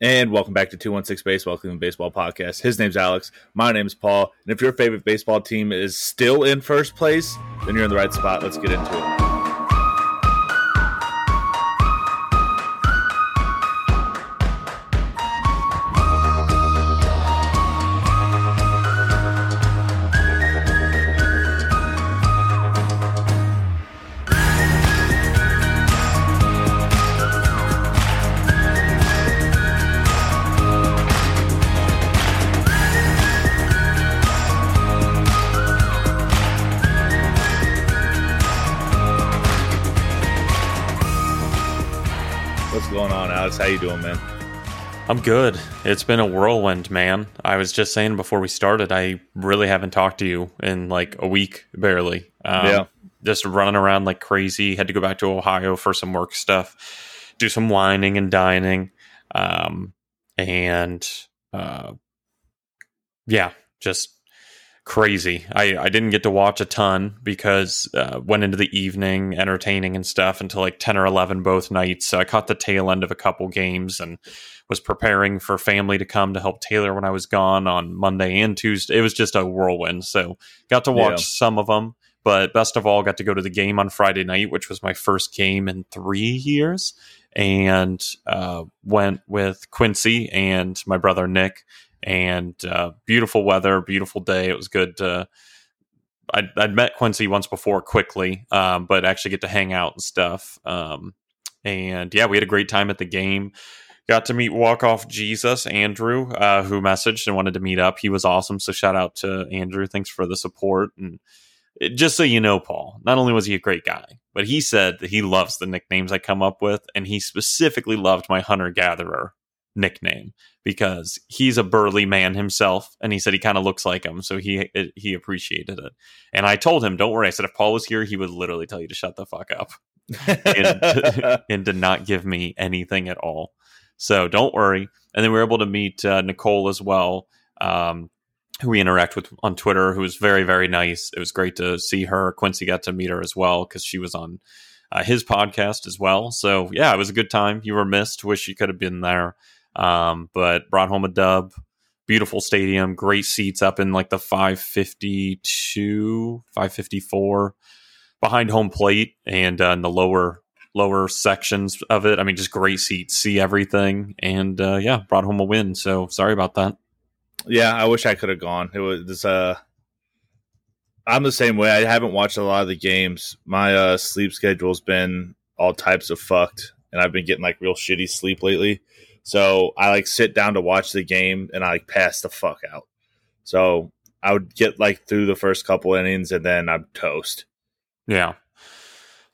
And welcome back to 216 Baseball, Cleveland Baseball Podcast. His name's Alex. My name's Paul. And if your favorite baseball team is still in first place, then you're in the right spot. Let's get into it. I'm good. It's been a whirlwind, man. I was just saying before we started, I really haven't talked to you in like a week, barely. Um, Yeah. Just running around like crazy. Had to go back to Ohio for some work stuff, do some wining and dining. Um, and uh, yeah, just crazy. I, I didn't get to watch a ton because uh, went into the evening entertaining and stuff until like 10 or 11 both nights. So I caught the tail end of a couple games and was preparing for family to come to help Taylor when I was gone on Monday and Tuesday. It was just a whirlwind. So got to watch Yeah. some of them, but best of all, got to go to the game on Friday night, which was my first game in three years. And uh, went with Quincy and my brother Nick, and uh, beautiful weather, beautiful day. It was good. To, I'd, I'd met Quincy once before quickly, um, but actually get to hang out and stuff. Um, and yeah, we had a great time at the game. Got to meet Walk Off Jesus, Andrew, uh, who messaged and wanted to meet up. He was awesome. So shout out to Andrew. Thanks for the support. And it, just so you know, Paul, not only was he a great guy, but he said that he loves the nicknames I come up with. And he specifically loved my hunter gatherer nickname because he's a burly man himself. And he said he kind of looks like him. So he, he appreciated it. And I told him, don't worry. I said, if Paul was here, he would literally tell you to shut the fuck up and, and to not give me anything at all. So don't worry. And then we were able to meet uh, Nicole as well, um, who we interact with on Twitter, who was very, very nice. It was great to see her. Quincy got to meet her as well because she was on uh, his podcast as well. So yeah, it was a good time. You were missed. Wish you could have been there. Um, but brought home a dub. Beautiful stadium, great seats up in like the 552, 554 behind home plate and uh, in the lower lower sections of it. I mean, just great seats, see everything, and uh, yeah, brought home a win. So sorry about that. yeah, I wish I could have gone. It was this, uh I'm the same way. I haven't watched a lot of the games. My uh sleep schedule's been all types of fucked and I've been getting like real shitty sleep lately. So I like sit down to watch the game and I like pass the fuck out. So I would get like through the first couple innings and then I'm toast. Yeah,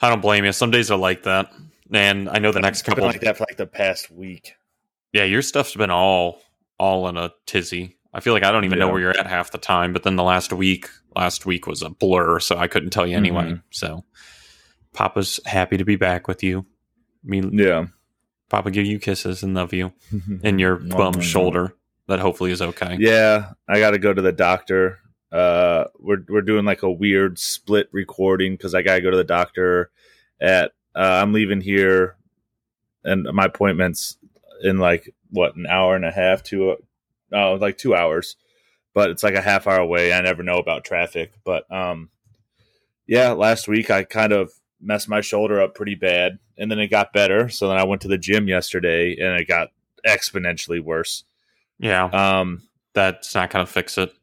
I don't blame you. Some days are like that, and I know the next couple. like that for like the past week. Yeah, your stuff's been all all in a tizzy. I feel like I don't even know where you're at half the time. But then the last week, last week was a blur, so I couldn't tell you anyway. Mhm. So, Papa's happy to be back with you. Me, Yeah. Papa, give you kisses and love you, and your bum shoulder that hopefully is okay. Yeah, I got to go to the doctor. Uh, we're we're doing like a weird split recording because I got to go to the doctor at. Uh, I'm leaving here, and my appointment's in like what an hour and a half to, oh, like two hours, but it's like a half hour away. I never know about traffic, but um, yeah, last week I kind of messed my shoulder up pretty bad, and then it got better. So then I went to the gym yesterday, and it got exponentially worse. Yeah, Um, that's not to fix it.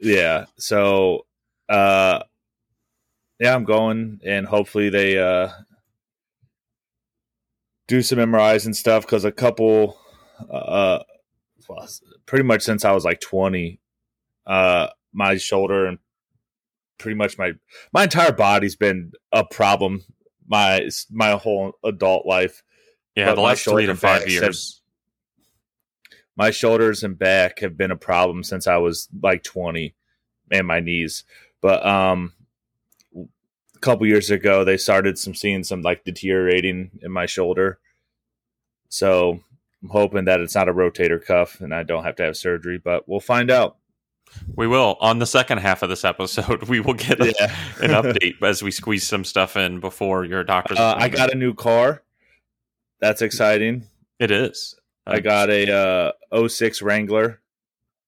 Yeah so uh yeah i'm going and hopefully they uh do some mris and stuff because a couple uh well, pretty much since i was like 20 uh my shoulder and pretty much my my entire body's been a problem my my whole adult life Yeah, But the last three to five years. My shoulders and back have been a problem since I was like 20 and my knees. But um a couple years ago they started some seeing some like deteriorating in my shoulder. So I'm hoping that it's not a rotator cuff and I don't have to have surgery, but we'll find out. We will on the second half of this episode. We will get a, Yeah. an update as we squeeze some stuff in before your doctor's. Uh, I got a new car. That's exciting. It is. I got a uh, 06 Wrangler.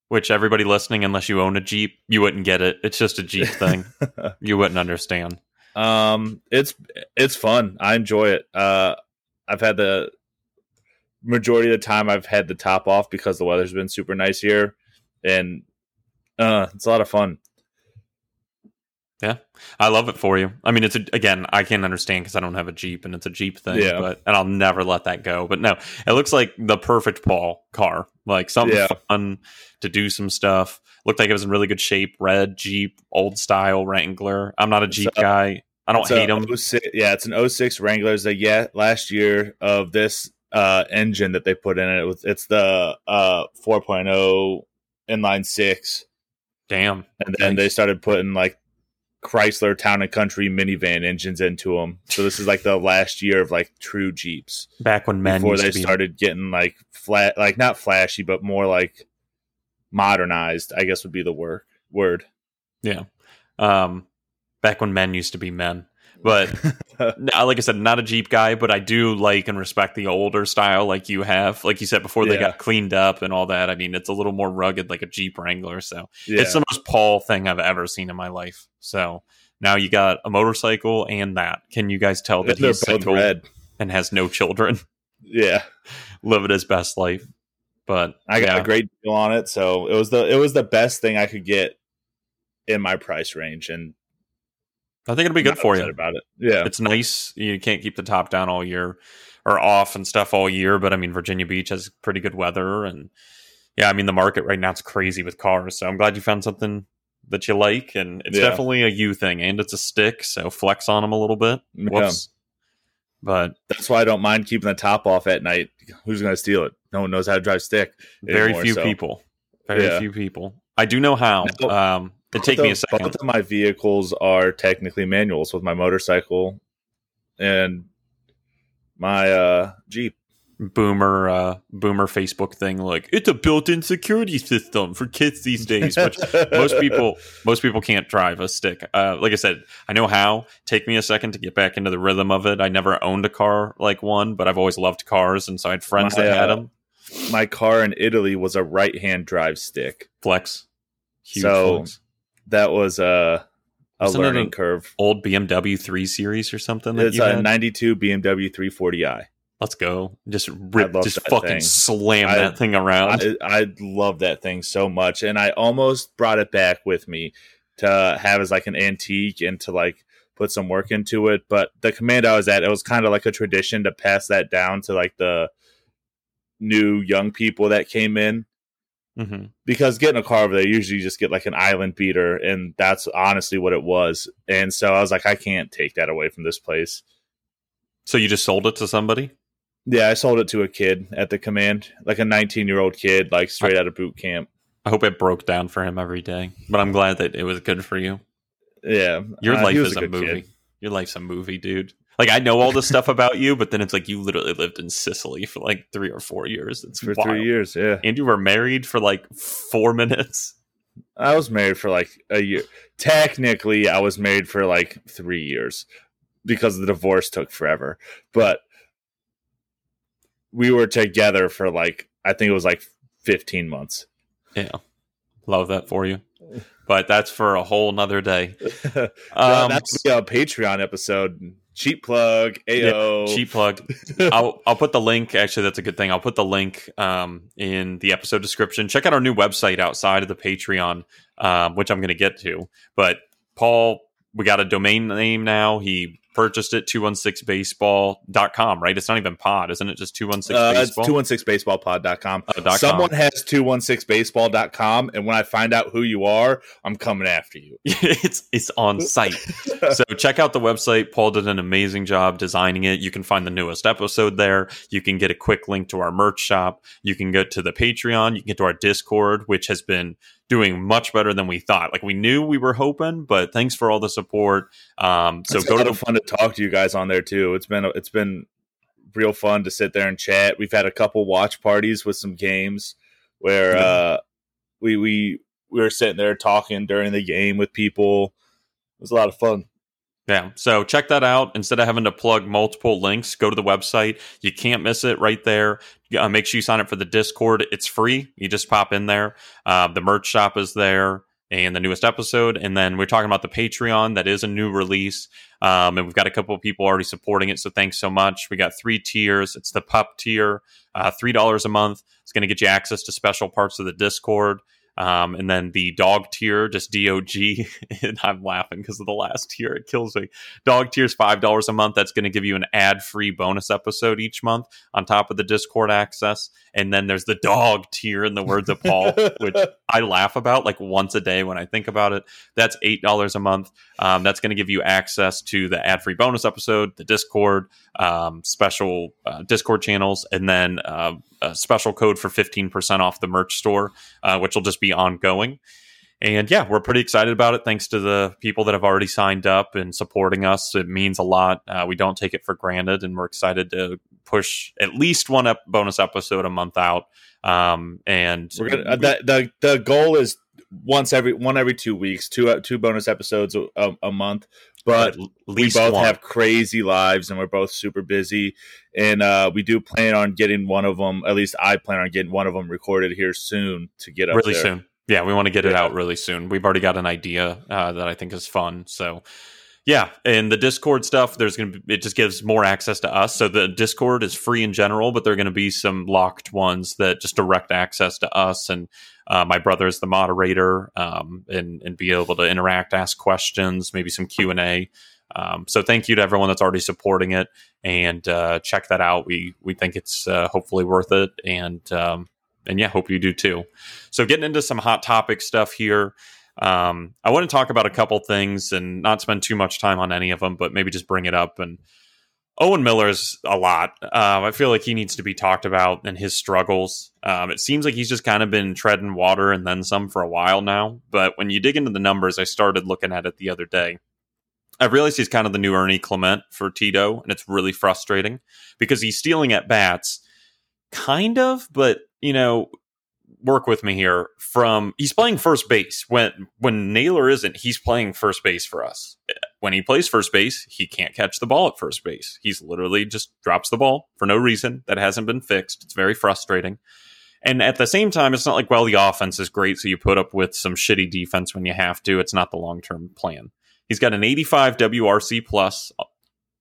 Which everybody listening, unless you own a Jeep, you wouldn't get it. It's just a Jeep thing. you wouldn't understand. Um, it's it's fun. I enjoy it. Uh, I've had the majority of the time I've had the top off because the weather's been super nice here, and uh, it's a lot of fun. Yeah, I love it for you. I mean, it's a, again, I can't understand because I don't have a Jeep and it's a Jeep thing. Yeah. but and I'll never let that go. But no, it looks like the perfect Paul car, like something yeah. fun to do some stuff. Looked like it was in really good shape. Red Jeep, old style Wrangler. I'm not a Jeep a, guy. I don't hate them. 06, yeah, it's an 06 Wrangler. It's a yeah last year of this uh, engine that they put in it. It's the uh, 4.0 inline six. Damn. And then nice. they started putting like Chrysler Town and Country minivan engines into them. So this is like the last year of like true Jeeps. Back when men before they started getting like flat, like not flashy, but more like modernized. I guess would be the word. Word. Yeah. Um, back when men used to be men. But uh, like I said, not a Jeep guy, but I do like and respect the older style like you have. Like you said before, they yeah. got cleaned up and all that. I mean, it's a little more rugged like a Jeep Wrangler. So yeah. it's the most Paul thing I've ever seen in my life. So now you got a motorcycle and that. Can you guys tell that he's single red. and has no children? Yeah, living his best life. But I got yeah. a great deal on it, so it was the it was the best thing I could get in my price range, and I think it'll be good for you. About it, yeah. It's nice. You can't keep the top down all year or off and stuff all year, but I mean, Virginia Beach has pretty good weather, and yeah, I mean, the market right now is crazy with cars. So I'm glad you found something that you like, and it's yeah. definitely a you thing, and it's a stick, so flex on them a little bit. Whoops. Yeah. But that's why I don't mind keeping the top off at night. Who's going to steal it? No one knows how to drive stick. Very anymore, few so. people. Very yeah. few people. I do know how. Um, it take me a second. Both of my vehicles are technically manuals with my motorcycle and my uh, Jeep. Boomer, uh, boomer Facebook thing like it's a built-in security system for kids these days. Which most people, most people can't drive a stick. Uh, like I said, I know how. Take me a second to get back into the rhythm of it. I never owned a car like one, but I've always loved cars, and so I had friends my, that had uh, them. My car in Italy was a right-hand drive stick. Flex. Huge so flex that was a a learning curve. Old BMW 3 Series or something. it's a had? 92 BMW 340i. Let's go! Just rip, just fucking thing. slam I, that thing around. I, I love that thing so much, and I almost brought it back with me to have as like an antique and to like put some work into it. But the command I was at, it was kind of like a tradition to pass that down to like the new young people that came in Mm-hmm. Because getting a car over there, usually you just get like an island beater, and that's honestly what it was. And so I was like, I can't take that away from this place. So you just sold it to somebody? Yeah, I sold it to a kid at the command, like a 19 year old kid, like straight I, out of boot camp. I hope it broke down for him every day, but I'm glad that it was good for you. Yeah, your uh, life is a, a movie. Kid. Your life's a movie, dude. Like I know all this stuff about you, but then it's like you literally lived in Sicily for like three or four years. It's for wild. three years, yeah. And you were married for like four minutes. I was married for like a year. Technically, I was married for like three years because the divorce took forever. But we were together for like I think it was like fifteen months. Yeah, love that for you. But that's for a whole nother day. um, that's a Patreon episode cheap plug ao yeah, cheap plug. I'll i'll put the link actually that's a good thing. I'll put the link um, in the episode description. Check out our new website outside of the patreon um, which i'm going to get to. But paul we got a domain name now. He purchased it 216baseball.com right? It's not even pod isn't it just 216 uh, baseball? 216baseballpod.com uh, someone com. has 216baseball.com and when i find out who you are i'm coming after you. It's it's on site. So check out the website. Paul did an amazing job designing it. You can find the newest episode there. You can get a quick link to our merch shop. You can go to the patreon. You can get to our discord which has been doing much better than we thought. Like we knew we were hoping, but thanks for all the support. Um, so it's go to the fun to talk to you guys on there too. It's been it's been real fun to sit there and chat. We've had a couple watch parties with some games where uh, we we we were sitting there talking during the game with people. It was a lot of fun. Yeah. So check that out. Instead of having to plug multiple links, go to the website. You can't miss it right there. Uh, make sure you sign up for the Discord. It's free. You just pop in there. Uh, the merch shop is there and the newest episode. And then we're talking about the Patreon. That is a new release. Um, and we've got a couple of people already supporting it. So thanks so much. We got three tiers. It's the pup tier, uh, $3 a month. It's going to get you access to special parts of the Discord. Um, and then the dog tier, just DOG. and I'm laughing because of the last tier. It kills me. Dog tier is $5 a month. That's going to give you an ad free bonus episode each month on top of the Discord access. And then there's the dog tier, in the words of Paul, which I laugh about like once a day when I think about it. That's $8 a month. Um, that's going to give you access to the ad free bonus episode, the Discord, um, special uh, Discord channels, and then uh, a special code for 15% off the merch store, uh, which will just be ongoing. And yeah, we're pretty excited about it. Thanks to the people that have already signed up and supporting us. It means a lot. Uh, we don't take it for granted, and we're excited to push at least one ep- bonus episode a month out. Um, and we're gonna, uh, the, the the goal is once every one every two weeks, two uh, two bonus episodes a, a month but we both one. have crazy lives and we're both super busy and uh, we do plan on getting one of them at least i plan on getting one of them recorded here soon to get up really there. soon yeah we want to get yeah. it out really soon we've already got an idea uh, that i think is fun so yeah, and the Discord stuff, there's to be, it just gives more access to us. So the Discord is free in general, but there are to be some locked ones that just direct access to us. And uh, my brother is the moderator, um, and and be able to interact, ask questions, maybe some Q and A. Um, so thank you to everyone that's already supporting it, and uh, check that out. We we think it's uh, hopefully worth it, and um, and yeah, hope you do too. So getting into some hot topic stuff here. Um, I want to talk about a couple things and not spend too much time on any of them, but maybe just bring it up. And Owen Miller's a lot. Um, I feel like he needs to be talked about and his struggles. Um, it seems like he's just kind of been treading water and then some for a while now. But when you dig into the numbers, I started looking at it the other day. I realized he's kind of the new Ernie Clement for Tito, and it's really frustrating because he's stealing at bats, kind of, but you know, work with me here from he's playing first base. When when Naylor isn't he's playing first base for us. When he plays first base he can't catch the ball at first base. He's literally just drops the ball for no reason that hasn't been fixed. It's very frustrating. And at the same time it's not like well the offense is great so you put up with some shitty defense when you have to. It's not the long-term plan. He's got an 85 WRC plus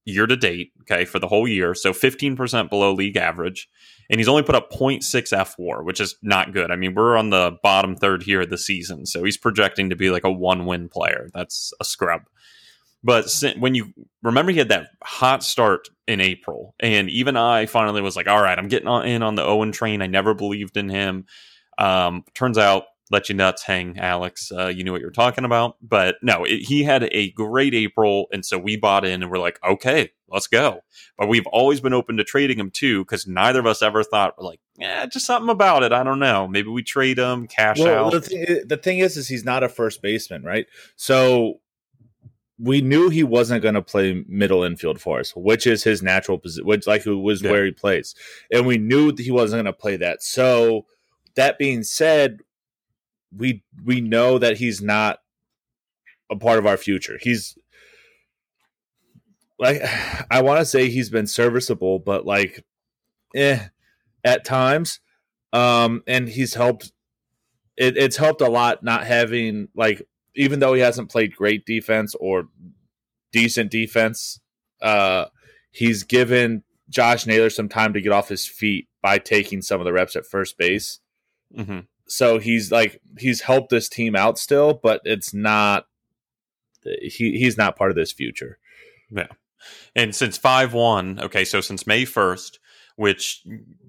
year to date, okay, for the whole year. So 15% below league average. And he's only put up 0.6 fWAR, which is not good. I mean, we're on the bottom third here of the season. So he's projecting to be like a one win player. That's a scrub. But when you remember, he had that hot start in April. And even I finally was like, all right, I'm getting in on the Owen train. I never believed in him. Um, turns out let you nuts hang, Alex. Uh, you knew what you were talking about. But no, it, he had a great April. And so we bought in and we're like, okay, let's go. But we've always been open to trading him too, because neither of us ever thought, we're like, yeah, just something about it. I don't know. Maybe we trade him, cash well, out. The thing, the thing is, is he's not a first baseman, right? So we knew he wasn't going to play middle infield for us, which is his natural position, which like who was yeah. where he plays, and we knew that he wasn't going to play that. So that being said, we we know that he's not a part of our future. He's like I want to say he's been serviceable, but like eh at times. Um and he's helped it, it's helped a lot not having like even though he hasn't played great defense or decent defense, uh he's given Josh Naylor some time to get off his feet by taking some of the reps at first base. Mm-hmm so he's like he's helped this team out still, but it's not he he's not part of this future. Yeah. And since 5 1, okay, so since May 1st, which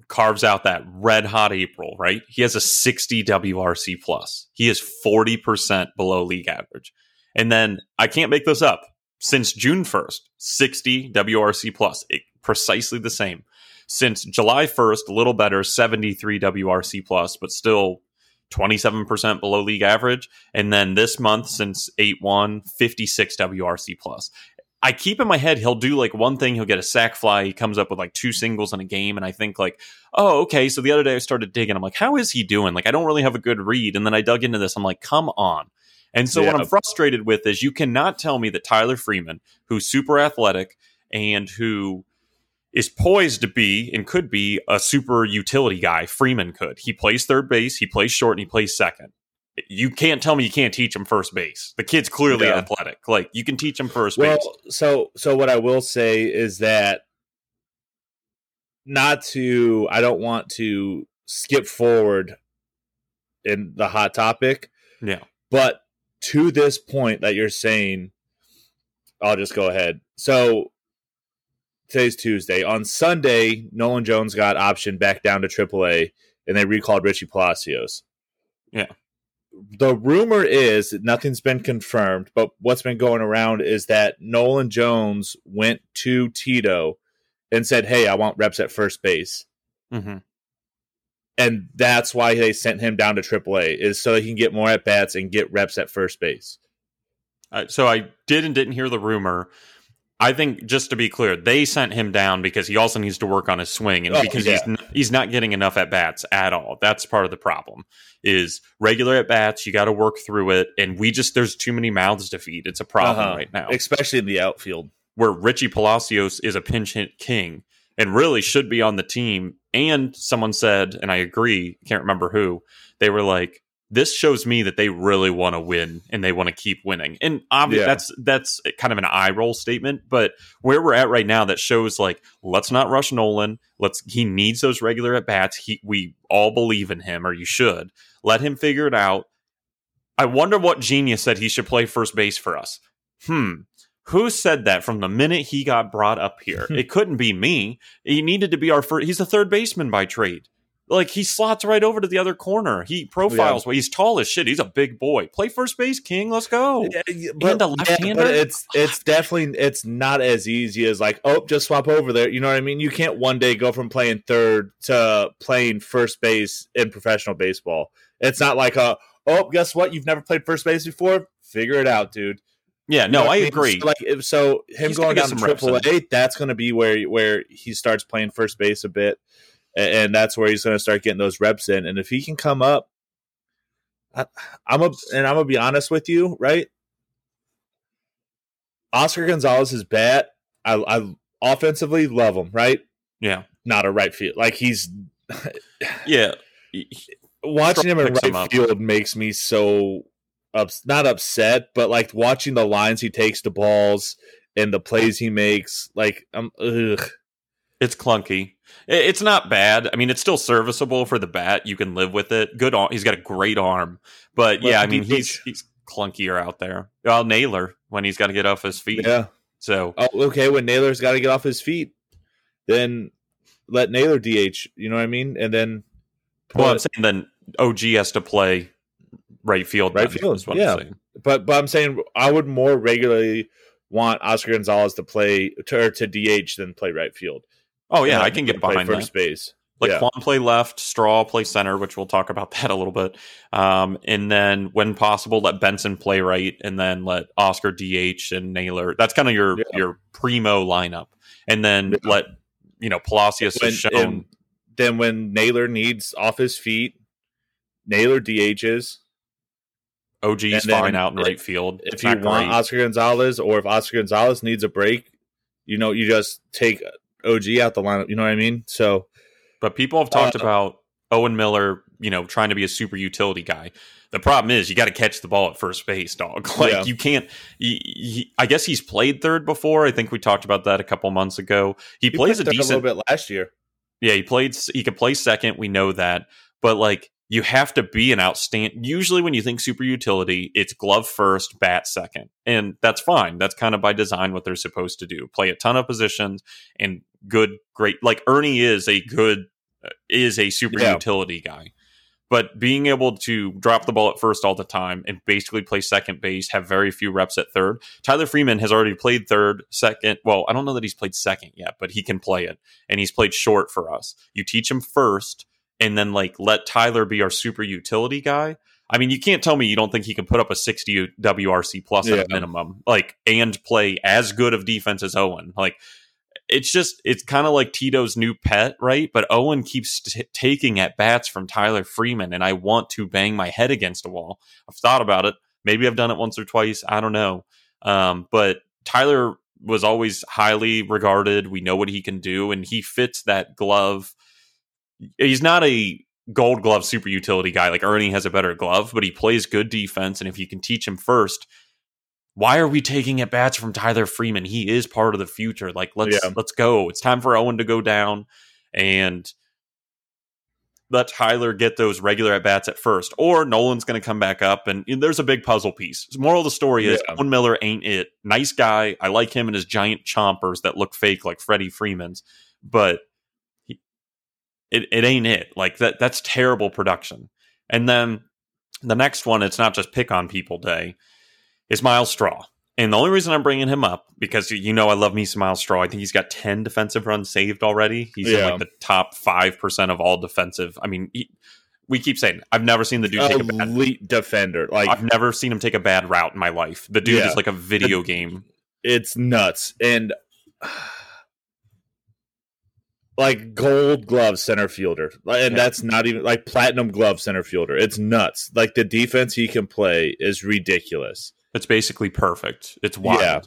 carves out that red hot April, right? He has a 60 WRC plus. He is 40% below league average. And then I can't make this up. Since June 1st, 60 WRC plus, it, precisely the same. Since July 1st, a little better, 73 WRC plus, but still 27% below league average. And then this month, since 8 1, 56 WRC plus. I keep in my head he'll do like one thing, he'll get a sac fly, he comes up with like two singles in a game, and I think like, oh, okay. So the other day I started digging. I'm like, how is he doing? Like, I don't really have a good read. And then I dug into this. I'm like, come on. And so what I'm frustrated with is you cannot tell me that Tyler Freeman, who's super athletic and who is poised to be and could be a super utility guy, Freeman could. He plays third base, he plays short, and he plays second. You can't tell me you can't teach him first base. The kid's clearly Yeah. athletic. Like you can teach him first Well, base. so so what I will say is that not to I don't want to skip forward in the hot topic, Yeah. but to this point that you're saying, I'll just go ahead. So today's Tuesday. On Sunday, Nolan Jones got optioned back down to AAA, and they recalled Richie Palacios. Yeah. The rumor is that nothing's been confirmed, but what's been going around is that Nolan Jones went to Tito and said, "Hey, I want reps at first base." hmm and that's why they sent him down to AAA is so he can get more at bats and get reps at first base. Uh, so I did and didn't hear the rumor. I think just to be clear, they sent him down because he also needs to work on his swing and Oh, because yeah. he's n- he's not getting enough at bats at all. That's part of the problem. Is regular at bats, you got to work through it, and we just there's too many mouths to feed. It's a problem Uh-huh. right now. especially in the outfield. where Richie Palacios is a pinch hit king and really should be on the team. And someone said, and I agree, can't remember who, they were like, this shows me that they really want to win and they want to keep winning. And obviously Yeah. that's that's kind of an eye roll statement, but where we're at right now that shows like let's not rush Nolan. Let's he needs those regular at bats. He we all believe in him or you should. Let him figure it out. I wonder what genius said he should play first base for us. Hmm. Who said that from the minute he got brought up here? it couldn't be me. He needed to be our first. He's a third baseman by trade. Like he slots right over to the other corner. He profiles well. He's tall as shit. He's a big boy. Play first base, King. Let's go. Yeah, yeah, And a left-hander? but it's it's definitely it's not as easy as like oh just swap over there. You know what I mean? You can't one day go from playing third to playing first base in professional baseball. It's not like a oh guess what you've never played first base before. Figure it out, dude. Yeah, You no, know I mean? agree. So, like so, him He's going down to some reps in. Triple A, that's going to be where where he starts playing first base a bit, a- and that's where he's going to start getting those reps in. And if he can come up, I, I'm a and I'm gonna be honest with you, right? Oscar Gonzalez's bat, I, I offensively love him, right? yeah, Not a right field, like he's yeah. watching him in picks him right field makes me so ups- not upset, but like watching the lines he takes to balls and the plays he makes, like I'm ugh. It's clunky. It's not bad. I mean, it's still serviceable for the bat. You can live with it. Good. He's got a great arm, but Well, yeah, I mean, he's he's clunkier out there. Well, Naylor when he's got to get off his feet. Yeah. So Oh, okay. When Naylor's got to get off his feet, then let Naylor DH. You know what I mean? And then well, I'm saying then OG has to play right field. Right field, is what yeah. I'm saying. but but I'm saying I would more regularly want Oscar Gonzalez to play to, or to DH than play right field. Oh yeah, I can get behind first that. base. Like Yeah. Kwan play left, Straw play center, which we'll talk about that a little bit. Um, and then when possible, let Benson play right, and then let Oscar DH and Naylor. That's kind of your Yeah. your primo lineup. And then Yeah. let you know Palacios When- shown. and then when Naylor needs off his feet, Naylor DHs. OG's then fine out in if- right field. If It's you want great. Oscar Gonzalez, or if Oscar Gonzalez needs a break, you know, you just take OG out the lineup. You know what I mean? So But people have talked Uh, about Owen Miller, you know, trying to be a super utility guy. The problem is you got to catch the ball at first base, dog. Like Yeah. you can't. He, he, I guess he's played third before. I think we talked about that a couple months ago. He, he plays a decent. little bit last year. Yeah, he played. He could play second. We know that, but like you have to be an outstanding. Usually, when you think super utility, it's glove first, bat second, and that's fine. That's kind of by design what they're supposed to do. Play a ton of positions and good, great. Like Ernie is a good, uh, is a super Yeah. utility guy. But being able to drop the ball at first all the time and basically play second base, have very few reps at third. Tyler Freeman has already played third, second. Well, I don't know that he's played second yet, but he can play it and he's played short for us. You teach him first and then like let Tyler be our super utility guy. I mean, you can't tell me you don't think he can put up a 60 WRC plus at a minimum, like and play as good of defense as Owen. Like it's just it's kind of like Tito's new pet, right? But Owen keeps t- taking at bats from Tyler Freeman, and I want to bang my head against a wall. I've thought about it. Maybe I've done it once or twice. I don't know. Um, but Tyler was always highly regarded. We know what he can do, and he fits that glove. He's not a gold glove super utility guy like Ernie has a better glove, but he plays good defense. And if you can teach him first, why are we taking at bats from Tyler Freeman? He is part of the future. Like let's yeah. let's go. It's time for Owen to go down and let Tyler get those regular at bats at first, or Nolan's going to come back up. And, and, there's a big puzzle piece. Moral of the story is yeah. Owen Miller ain't it. Nice guy. I like him and his giant chompers that look fake like Freddie Freeman's, but he, it, it ain't it. Like that. That's terrible production. And then the next one, it's not just pick on people day, is Myles Straw. And the only reason I'm bringing him up because you know I love me some Myles Straw. I think he's got ten defensive runs saved already. He's yeah. in like the top five percent of all defensive. I mean, he, we keep saying I've never seen the dude take a bad elite defender. Like I've never seen him take a bad route in my life. The dude yeah. is like a video it, game. It's nuts and like gold glove center fielder, and yeah. that's not even like platinum glove center fielder. It's nuts. Like the defense he can play is ridiculous. It's basically perfect. It's wild. Yeah.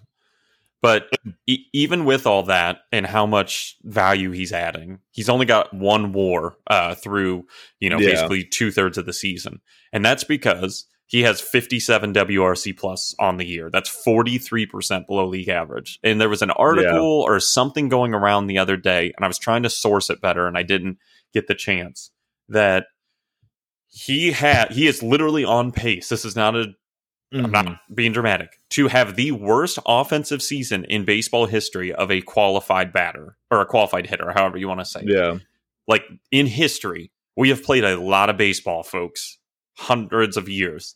But e- even with all that and how much value he's adding, he's only got one WAR uh, through you know yeah. basically two thirds of the season, and that's because he has 57 WRC plus on the year. That's 43 percent below league average. And there was an article yeah. or something going around the other day, and I was trying to source it better, and I didn't get the chance that he had he is literally on pace. This is not a Mm-hmm. I'm not being dramatic. To have the worst offensive season in baseball history of a qualified batter or a qualified hitter, however you want to say. Yeah. Like in history, we have played a lot of baseball, folks, hundreds of years.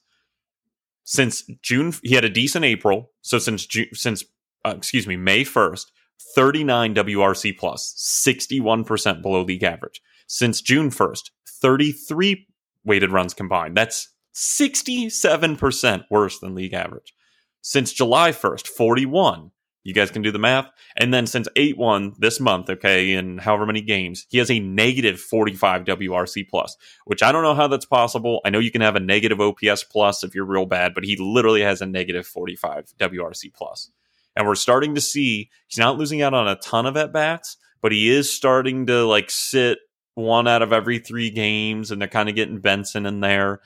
Since June, he had a decent April. So since June, since uh, excuse me, May first, 39 WRC plus, 61% below league average. Since June 1st, 33 weighted runs combined. That's 67% worse than league average. Since July 1st, 41. You guys can do the math. And then since 8 1 this month, okay, in however many games, he has a negative 45 WRC plus, which I don't know how that's possible. I know you can have a negative OPS plus if you're real bad, but he literally has a negative 45 WRC plus. And we're starting to see he's not losing out on a ton of at bats, but he is starting to like sit one out of every three games, and they're kind of getting Benson in there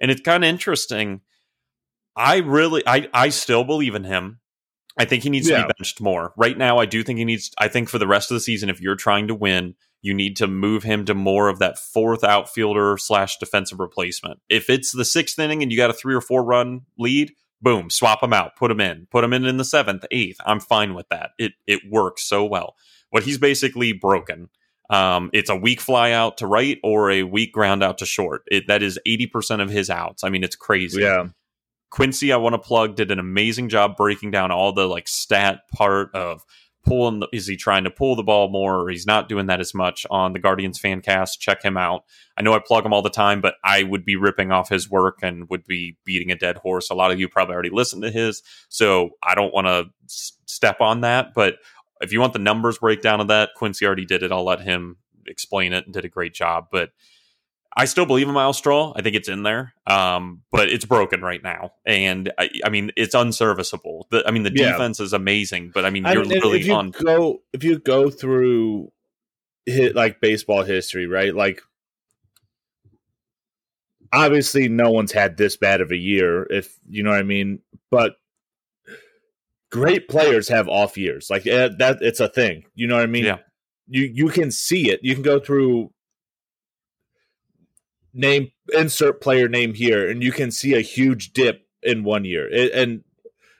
and it's kind of interesting. I really, I, I still believe in him. I think he needs yeah. to be benched more. Right now, I do think he needs. I think for the rest of the season, if you're trying to win, you need to move him to more of that fourth outfielder slash defensive replacement. If it's the sixth inning and you got a three or four run lead, boom, swap him out, put him in, put him in in the seventh, eighth. I'm fine with that. It it works so well. What he's basically broken um, it's a weak fly out to right or a weak ground out to short. It, that is 80% of his outs. I mean, it's crazy. Yeah. Quincy, I want to plug, did an amazing job breaking down all the like stat part of pulling. The, is he trying to pull the ball more or he's not doing that as much on the Guardians fan cast? Check him out. I know I plug him all the time, but I would be ripping off his work and would be beating a dead horse. A lot of you probably already listened to his, so I don't want to s- step on that. But if you want the numbers breakdown of that, Quincy already did it. I'll let him explain it and did a great job. But I still believe in Myles Straw. I think it's in there, um, but it's broken right now, and I, I mean it's unserviceable. The, I mean the yeah. defense is amazing, but I mean you're I mean, literally if you on. Go if you go through hit like baseball history, right? Like obviously no one's had this bad of a year, if you know what I mean. But great players have off years. Like uh, that, it's a thing. You know what I mean? Yeah. You you can see it. You can go through name insert player name here, and you can see a huge dip in one year. It, and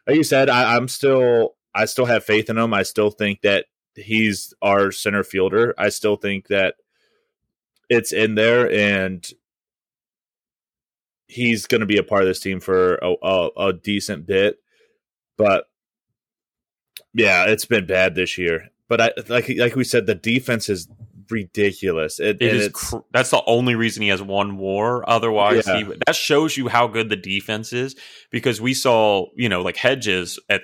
like you said, I, I'm still I still have faith in him. I still think that he's our center fielder. I still think that it's in there, and he's going to be a part of this team for a, a, a decent bit. But yeah, it's been bad this year. But I like like we said, the defense is ridiculous. It, it is. Cr- that's the only reason he has one WAR. Otherwise, yeah. he, that shows you how good the defense is. Because we saw, you know, like Hedges at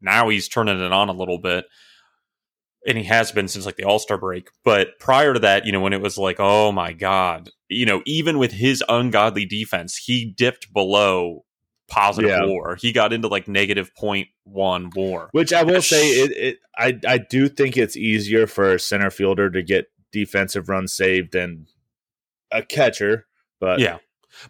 now he's turning it on a little bit, and he has been since like the All Star break. But prior to that, you know, when it was like, oh my god, you know, even with his ungodly defense, he dipped below positive Yeah. war. He got into like negative point one war. Which I will say, it, it I I do think it's easier for a center fielder to get defensive runs saved than a catcher. But Yeah.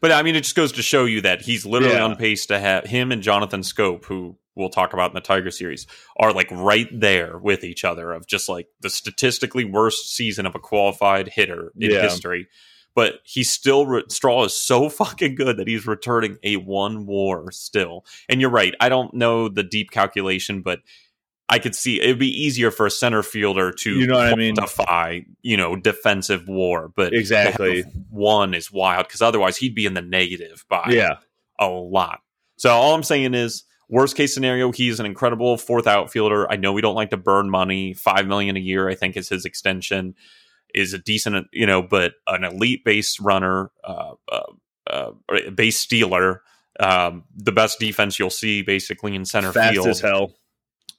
But I mean, it just goes to show you that he's literally Yeah. on pace to have him and Jonathan Schoop, who we'll talk about in the Tiger series, are like right there with each other of just like the statistically worst season of a qualified hitter in Yeah. history. But he's still, re- Straw is so fucking good that he's returning a one war still. And you're right. I don't know the deep calculation, but I could see it'd be easier for a center fielder to You know what I mean? quantify, you know, defensive war. But exactly. one is wild because otherwise he'd be in the negative by Yeah, a lot. So all I'm saying is, worst case scenario, he's an incredible fourth outfielder. I know we don't like to burn money. Five million a year, I think, is his extension. Is a decent, you know, but an elite base runner, uh, uh, uh, base stealer, um, the best defense you'll see basically in center fast field as hell.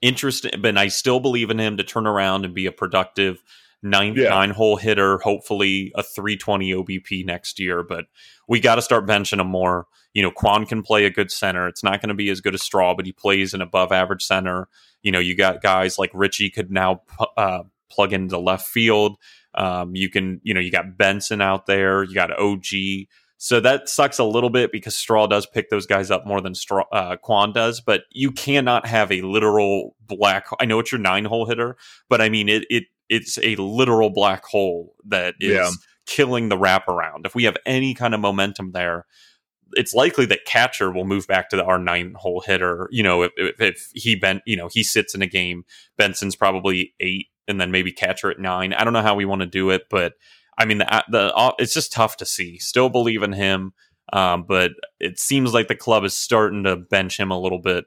interesting, but I still believe in him to turn around and be a productive nine Yeah. nine hole hitter. Hopefully, a three twenty OBP next year. But we got to start benching him more. You know, Kwan can play a good center. It's not going to be as good as Straw, but he plays an above average center. You know, you got guys like Richie could now uh, plug into left field. Um, you can, you know, you got Benson out there. You got OG. So that sucks a little bit because Straw does pick those guys up more than Straw, uh, Kwan does. But you cannot have a literal black. I know it's your nine hole hitter, but I mean it. It it's a literal black hole that is Yeah. killing the wraparound. If we have any kind of momentum there, it's likely that catcher will move back to the, our nine hole hitter. You know, if, if, if he bent, you know, he sits in a game, Benson's probably eight, and then maybe catcher at nine. I don't know how we want to do it, but I mean, the, the uh, it's just tough to see. Still believe in him, um, but it seems like the club is starting to bench him a little bit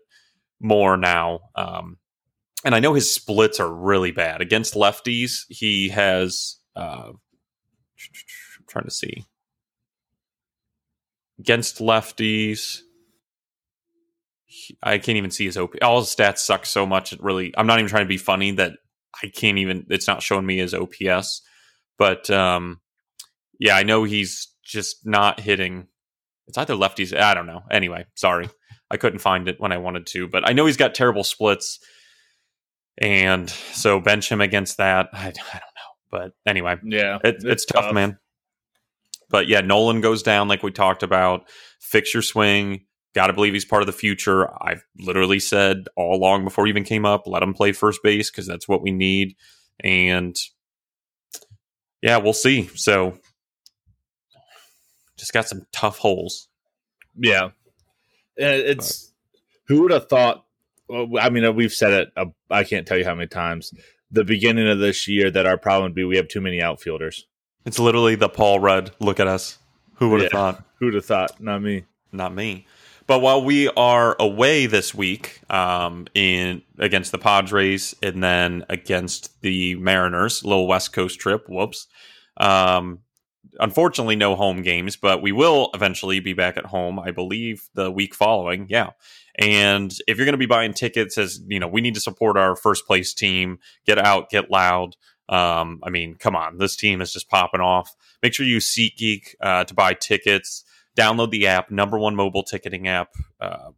more now. Um, and I know his splits are really bad against lefties. He has. Uh, I'm trying to see against lefties. I can't even see his OP. All his stats suck so much. It really, I'm not even trying to be funny that I can't even. It's not showing me his OPS. But um, yeah, I know he's just not hitting. It's either lefties. I don't know. Anyway, sorry, I couldn't find it when I wanted to. But I know he's got terrible splits, and so bench him against that. I, I don't know. But anyway, Yeah, it, it's, tough, man. But yeah, Nolan goes down like we talked about. Fix your swing. Got to believe he's part of the future. I've literally said all along before he even came up, let him play first base because that's what we need. And yeah, we'll see. So just got some tough holes. Yeah, And it's who would have thought. I mean, we've said it. Uh, I can't tell you how many times. The beginning of this year that our problem would be we have too many outfielders. It's literally the Paul Rudd. Look at us. Who would have Yeah. thought? Who would have thought? Not me. not me. But while we are away this week um, in against the Padres and then against the Mariners, little West Coast trip. Whoops. Um, unfortunately, no home games, but we will eventually be back at home. I believe the week following. Yeah. And if you're going to be buying tickets, as you know, we need to support our first place team. Get out, get loud. Um, I mean, come on, this team is just popping off. Make sure you use SeatGeek uh, to buy tickets download the app, number one mobile ticketing app, uh,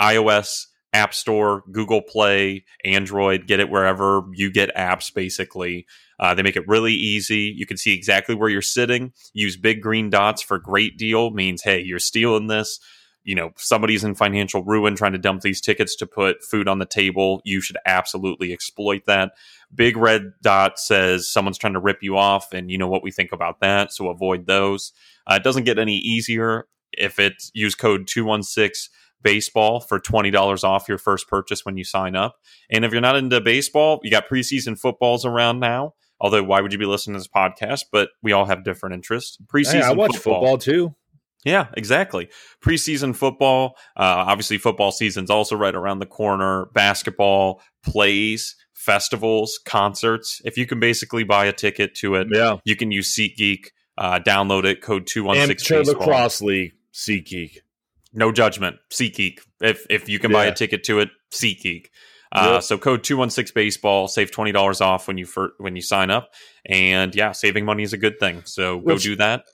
iOS, App Store, Google Play, Android. Get it wherever you get apps, basically. Uh, they make it really easy. You can see exactly where you're sitting. Use big green dots for great deal, means, hey, you're stealing this. You know, somebody's in financial ruin trying to dump these tickets to put food on the table. You should absolutely exploit that. Big red dot says someone's trying to rip you off, and you know what we think about that. So avoid those. Uh, it doesn't get any easier if it use code 216 baseball for $20 off your first purchase when you sign up. And if you're not into baseball, you got preseason footballs around now. Although, why would you be listening to this podcast? But we all have different interests. Preseason Hey, I watch football. too. Yeah, exactly. Preseason football. Uh, obviously, football season's also right around the corner. Basketball, plays, festivals, concerts. If you can basically buy a ticket to it, Yeah, you can use SeatGeek. Uh, download it. Code two one six. amateur lacrosse league. SeatGeek. No judgment. SeatGeek. If if you can buy a ticket to it, SeatGeek. Uh, Yep. So code two one six baseball. Save twenty dollars off when you fir- when you sign up. And yeah, saving money is a good thing. So go do that.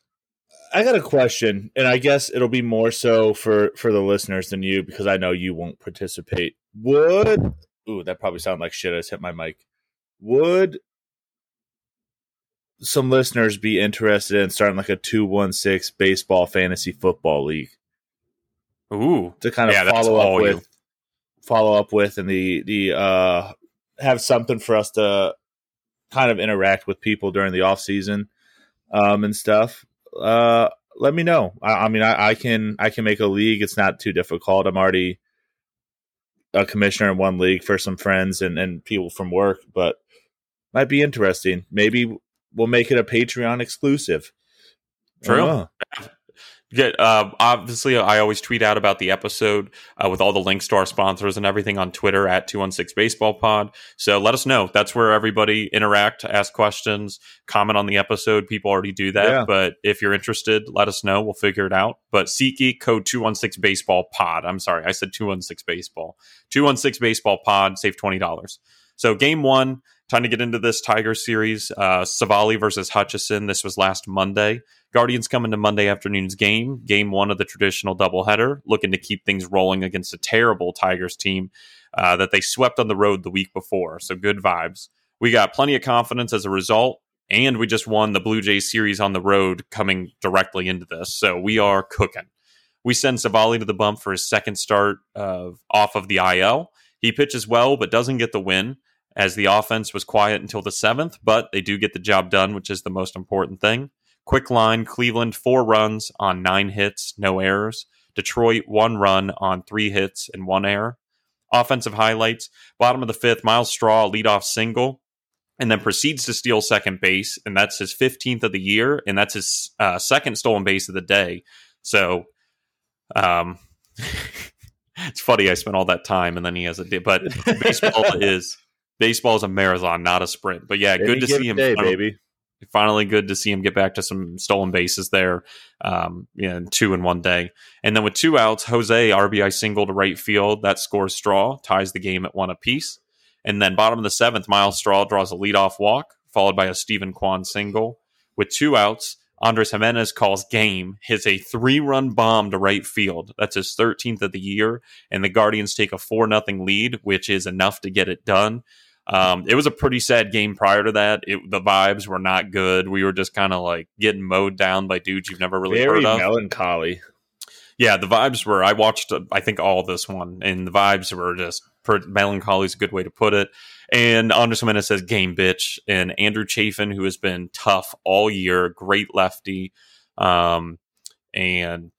I got a question, and I guess it'll be more so for for the listeners than you because I know you won't participate. Would ooh, that probably sounded like shit. I just hit my mic. Would some listeners be interested in starting like a two one six baseball fantasy football league Ooh, to kind of Yeah, follow up with you. follow up with and the the uh have something for us to kind of interact with people during the off season um and stuff uh let me know. I, I mean I, I can i can make a league. It's not too difficult. I'm already a commissioner in one league for some friends and and people from work but might be interesting. Maybe we'll make it a patreon exclusive. True. Get uh, obviously, I always tweet out about the episode uh, with all the links to our sponsors and everything on Twitter at two one six Baseball Pod. So let us know. That's where everybody interact, ask questions, comment on the episode. People already do that, Yeah. but if you're interested, let us know. We'll figure it out. But SeatGeek code two one six Baseball Pod. I'm sorry, I said two one six Baseball. Two one six Baseball Pod. Save twenty dollars. So game one, time to get into this Tiger series. Uh, Civale versus Hutchison. This was last Monday. Guardians come into Monday afternoon's game, game one of the traditional doubleheader, looking to keep things rolling against a terrible Tigers team uh, that they swept on the road the week before. So good vibes. We got plenty of confidence as a result, and we just won the Blue Jays series on the road coming directly into this. So we are cooking. We send Civale to the bump for his second start of off of the IL. He pitches well, but doesn't get the win as the offense was quiet until the seventh, but they do get the job done, which is the most important thing. Quick line Cleveland, four runs on nine hits, no errors. Detroit, one run on three hits and one error. Offensive highlights bottom of the fifth, Myles Straw, leadoff single, and then proceeds to steal second base. And that's his 15th of the year, and that's his uh, second stolen base of the day. So, um, it's funny. I spent all that time, and then he has a. But baseball is baseball is a marathon, not a sprint. But yeah, good to see him. day, baby finally good to see him get back to some stolen bases there um in two in one day. And then with two outs jose rbi single to right field. That scores straw ties the game at one apiece. And then bottom of the seventh myles straw draws a leadoff walk followed by a steven kwan single. With two outs andres gimenez calls game hits a three-run bomb to right field. That's his 13th of the year and the guardians take a 4 nothing lead which is enough to get it done um, it was a pretty sad game prior to that. It, the vibes were not good. We were just kind of like getting mowed down by dudes you've never really very heard of. melancholy yeah, the vibes were. I watched, uh, I think, all this one, and the vibes were just per, melancholy is a good way to put it. And Andres Gimenez says game bitch, and Andrew Chafin, who has been tough all year, great lefty, um, and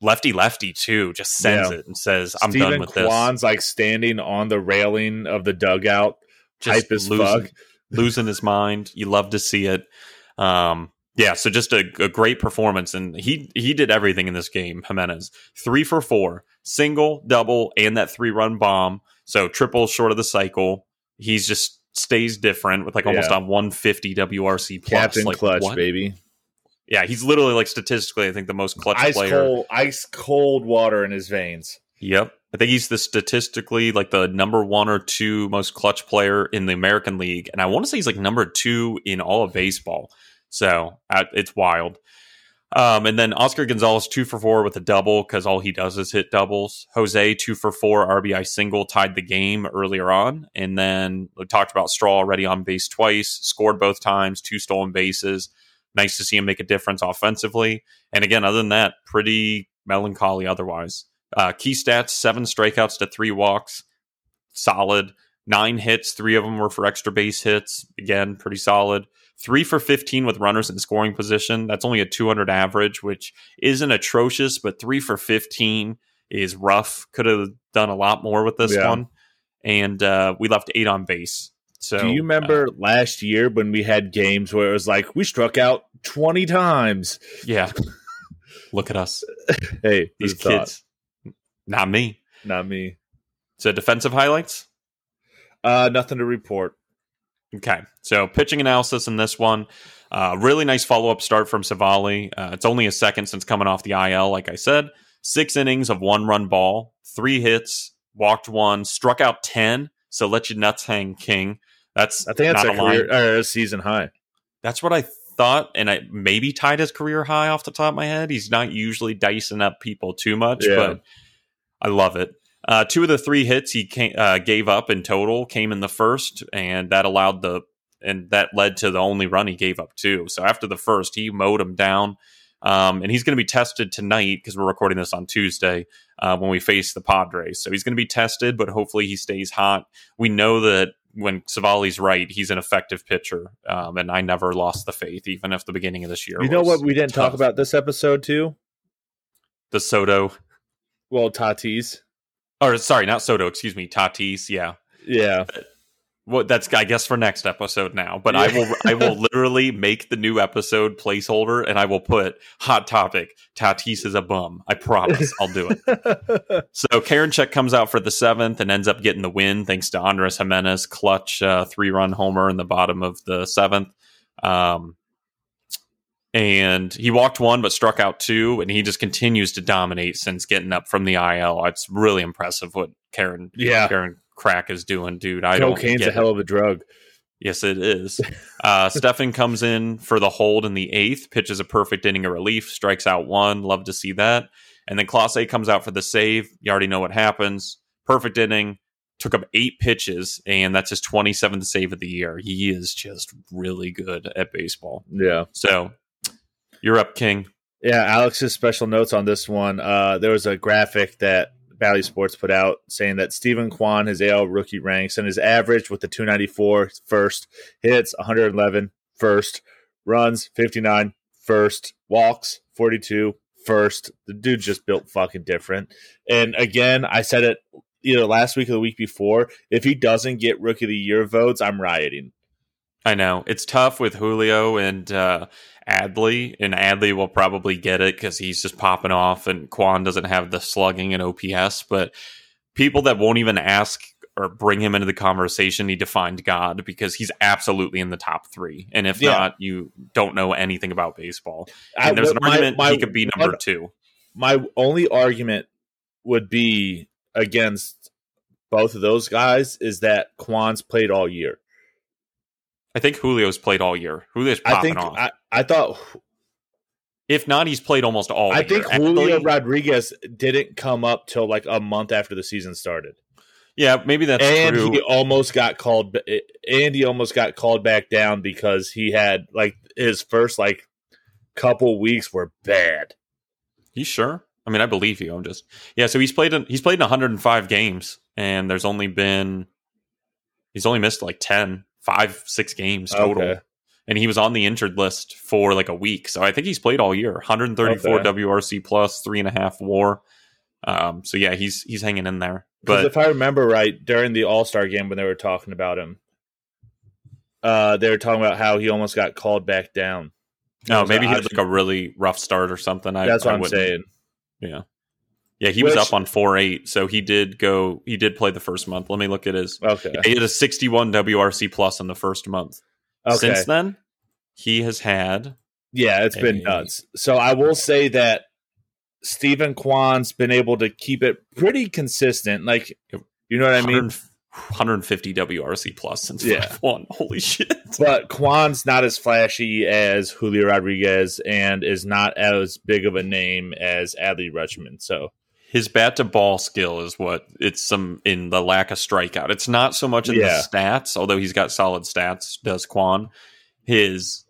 lefty lefty too, just sends Yeah. it and says, "I'm Steven done with this." Kwan's like standing on the railing of the dugout, Just losing- fuck. losing his mind. You love to see it. Um, yeah, so just a, a great performance, and he he did everything in this game. Gimenez three for four, single, double, and that three run bomb. So triple short of the cycle. He's just stays different with like almost Yeah. on 150 WRC plus. Captain like, Clutch, what? baby. Yeah, he's literally like statistically, I think the most clutch Ice player. cold, ice cold water in his veins. Yep. I think he's the statistically like the number one or two most clutch player in the American League. And I want to say he's like number two in all of baseball. So uh, it's wild. Um, and then Oscar Gonzalez, two for four with a double because all he does is hit doubles. Jose, two for four, RBI single, tied the game earlier on. And then we talked about Straw already on base twice, scored both times, two stolen bases. Nice to see him make a difference offensively. And again, other than that, pretty melancholy otherwise. Uh, key stats seven strikeouts to three walks. Solid. Nine hits. Three of them were for extra base hits. Again, pretty solid. Three for 15 with runners in scoring position. That's only a 200 average, which isn't atrocious, but three for 15 is rough. Could have done a lot more with this Yeah. one. And uh, we left eight on base. So Do you remember last year when we had games where it was like we struck out twenty times? uh, yeah. Look at us. Hey, These kids. Not me. not me. So defensive highlights? Uh, nothing to report. Okay, so pitching analysis in this one. Uh, really nice follow up start from Civale. Uh, it's only a second since coming off the IL, like I said. Six innings of one run ball, three hits, walked one, struck out 10. So let your nuts hang, King. That's I think that's a career or a season high. That's what I thought, and I maybe tied his career high off the top of my head. He's not usually dicing up people too much, Yeah. but I love it. Uh, two of the three hits he came, uh, gave up in total came in the first, and that allowed the and that led to the only run he gave up too. So after the first, he mowed him down. Um, and he's going to be tested tonight because we're recording this on Tuesday uh, when we face the Padres. So he's going to be tested, but hopefully he stays hot. We know that when Civale's right, he's an effective pitcher, um, and I never lost the faith, even if the beginning of this year. You know what we didn't talk about this episode too? The Soto, Well, Tatis. or sorry, not Soto. Excuse me, Tatis. Yeah, Yeah. Well, that's I guess for next episode now. But I will I will literally make the new episode placeholder and I will put hot topic. Tatis is a bum. I promise. I'll do it. So Karinchak comes out for the seventh and ends up getting the win thanks to Andres Gimenez clutch uh, three run homer in the bottom of the seventh. Um, and he walked one but struck out two, and he just continues to dominate since getting up from the IL. It's really impressive what Karen yeah. Karen Crack is doing, dude. I don't Cocaine's get a hell of a drug. Yes, it is. Uh, Stephan comes in for the hold in the eighth, pitches a perfect inning of relief, strikes out one. Love to see that. And then Clase comes out for the save. You already know what happens. Perfect inning. Took up eight pitches, and that's his 27th save of the year. He is just really good at baseball. Yeah. So you're up, King. Yeah, Alex's special notes on this one. Uh, there was a graphic that Bally Sports put out saying that Steven Kwan, his AL rookie ranks, and his average with the 294 first, hits 111 first, runs 59 first, walks 42 first. The dude just built fucking different. And again, I said it either last week or the week before. If he doesn't get rookie of the year votes, I'm rioting. I know it's tough with Julio and uh, Adley, and Adley will probably get it because he's just popping off, and Kwan doesn't have the slugging and OPS. But people that won't even ask or bring him into the conversation need to find God because he's absolutely in the top three, and if Yeah. not, you don't know anything about baseball. I- And there's an my- argument my he could be number one- two. my only argument would be against both of those guys is that Kwan's played all year. I think Julio's played all year. Julio's I popping think off. I, I thought if not, he's played almost all. I think year. Julio Adley- Rodriguez didn't come up till like a month after the season started, yeah, maybe that's and true. he almost got called. And he almost got called back down because he had like his first like couple weeks were bad. You sure? I mean, I believe you. I'm just yeah. So he's played in, he's played in 105 games, and there's only been he's only missed like 10, five, six games total. Okay. And he was on the injured list for like a week, so I think he's played all year. 134 Okay. WRC plus, three and a half WAR. Um, so yeah, he's he's hanging in there. Because But if I remember right, during the All Star game when they were talking about him, uh, they were talking about how he almost got called back down. no, was maybe he had like a really rough start or something. I, That's what I I'm wouldn't- saying. Yeah, yeah, he was up on four eight, so he did go. He did play the first month. Let me look at his. Okay. He had a 61 WRC plus in the first month. Okay. Since then, he has had Yeah, it's been nuts. So I will say that Steven Kwan's been able to keep it pretty consistent. Like, you know what I mean? 150 WRC plus since Yeah. yeah. one. Holy shit! But Kwan's not as flashy as Julio Rodriguez and is not as big of a name as Adley Rutschman. So His bat to ball skill is what it's some in the lack of strikeout. It's not so much in Yeah. the stats, although he's got solid stats. Does Kwan? His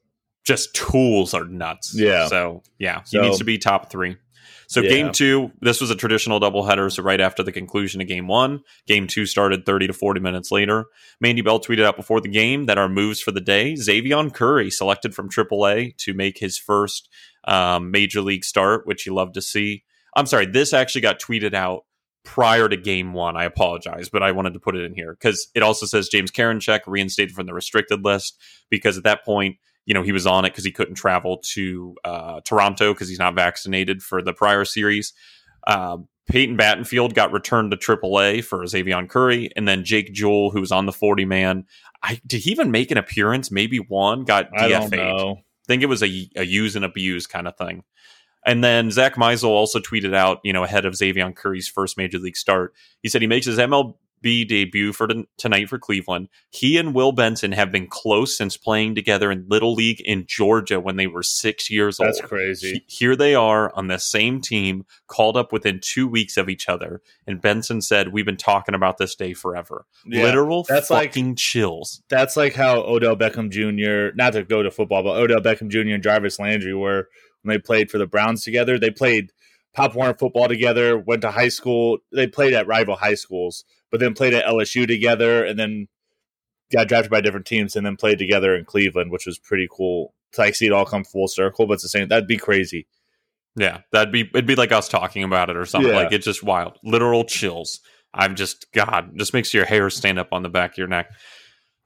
just tools are nuts. Yeah. So yeah, he So- needs to be top three. So Yeah. game two, this was a traditional doubleheader. So right after the conclusion of game one, game two started 30 to 40 minutes later. Mandy Bell tweeted out before the game that our moves for the day, Xzavion Curry selected from AAA to make his first um, major league start, which you love to see. I'm sorry, this actually got tweeted out prior to game one. I apologize, but I wanted to put it in here because it also says James Karinchak reinstated from the restricted list because at that point, you know, he was on it because he couldn't travel to uh, Toronto because he's not vaccinated for the prior series. Um, Peyton Battenfield got returned to AAA for Xzavion Curry, and then Jake Jewell, who was on the 40 man. I did he even make an appearance? Maybe one got I don't DFA'd know. think it was a, a use and abuse kind of thing. And then Zach Meisel also tweeted out, you know, ahead of Xavier Curry's first major league start. He said he makes his MLB debut for t- tonight for Cleveland. He and Will Benson have been close since playing together in Little League in Georgia when they were six years That's old. That's crazy. Here they are on the same team, called up within two weeks of each other. And Benson said, We've been talking about this day forever. Yeah, Literal that's like- chills. That's like how Odell Beckham Jr. Not to go to football, but Odell Beckham Jr. and Jarvis Landry were when they played for the Browns together. They played Pop Warner football together. Went to high school. They played at rival high schools, but then played at LSU together, and then got drafted by different teams, and then played together in Cleveland, which was pretty cool to like see it all come full circle. But it's the same. That'd be crazy. Yeah, that'd be it'd be like us talking about it or something. Yeah. Like it's just wild. Literal chills. I'm just God, just makes your hair stand up on the back of your neck.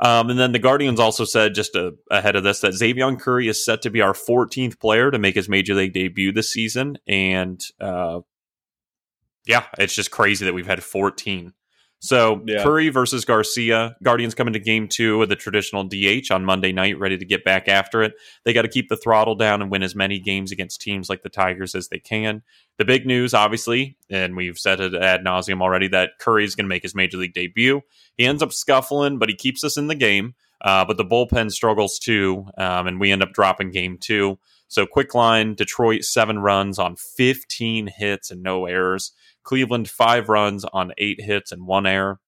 Um, and then the Guardians also said just uh ahead of this that Xavier Curry is set to be our 14th player to make his major league debut this season, and uh, yeah, it's just crazy that we've had 14. So Yeah. Curry versus Garcia. Guardians come into game two with the traditional DH on Monday night, ready to get back after it. They got to keep the throttle down and win as many games against teams like the Tigers as they can. The big news, obviously, and we've said it ad nauseum already, that Curry is going to make his major league debut. He ends up scuffling, but he keeps us in the game. Uh, but the bullpen struggles too, um, and we end up dropping game two. So quick line, Detroit seven runs on 15 hits and no errors. Cleveland five runs on eight hits and one error.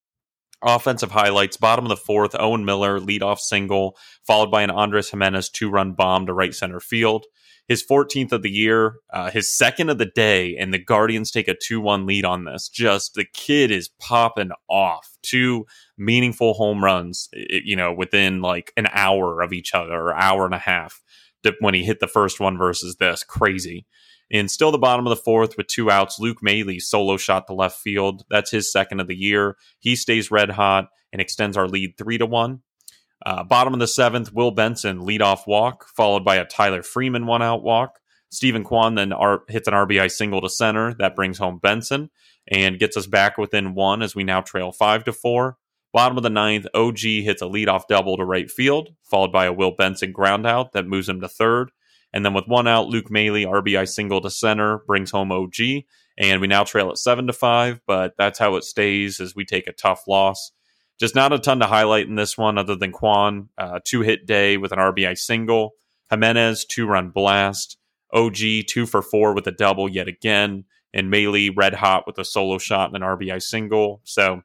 Offensive highlights: bottom of the fourth, Owen Miller leadoff single, followed by an Andres Gimenez two-run bomb to right center field. His 14th of the year, uh, his second of the day, and the Guardians take a 2-1 lead on this. Just the kid is popping off. Two meaningful home runs, you know, within like an hour of each other, or hour and a half. When he hit the first one versus this, crazy. And still the bottom of the fourth with two outs, Luke Maile solo shot to left field. That's his second of the year. He stays red hot and extends our lead three to one. Uh, bottom of the seventh, Will Benson leadoff walk, followed by a Tyler Freeman one out walk. Steven Kwan then R- hits an RBI single to center that brings home Benson and gets us back within one as we now trail five to four. Bottom of the ninth, OG hits a leadoff double to right field, followed by a Will Benson ground out that moves him to third. And then with one out, Luke Maile RBI single to center brings home OG, and we now trail at seven to five. But that's how it stays as we take a tough loss. Just not a ton to highlight in this one, other than Kwan, uh, two hit day with an RBI single, Gimenez two run blast, OG two for four with a double yet again, and Maile red hot with a solo shot and an RBI single. So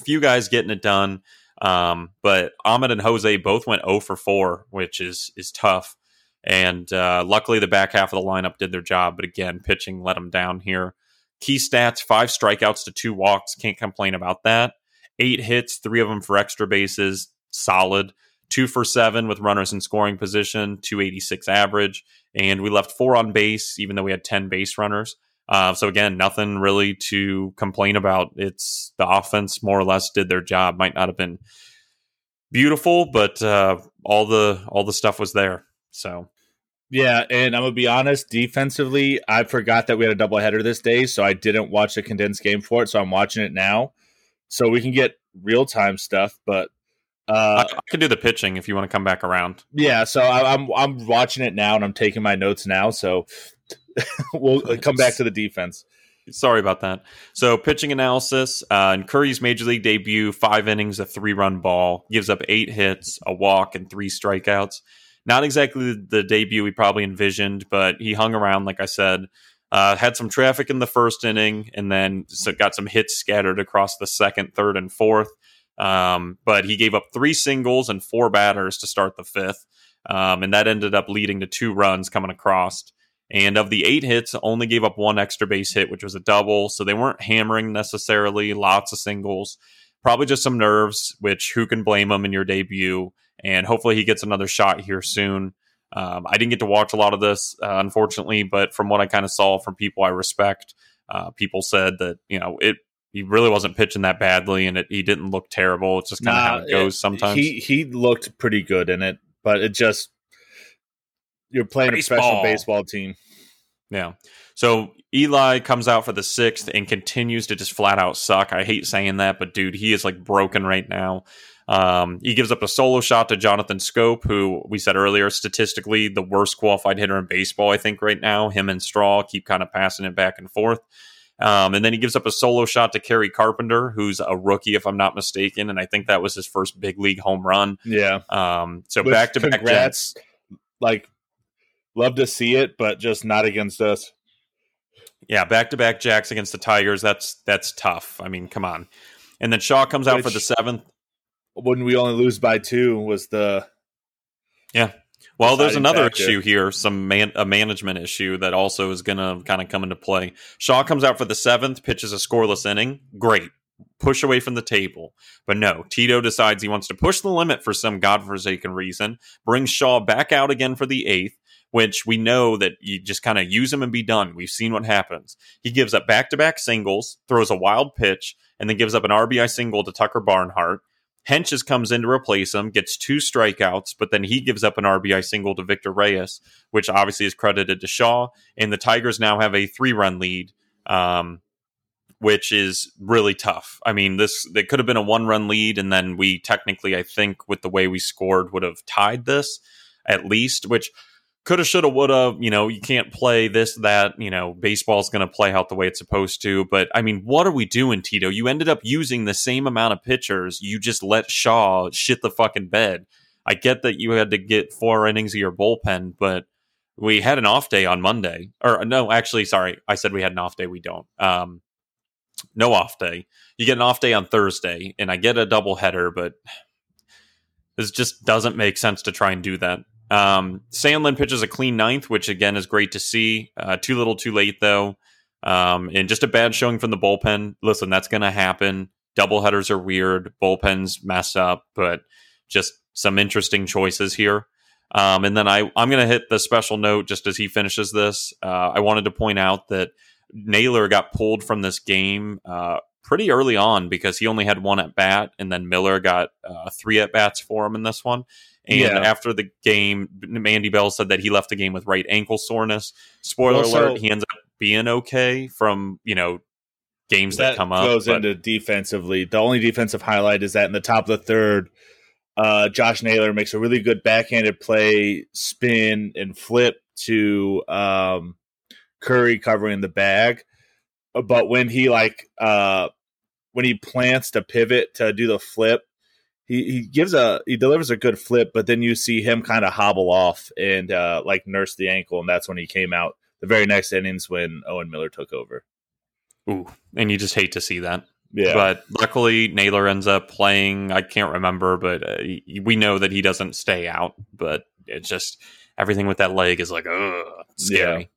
a few guys getting it done. Um, but Amed and Jose both went 0 for 4, which is is tough. And uh, luckily, the back half of the lineup did their job. But again, pitching let them down here. Key stats five strikeouts to two walks. Can't complain about that. Eight hits, three of them for extra bases. Solid. Two for seven with runners in scoring position, 286 average. And we left four on base, even though we had 10 base runners. Uh, so again, nothing really to complain about. It's the offense more or less did their job. Might not have been beautiful, but uh, all the all the stuff was there. So Yeah, and I'm gonna be honest. Defensively, I forgot that we had a doubleheader this day, so I didn't watch the condensed game for it. So I'm watching it now, so we can get real time stuff. But I, uh, I could do the pitching if you want to come back around. yeah, so I, I'm I'm watching it now, and I'm taking my notes now. So we'll come back to the defense. Sorry about that. So, pitching analysis uh, in Curry's major league debut, five innings, a three run ball, gives up eight hits, a walk, and three strikeouts. Not exactly the debut we probably envisioned, but he hung around, like I said. Uh, had some traffic in the first inning, and then got some hits scattered across the second, third, and fourth. Um, but he gave up three singles and four batters to start the fifth, um, and that ended up leading to two runs coming across. And of the eight hits, only gave up one extra base hit, which was a double. So they weren't hammering necessarily, lots of singles. Probably just some nerves, which who can blame him in your debut? And hopefully he gets another shot here soon. Um, I didn't get to watch a lot of this, uh, unfortunately, but from what I kind of saw from people I respect, uh, people said that, you know, it he really wasn't pitching that badly and it, he didn't look terrible. It's just kind of how it goes sometimes. He he looked pretty good in it, but it just you're playing a special Baseball. baseball team. Yeah. So Eli comes out for the sixth and continues to just flat out suck. I hate saying that, but dude, he is like broken right now. Um, he gives up a solo shot to Jonathan Schoop, who we said earlier, statistically the worst qualified hitter in baseball, I think, right now. Him and Straw keep kind of passing it back and forth. Um, and then he gives up a solo shot to Kerry Carpenter, who's a rookie, if I'm not mistaken, and I think that was his first big league home run. Yeah. Um, so back to back congrats. Like, love to see it, but just not against us. Yeah, back to back jacks against the Tigers. That's that's tough. I mean, come on. And then Shaw comes out for the seventh. When we only lose by two was the yeah. Well, there's another factor. issue here, some man, a management issue that also is going to kind of come into play. Shaw comes out for the seventh, pitches a scoreless inning. Great. Push away from the table. But no, Tito decides he wants to push the limit for some godforsaken reason, brings Shaw back out again for the eighth, which we know that you just kind of use him and be done. We've seen what happens. He gives up back to back singles, throws a wild pitch, and then gives up an RBI single to Tucker Barnhart. Hentges comes in to replace him, gets two strikeouts, but then he gives up an RBI single to Victor Reyes, which obviously is credited to Shaw. And the Tigers now have a three run lead, um, which is really tough. I mean, this it could have been a one run lead, and then we technically, I think, with the way we scored, would have tied this at least, which coulda, shoulda, woulda. You know, you can't play this, that. You know, baseball's going to play out the way it's supposed to. But I mean, what are we doing, Tito? You ended up using the same amount of pitchers. You just let Shaw shit the fucking bed. I get that you had to get four innings of your bullpen, but we had an off day on Monday. Or no, actually, sorry, I said we had an off day. We don't. Um, no off day. You get an off day on Thursday, and I get a double header, but this just doesn't make sense to try and do that. Um, Sandlin pitches a clean ninth, which again is great to see. Uh, too little, too late though, um, and just a bad showing from the bullpen. Listen, that's going to happen. Double headers are weird. Bullpens mess up, but just some interesting choices here. Um, and then I, I'm going to hit the special note just as he finishes this. Uh, I wanted to point out that Naylor got pulled from this game uh, pretty early on because he only had one at bat, and then Miller got uh, three at bats for him in this one. And Yeah. after the game, Mandy Bell said that he left the game with right ankle soreness. Spoiler Well, so- alert: he ends up being okay from you know games that, that come up. goes but- into defensively. The only defensive highlight is that in the top of the third, uh, Josh Naylor makes a really good backhanded play, spin and flip to um, Curry covering the bag. But when he like uh, when he plants to pivot to do the flip, he, he gives a he delivers a good flip, but then you see him kind of hobble off and uh, like nurse the ankle, and that's when he came out. The very next innings when Owen Miller took over. ooh, and you just hate to see that. Yeah, But luckily, Naylor ends up playing. I can't remember, but uh, we know that he doesn't stay out. But it's just everything with that leg is like, ugh, scary.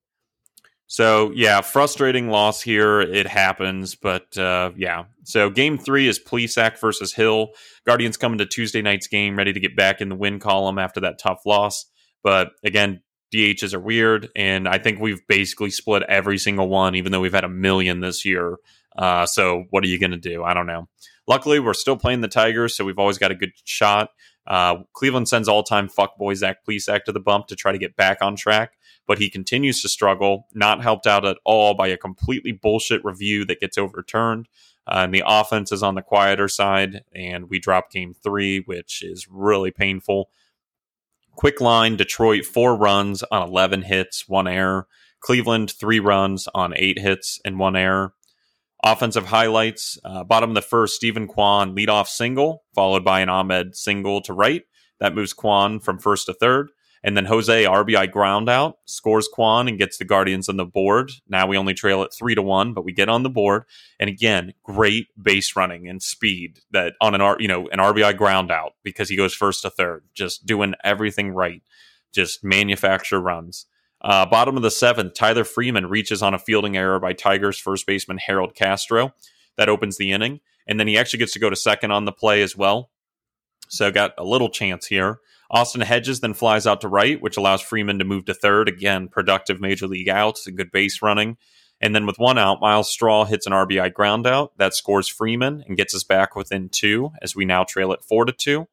So yeah, frustrating loss here. It happens, but uh, yeah. So game three is Plesac versus Hill. Guardians coming to Tuesday night's game, ready to get back in the win column after that tough loss. But again, DHs are weird, and I think we've basically split every single one, even though we've had a million this year. Uh, so what are you going to do? I don't know. Luckily, we're still playing the Tigers, so we've always got a good shot. Uh, Cleveland sends all-time fuckboy Zach Plesac to the bump to try to get back on track, but he continues to struggle. Not helped out at all by a completely bullshit review that gets overturned. Uh, and the offense is on the quieter side, and we drop game three, which is really painful. Quick line Detroit, four runs on 11 hits, one error. Cleveland, three runs on eight hits and one error. Offensive highlights uh, bottom of the first, Steven Kwan leadoff single, followed by an Amed single to right. That moves Kwan from first to third. And then Jose RBI ground out, scores Kwan and gets the Guardians on the board. Now we only trail at three to one, but we get on the board. And again, great base running and speed that on an R, you know, an RBI ground out because he goes first to third, just doing everything right, just manufacture runs. Uh, bottom of the seventh, Tyler Freeman reaches on a fielding error by Tigers first baseman Harold Castro. That opens the inning. And then he actually gets to go to second on the play as well. So got a little chance here. Austin Hedges then flies out to right, which allows Freeman to move to third. Again, productive major league outs and good base running. And then with one out, Myles Straw hits an RBI ground out. That scores Freeman and gets us back within two as we now trail at four to two.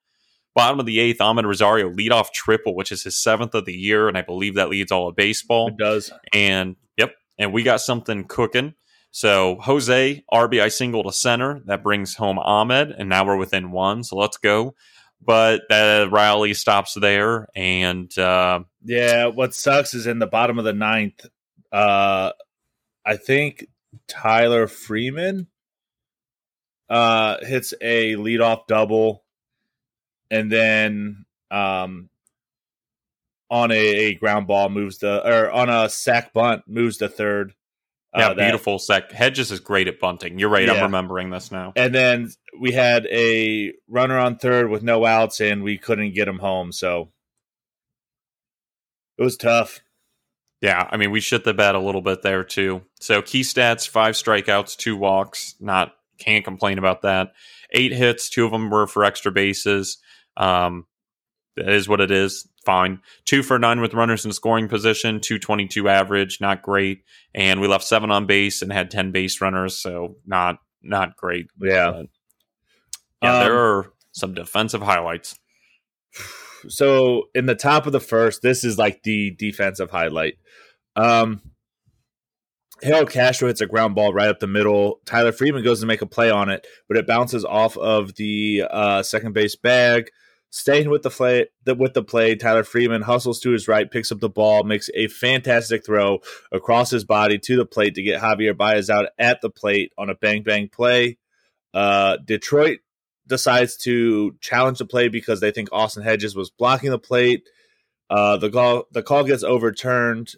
Bottom of the eighth, Amed Rosario leadoff triple, which is his seventh of the year, and I believe that leads all of baseball. it does. And yep, and we got something cooking. So Jose RBI single to center that brings home Amed, and now we're within one. So let's go. But uh, Riley stops there, and uh, Yeah, what sucks is in the bottom of the ninth. Uh, I think Tyler Freeman uh, hits a leadoff double, and then um, on a, a, ground ball moves the or on a sack bunt moves the third. Yeah, uh, beautiful sec. Hedges is great at bunting. You're right. Yeah. I'm remembering this now. And then we had a runner on third with no outs, and we couldn't get him home. So it was tough. Yeah, I mean, we shit the bed a little bit there too. So key stats: five strikeouts, two walks. Not can't complain about that. Eight hits, two of them were for extra bases. Um, that is what it is. Fine. Two for nine with runners in scoring position, 222 average, not great. And we left seven on base and had 10 base runners, so not not great. Yeah. But yeah, um, there are some defensive highlights. So in the top of the first, this is like the defensive highlight. Um Harold Castro hits a ground ball right up the middle. Tyler Freeman goes to make a play on it, but it bounces off of the uh, second base bag. Staying with the play, the, with the play, Tyler Freeman hustles to his right, picks up the ball, makes a fantastic throw across his body to the plate to get Javier Baez out at the plate on a bang bang play. Uh, Detroit decides to challenge the play because they think Austin Hedges was blocking the plate. Uh, the call the call gets overturned,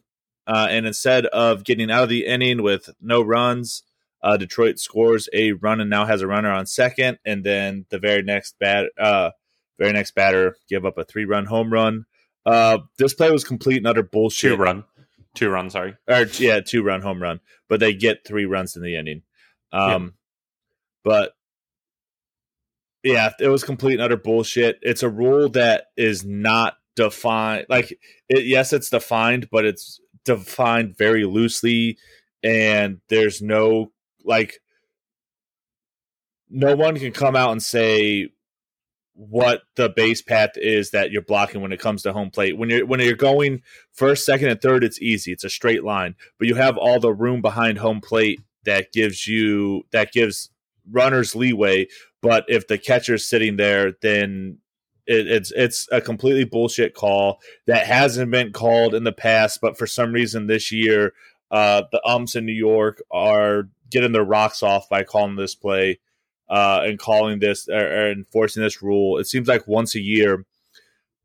uh, and instead of getting out of the inning with no runs, uh, Detroit scores a run and now has a runner on second. And then the very next bat, uh, very next batter give up a three run home run. Uh, this play was complete and utter bullshit. Two run, two run. Sorry, or yeah, two run home run. But they get three runs in the inning. Um, yeah. but yeah, it was complete and utter bullshit. It's a rule that is not defined. Like, it, yes, it's defined, but it's defined very loosely, and there's no like no one can come out and say what the base path is that you're blocking when it comes to home plate. When you're when you're going first, second, and third, it's easy. It's a straight line. But you have all the room behind home plate that gives you that gives runners leeway. But if the catcher's sitting there, then it, it's it's a completely bullshit call that hasn't been called in the past. But for some reason this year, uh, the umps in New York are getting their rocks off by calling this play uh, and calling this or, or, enforcing this rule. It seems like once a year,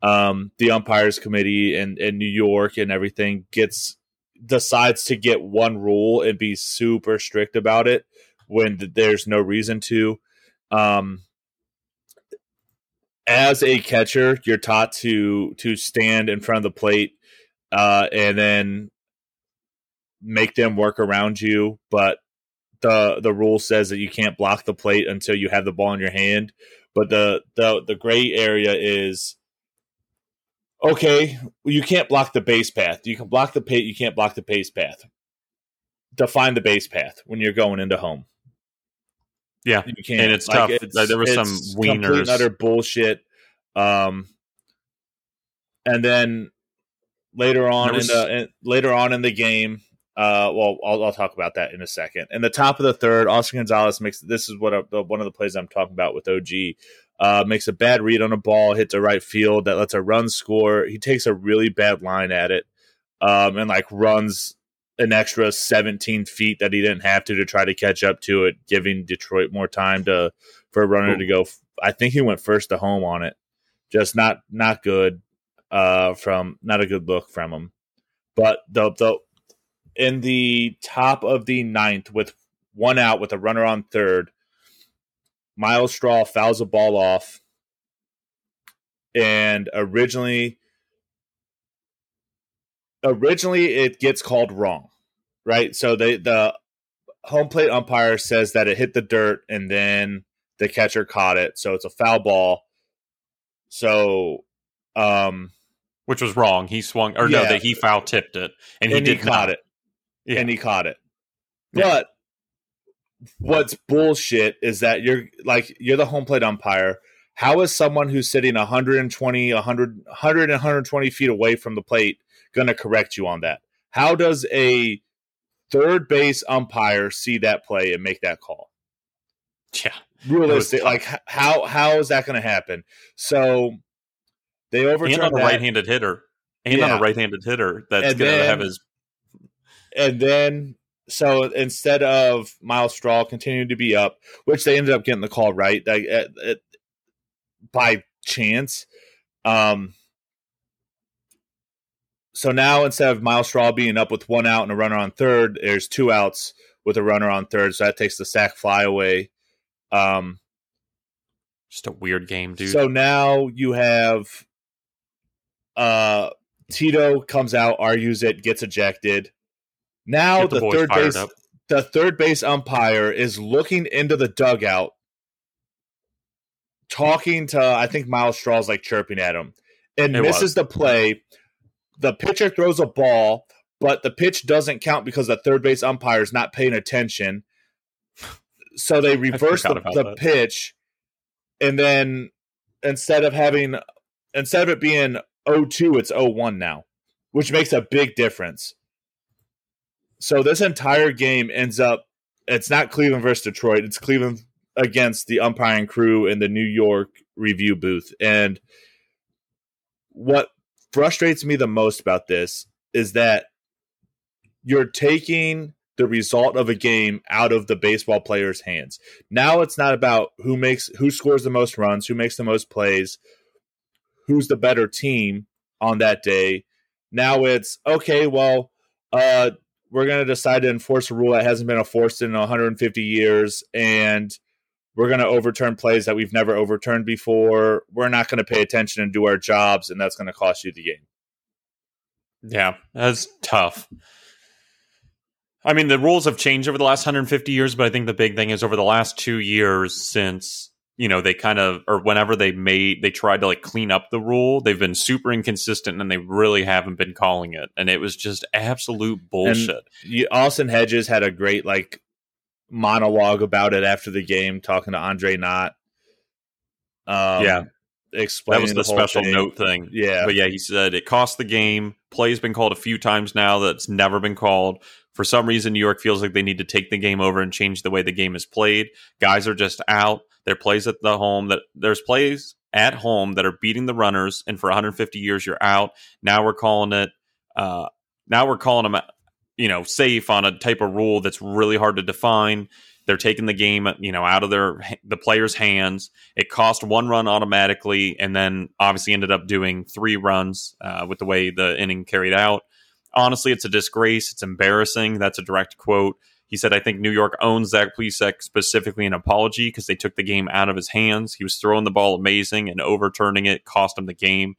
um, the umpires committee in, in New York and everything gets decides to get one rule and be super strict about it when there's no reason to. Um, as a catcher, you're taught to to stand in front of the plate uh, and then make them work around you, but the the rule says that you can't block the plate until you have the ball in your hand. But the the the gray area is okay. You can't block the base path. You can block the pit. You can't block the base path. Define the base path when you're going into home. Yeah, you can't. And it's like, tough. It's, there was some wieners. utter bullshit. Um, and then later on was, in the in, later on in the game, uh, well, I'll, I'll, talk about that in a second. In the top of the third, Oscar Gonzalez makes this is what a, one of the plays I'm talking about with OG. Uh, makes a bad read on a ball, hits a right field that lets a run score. He takes a really bad line at it, um, and like runs an extra 17 feet that he didn't have to to try to catch up to it, giving Detroit more time to for a runner Ooh. to go. I think he went first to home on it. Just not not good uh, from not a good look from him. But the the in the top of the ninth with one out with a runner on third. Myles Straw fouls a ball off. And originally originally it gets called wrong. Right? So they the home plate umpire says that it hit the dirt and then the catcher caught it. So it's a foul ball. So um which was wrong. He swung or yeah. no, that he foul tipped it and, and he did he caught not. it yeah. and he caught it. Yeah. But what's bullshit is that you're like you're the home plate umpire. How is someone who's sitting 120, 100, 100 and 120 feet away from the plate going to correct you on that? How does a third base umpire see that play and make that call? Yeah, realistic. Like how how is that going to happen? So they overturn and on a right-handed hitter, and yeah. on a right-handed hitter that's going to have his and then so instead of Myles Straw continuing to be up, which they ended up getting the call right like, by chance. Um, so now instead of Myles Straw being up with one out and a runner on third, there's two outs with a runner on third. So that takes the sac fly away. Um, just a weird game, dude. So now you have uh Tito comes out, argues it, gets ejected. Now the, the third base up. the third base umpire is looking into the dugout, talking to I think Myles Straw's like chirping at him, and it misses was. the play. The pitcher throws a ball, but the pitch doesn't count because the third base umpire is not paying attention. So they reverse the, the pitch, and then instead of having instead of it being 0-2, it's 0-1 now, which makes a big difference. So this entire game ends up it's not Cleveland versus Detroit, it's Cleveland against the umpiring crew in the New York review booth. And what frustrates me the most about this is that you're taking the result of a game out of the baseball player's hands. Now it's not about who makes who scores the most runs, who makes the most plays, who's the better team on that day. Now it's okay, well, uh we're going to decide to enforce a rule that hasn't been enforced in 150 years and we're going to overturn plays that we've never overturned before. We're not going to pay attention and do our jobs and that's going to cost you the game. Yeah, that's tough. I mean, the rules have changed over the last 150 years, but I think the big thing is over the last two years since you know they kind of or whenever they made they tried to like clean up the rule they've been super inconsistent and they really haven't been calling it and it was just absolute bullshit you, austin hedges had a great like monologue about it after the game talking to andre knott um, yeah explaining that was the, the special thing. note thing yeah but yeah he said it cost the game play's been called a few times now that's never been called for some reason, New York feels like they need to take the game over and change the way the game is played. Guys are just out. There plays at the home that there's plays at home that are beating the runners, and for 150 years you're out. Now we're calling it. Uh, now we're calling them, you know, safe on a type of rule that's really hard to define. They're taking the game, you know, out of their the players' hands. It cost one run automatically, and then obviously ended up doing three runs uh, with the way the inning carried out honestly, it's a disgrace. It's embarrassing. That's a direct quote. He said, I think New York owns Zach Plesac specifically an apology because they took the game out of his hands. He was throwing the ball amazing and overturning it cost him the game.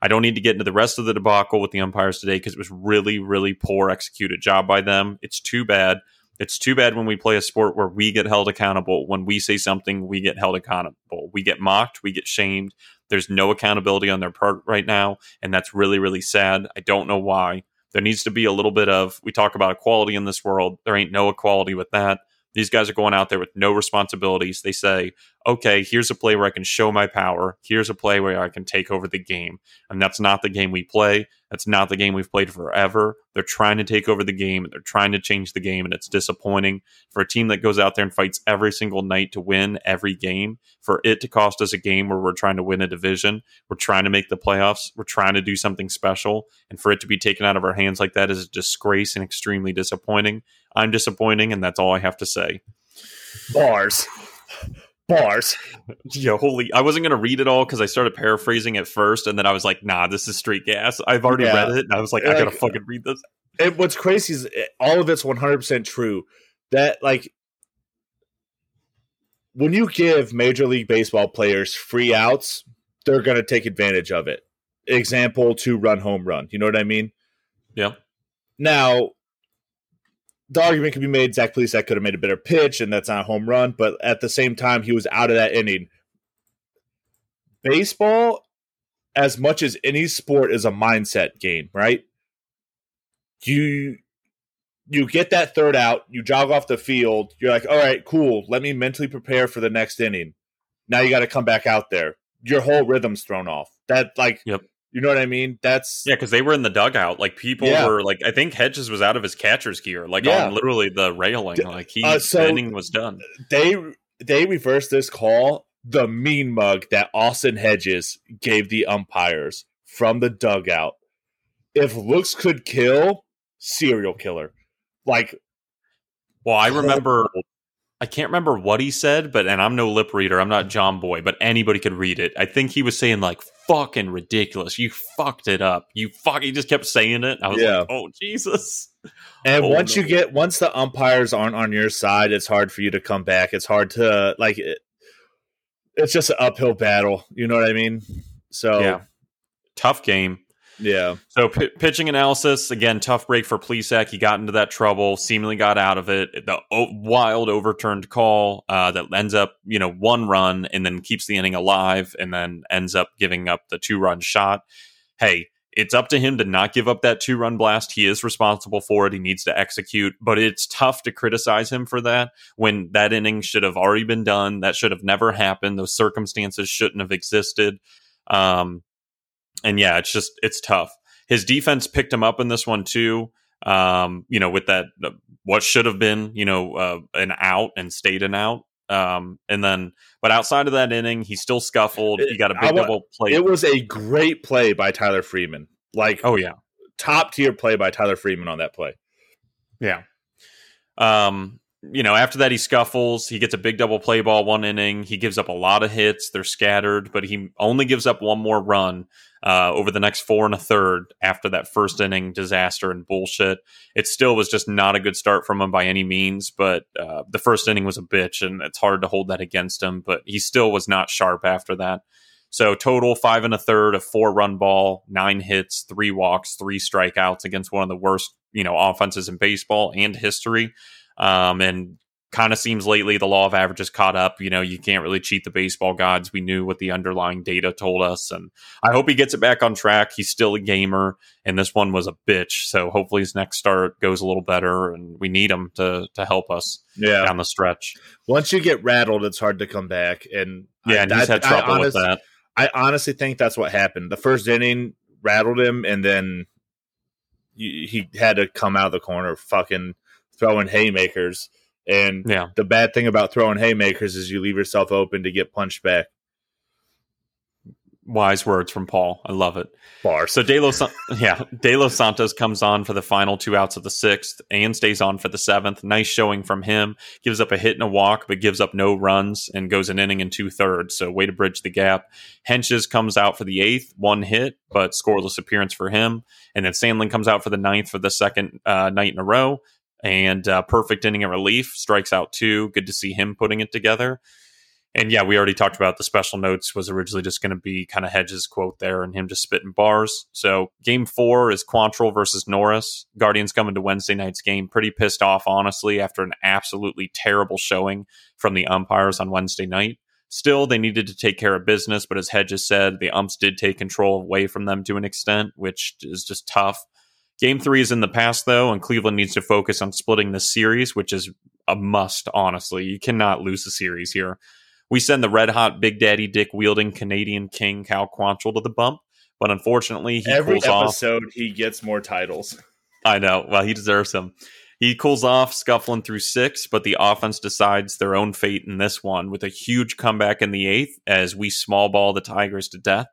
I don't need to get into the rest of the debacle with the umpires today because it was really, really poor executed job by them. It's too bad. It's too bad when we play a sport where we get held accountable. When we say something, we get held accountable. We get mocked, we get shamed. There's no accountability on their part right now. And that's really, really sad. I don't know why. There needs to be a little bit of, we talk about equality in this world. There ain't no equality with that. These guys are going out there with no responsibilities. They say, okay, here's a play where I can show my power. Here's a play where I can take over the game. And that's not the game we play. That's not the game we've played forever. They're trying to take over the game. And they're trying to change the game, and it's disappointing for a team that goes out there and fights every single night to win every game. For it to cost us a game where we're trying to win a division, we're trying to make the playoffs, we're trying to do something special, and for it to be taken out of our hands like that is a disgrace and extremely disappointing. I'm disappointing, and that's all I have to say. Bars. Bars. Yeah, holy! I wasn't gonna read it all because I started paraphrasing at first, and then I was like, "Nah, this is straight gas." I've already yeah. read it, and I was like, "I gotta fucking read this." And what's crazy is eh, all of it's one hundred percent true. That like when you give Major League Baseball players free outs, they're gonna take advantage of it. Example: two run home run. You know what I mean? Yeah. Now the argument could be made Zach Plesac could have made a better pitch, and that's not a home run. But at the same time, he was out of that inning. Baseball, as much as any sport, is a mindset game, right? You you get that third out, you jog off the field, you're like, all right, cool. Let me mentally prepare for the next inning. Now you got to come back out there. Your whole rhythm's thrown off. That like yep. You know what I mean? That's yeah, because they were in the dugout. Like people yeah. were like, I think Hedges was out of his catcher's gear, like yeah. on literally the railing. Like he uh, so inning was done. They they reversed this call. The mean mug that Austin Hedges gave the umpires from the dugout. If looks could kill, serial killer. Like Well, I remember I can't remember what he said, but and I'm no lip reader, I'm not John Boy, but anybody could read it. I think he was saying like fucking ridiculous. You fucked it up. You fuck he just kept saying it. I was Yeah. like, "Oh, Jesus." And Oh, once no. you get once the umpires aren't on your side, it's hard for you to come back. It's hard to like it, it's just an uphill battle. You know what I mean? So Yeah. Tough game. Yeah. So p- pitching analysis again, tough break for Plesac. He got into that trouble, seemingly got out of it. The o- wild overturned call uh, that ends up, you know, one run and then keeps the inning alive, and then ends up giving up the two run shot. Hey, it's up to him to not give up that two run blast. He is responsible for it. He needs to execute, but it's tough to criticize him for that when that inning should have already been done. That should have never happened. Those circumstances shouldn't have existed. Um, and yeah, it's just it's tough. His defense picked him up in this one too. Um, you know, with that what should have been, you know, uh, an out and stayed an out. Um, and then, but outside of that inning, he still scuffled. He got a I big wa- double play. It was a great play by Tyler Freeman. Like oh yeah, top tier play by Tyler Freeman on that play. Yeah. Um, you know, after that he scuffles, he gets a big double play ball one inning. He gives up a lot of hits. They're scattered, but he only gives up one more run uh, over the next four and a third after that first inning disaster and bullshit. It still was just not a good start from him by any means, but uh, the first inning was a bitch, and it's hard to hold that against him. But he still was not sharp after that. So total five and a third, a four run ball, nine hits, three walks, three strikeouts against one of the worst, you know, offenses in baseball and history. Um, and kind of seems lately the law of averages caught up. You know, you can't really cheat the baseball gods. We knew what the underlying data told us, and I hope he gets it back on track. He's still a gamer, and this one was a bitch. So hopefully his next start goes a little better, and we need him to to help us Yeah. down the stretch. Once you get rattled, it's hard to come back. And Yeah, I, and he's I- had trouble honest- with that. I honestly think that's what happened. The first inning rattled him, and then he had to come out of the corner, fucking throwing haymakers. And Yeah. the bad thing about throwing haymakers is you leave yourself open to get punched back. Wise words from Paul. I love it. Bar. So De Los, yeah, De Los Santos comes on for the final two outs of the sixth and stays on for the seventh. Nice showing from him. Gives up a hit and a walk, but gives up no runs and goes an inning and two thirds. So way to bridge the gap. Hentges comes out for the eighth, one hit, but scoreless appearance for him. And then Sandlin comes out for the ninth for the second uh, night in a row. And uh, perfect inning of relief, strikes out two. Good to see him putting it together. And yeah, we already talked about the special notes was originally just going to be kind of Hedges' quote there and him just spitting bars. So game four is Quantrill versus Norris. Guardians coming to Wednesday night's game pretty pissed off, honestly, after an absolutely terrible showing from the umpires on Wednesday night. Still, they needed to take care of business, but as Hedges said, the umps did take control away from them to an extent, which is just tough. Game three is in the past, though, and Cleveland needs to focus on splitting the series, which is a must, honestly. You cannot lose the series here. We send the red hot Big Daddy Dick wielding Canadian King Cal Quantrill to the bump, but unfortunately he Every cools off. episode, he gets more titles. I know. Well, he deserves them. He cools off, scuffling through six, but the offense decides their own fate in this one with a huge comeback in the eighth as we small ball the Tigers to death.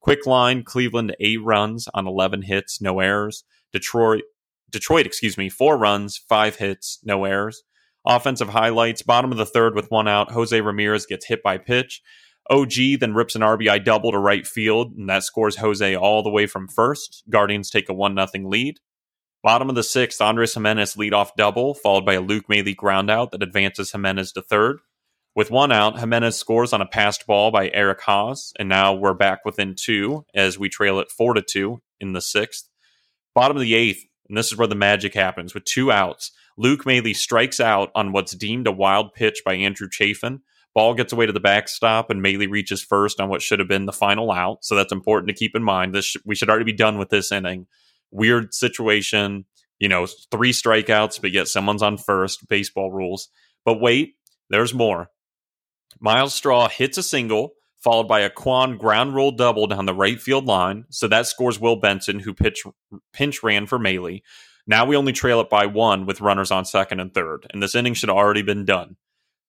Quick line, Cleveland eight runs on eleven hits, no errors. Detroit, Detroit, excuse me, four runs, five hits, no errors. Offensive highlights, bottom of the third with one out. Jose Ramirez gets hit by pitch. OG then rips an RBI double to right field, and that scores Jose all the way from first. Guardians take a 1 0 lead. Bottom of the sixth, Andres Gimenez leadoff double, followed by a Luke Maile groundout that advances Gimenez to third. With one out, Gimenez scores on a passed ball by Eric Haas, and now we're back within two as we trail it four to two in the sixth. Bottom of the eighth, and this is where the magic happens. With two outs, Luke Maile strikes out on what's deemed a wild pitch by Andrew Chafin. Ball gets away to the backstop, and Maile reaches first on what should have been the final out. So that's important to keep in mind. This sh- we should already be done with this inning. Weird situation, you know, three strikeouts, but yet someone's on first. Baseball rules. But wait, there's more. Myles Straw hits a single, followed by a Kwan ground rule double down the right field line. So that scores Will Benson, who pitch pinch ran for Maile. Now we only trail it by one with runners on second and third, and this inning should have already been done.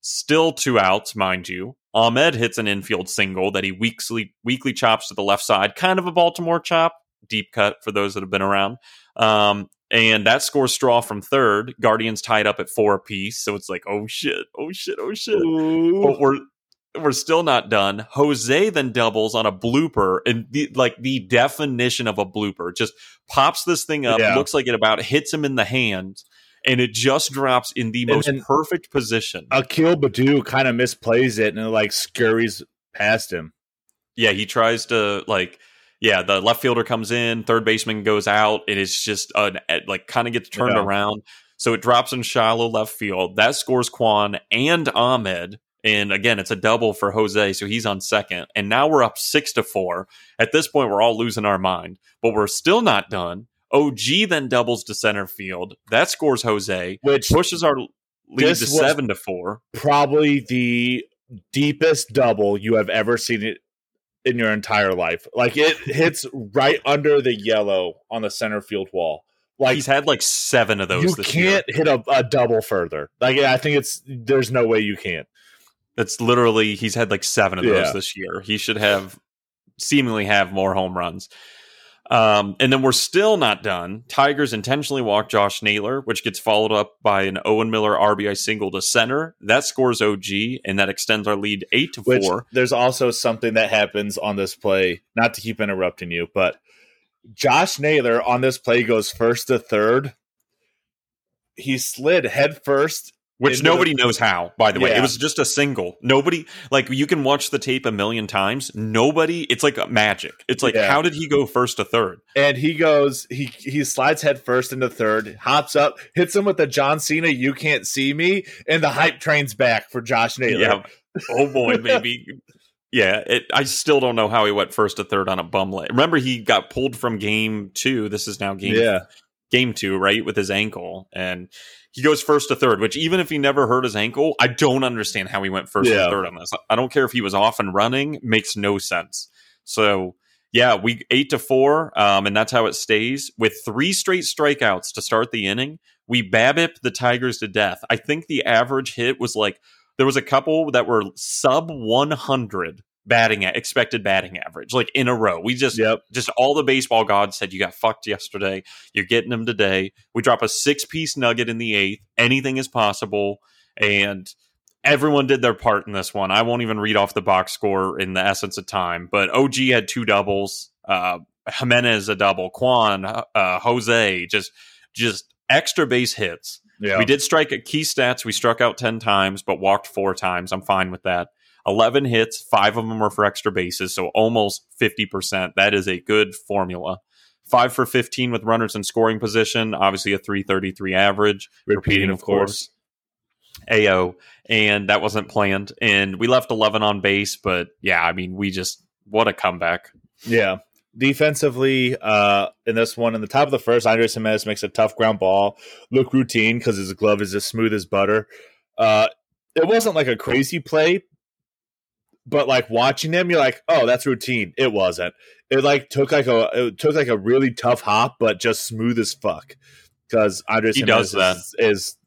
Still two outs, mind you. Amed hits an infield single that he weakly weakly chops to the left side, kind of a Baltimore chop, deep cut for those that have been around. Um, and that scores straw from third. Guardians tied up at four apiece, so it's like, oh shit, oh shit, oh shit. Ooh. But we're we're still not done. Jose then doubles on a blooper, and the, like the definition of a blooper, just pops this thing up. Yeah. Looks like it about hits him in the hand, and it just drops in the And most perfect position. Akil Baddoo kind of misplays it and it like scurries past him. yeah, he tries to like. Yeah, the left fielder comes in, third baseman goes out, and it's just an eh, like kind of gets turned Yeah. around. So it drops in shallow left field. That scores Kwan and Amed. And again, it's a double for Jose, so he's on second. And now we're up six to four. At this point, we're all losing our mind, but we're still not done. OG then doubles to center field. That scores Jose, Which pushes our lead to seven to four. probably the deepest double you have ever seen it in your entire life. Like it hits right under the yellow on the center field wall. Like He's had like seven of those you can't hit a, a double further. Like I think it's there's no way you can. That's literally he's had like seven of those Yeah. this year. He should have seemingly have more home runs. Um, and then we're still not done. Tigers intentionally walk Josh Naylor, which gets followed up by an Owen Miller RBI single to center. That scores OG, and that extends our lead eight to Which four. there's also something that happens on this play. Not to keep interrupting you, but Josh Naylor on this play goes first to third. He slid head first. Which into the- nobody knows how, by the way. Yeah. It was just a single. Nobody, like, you can watch the tape a million times. Nobody, it's like magic. It's like, Yeah. how did he go first to third? and he goes he he slides head first into third hops up hits him with the john cena you can't see me and the hype train's back for josh naylor Yeah. Oh boy, maybe. yeah, it, I still don't know how he went first to third on a bum leg. Remember, he got pulled from game two. This is now game yeah game two, right, with his ankle, and he goes first to third. Which even if he never hurt his ankle, I don't understand how he went first Yeah. to third on this. I don't care if he was off and running; makes no sense. So. Yeah, we eight to four, um, and that's how it stays. With three straight strikeouts to start the inning, we babip the Tigers to death. I think the average hit was like there was a couple that were sub 100 batting at expected batting average, like in a row. We just yep just all the baseball gods said you got fucked yesterday. You're getting them today. We drop a six piece nugget in the eighth. Anything is possible, and everyone did their part in this one. I won't even read off the box score in the essence of time, but OG had two doubles. Uh, Gimenez a double. Kwan, uh, Jose, just just extra base hits. yeah We did strike at key stats. We struck out 10 times, but walked four times. I'm fine with that. 11 hits, five of them were for extra bases, so almost 50%. That is a good formula. Five for 15 with runners in scoring position, obviously a 333 average. repeating of course AO, and that wasn't planned. And we left 11 on base, but yeah, I mean, we just, what a comeback. yeah defensively uh in this one in the top of the first andres gimenez makes a tough ground ball look routine because his glove is as smooth as butter uh it wasn't like a crazy play but like watching him you're like oh that's routine it wasn't it like took like a it took like a really tough hop but just smooth as fuck because andres He gimenez does is, is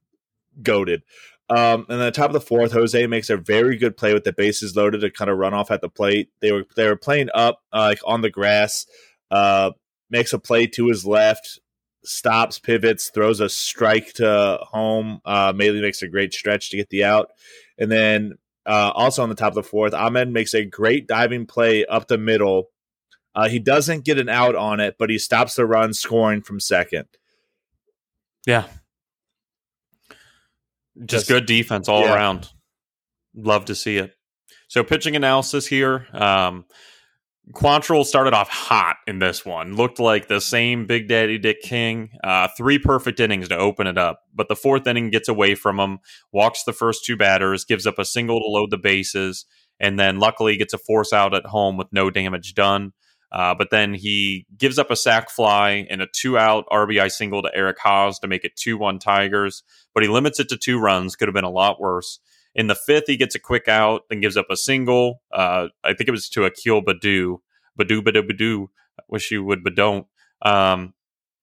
goaded um, and then the top of the fourth, Jose makes a very good play with the bases loaded to kind of run off at the plate. They were they were playing up uh, like on the grass. Uh, makes a play to his left, stops, pivots, throws a strike to home. Uh, Maile makes a great stretch to get the out, and then uh, also on the top of the fourth, Amed makes a great diving play up the middle. Uh, he doesn't get an out on it, but he stops the run, scoring from second. Yeah. Just Just- good defense all yeah. around. Love to see it. So pitching analysis here. Um, Quantrill started off hot in this one. Looked like the same Big Daddy Dick King. Uh, three perfect innings to open it up. But the fourth inning gets away from him, walks the first two batters, gives up a single to load the bases, and then luckily gets a force out at home with no damage done. Uh, but then he gives up a sac fly and a two out RBI single to Eric Haas to make it 2 1 Tigers, but he limits it to two runs. Could have been a lot worse. In the fifth, he gets a quick out, then gives up a single. Uh, I think it was to Akil Baddoo. Badu, Badu, Badu. Wish you would, but don't. Um,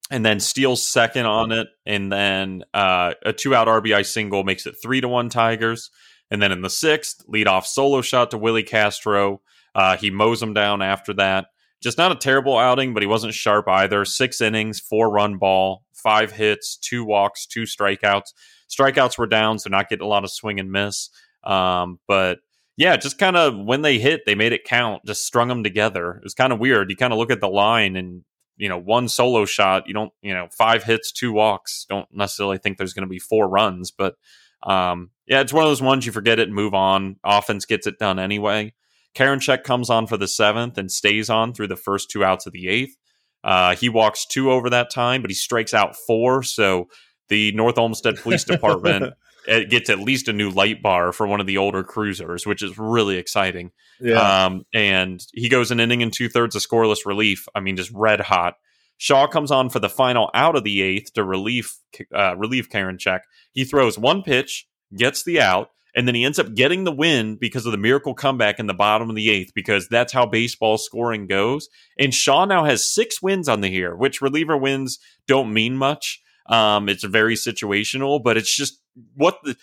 and then steals second on it, and then uh, a two out RBI single makes it 3 to 1 Tigers. And then in the sixth, lead off solo shot to Willi Castro. Uh, he mows him down after that. Just not a terrible outing, but he wasn't sharp either. Six innings, four run ball, five hits, two walks, two strikeouts. Strikeouts were down, so not getting a lot of swing and miss. Um, but yeah, just kind of when they hit, they made it count, just strung them together. It was kind of weird. You kind of look at the line and, you know, one solo shot, you don't, you know, five hits, two walks. Don't necessarily think there's going to be four runs, but um, yeah, it's one of those ones you forget it and move on. Offense gets it done anyway. Karinchak comes on for the seventh and stays on through the first two outs of the eighth. Uh, he walks two over that time, but he strikes out four. So the North Olmsted Police Department gets at least a new light bar for one of the older cruisers, which is really exciting. Yeah. Um, and he goes an inning and two thirds of scoreless relief. I mean, just red hot. Shaw comes on for the final out of the eighth to relieve uh, relieve Karinchak. He throws one pitch, gets the out, and then he ends up getting the win because of the miracle comeback in the bottom of the eighth, because that's how baseball scoring goes. And Shaw now has six wins on the year, which reliever wins don't mean much. Um, it's very situational, but it's just what the.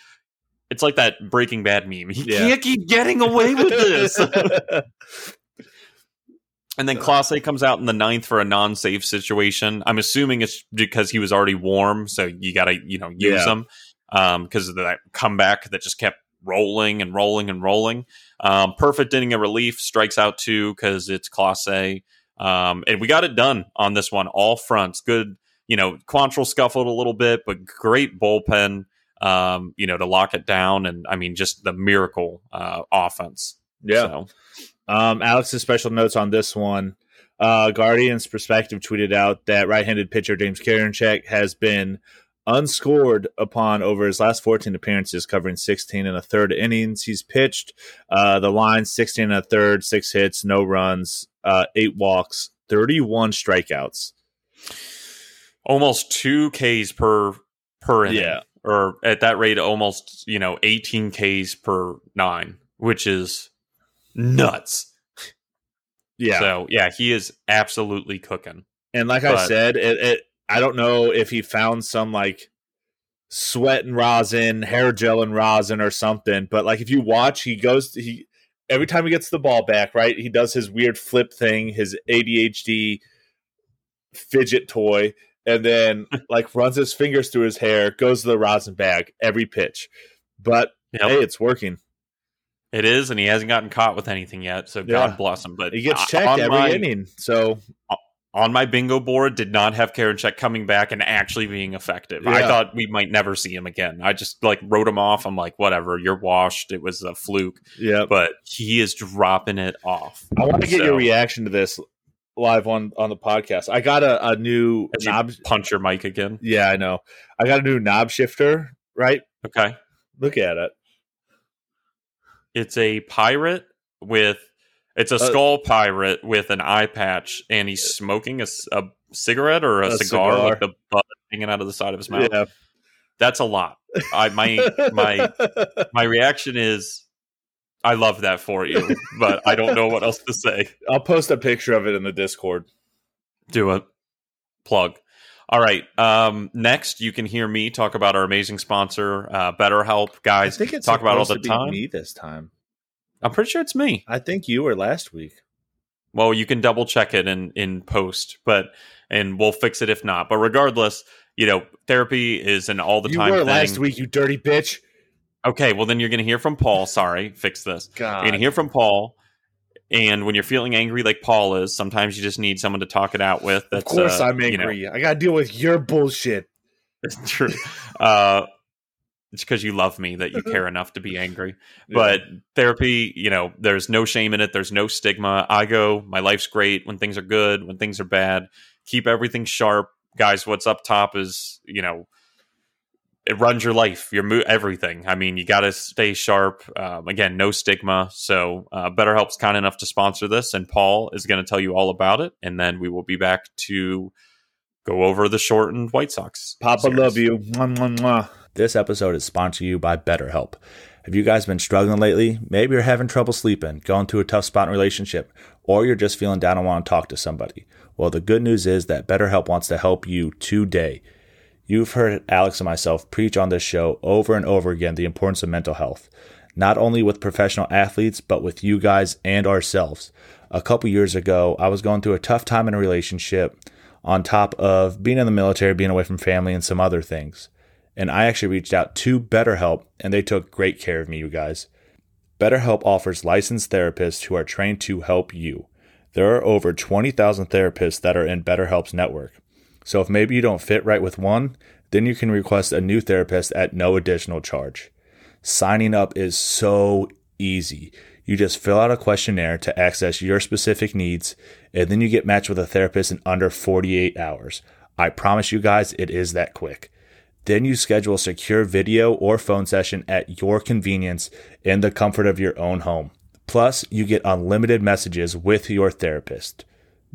It's like that Breaking Bad meme. He yeah. can't keep getting away with this. and then Clase comes out in the ninth for a non-safe situation. I'm assuming it's because he was already warm, so you got to you know use yeah. him because um, of that comeback that just kept rolling and rolling and rolling. Um, perfect inning of relief, strikes out two because it's Clase. Um, and we got it done on this one, all fronts. Good, you know, Quantrill scuffled a little bit, but great bullpen, um, you know, to lock it down. And I mean, just the miracle uh, offense. Yeah. So. Um, Alex's special notes on this one. Uh, Guardian's perspective tweeted out that right-handed pitcher James Karinchak has been unscored upon over his last 14 appearances, covering 16 and a third innings. He's pitched uh, the line 16 and a third, six hits, no runs, uh, eight walks, 31 strikeouts. Almost two Ks per per inning. Yeah. Or at that rate, almost, you know, 18 Ks per nine, which is nuts. Yeah. So, yeah, he is absolutely cooking. And like but, I said, it, it I don't know if he found some like sweat and rosin, hair gel and rosin or something, but like if you watch, he goes he every time he gets the ball back, right? He does his weird flip thing, his ADHD fidget toy, and then like runs his fingers through his hair, goes to the rosin bag every pitch. But yep. hey, it's working. It is, and he hasn't gotten caught with anything yet. So God yeah. bless him. But he gets checked every my, inning. So on my bingo board did not have Karinchak coming back and actually being effective. Yeah. I thought we might never see him again. I just like wrote him off. I'm like, whatever, you're washed. It was a fluke. Yeah. But he is dropping it off. I want to get so, your reaction to this live on on the podcast. I got a, a new knob punch your mic again. Yeah, I know. I got a new knob shifter, right? Okay. Look at it. It's a pirate with it's a uh, skull pirate with an eye patch, and he's smoking a, a cigarette or a, a cigar, cigar, with the butt hanging out of the side of his mouth. Yeah. That's a lot. I my my my reaction is I love that for you, but I don't know what else to say. I'll post a picture of it in the Discord. Do it. Plug. All right. Um, next, you can hear me talk about our amazing sponsor, uh, BetterHelp. Guys, I think it's talk about all the time. Me this time. I'm pretty sure it's me. I think you were last week. Well, you can double check it in in post, but and we'll fix it if not. But regardless, you know, therapy is an all the time. You were thing. last week, you dirty bitch. Okay, well then you're going to hear from Paul. Sorry, fix this. God. You're going to hear from Paul. And when you're feeling angry like Paul is, sometimes you just need someone to talk it out with. That's, of course, uh, I'm angry. You know, I got to deal with your bullshit. It's true. uh, it's because you love me that you care enough to be angry. Yeah. But therapy, you know, there's no shame in it. There's no stigma. I go, my life's great when things are good, when things are bad. Keep everything sharp, guys. What's up top is, you know, it runs your life, your mo- everything. I mean, you got to stay sharp. Um, again, no stigma. So, uh, BetterHelp's kind enough to sponsor this, and Paul is going to tell you all about it, and then we will be back to go over the shortened White Sox. Papa, series. love you. Mwah, mwah, mwah. This episode is sponsored you by BetterHelp. Have you guys been struggling lately? Maybe you're having trouble sleeping, going through a tough spot in a relationship, or you're just feeling down and want to talk to somebody. Well, the good news is that BetterHelp wants to help you today. You've heard Alex and myself preach on this show over and over again the importance of mental health. not only with professional athletes, but with you guys and ourselves. A couple years ago, I was going through a tough time in a relationship on top of being in the military, being away from family, and some other things. And I actually reached out to BetterHelp, and they took great care of me, you guys. BetterHelp offers licensed therapists who are trained to help you. There are over 20,000 therapists that are in BetterHelp's network. So if maybe you don't fit right with one, then you can request a new therapist at no additional charge. Signing up is so easy. You just fill out a questionnaire to access your specific needs, and then you get matched with a therapist in under 48 hours. I promise you guys, it is that quick. Then you schedule a secure video or phone session at your convenience in the comfort of your own home. Plus, you get unlimited messages with your therapist.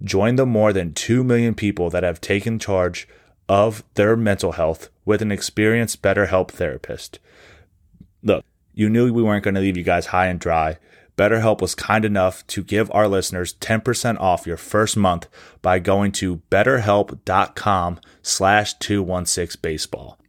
Join the more than 2 million people that have taken charge of their mental health with an experienced BetterHelp therapist. Look, you knew we weren't going to leave you guys high and dry. BetterHelp was kind enough to give our listeners 10% off your first month by going to betterhelp.com slash 216baseball.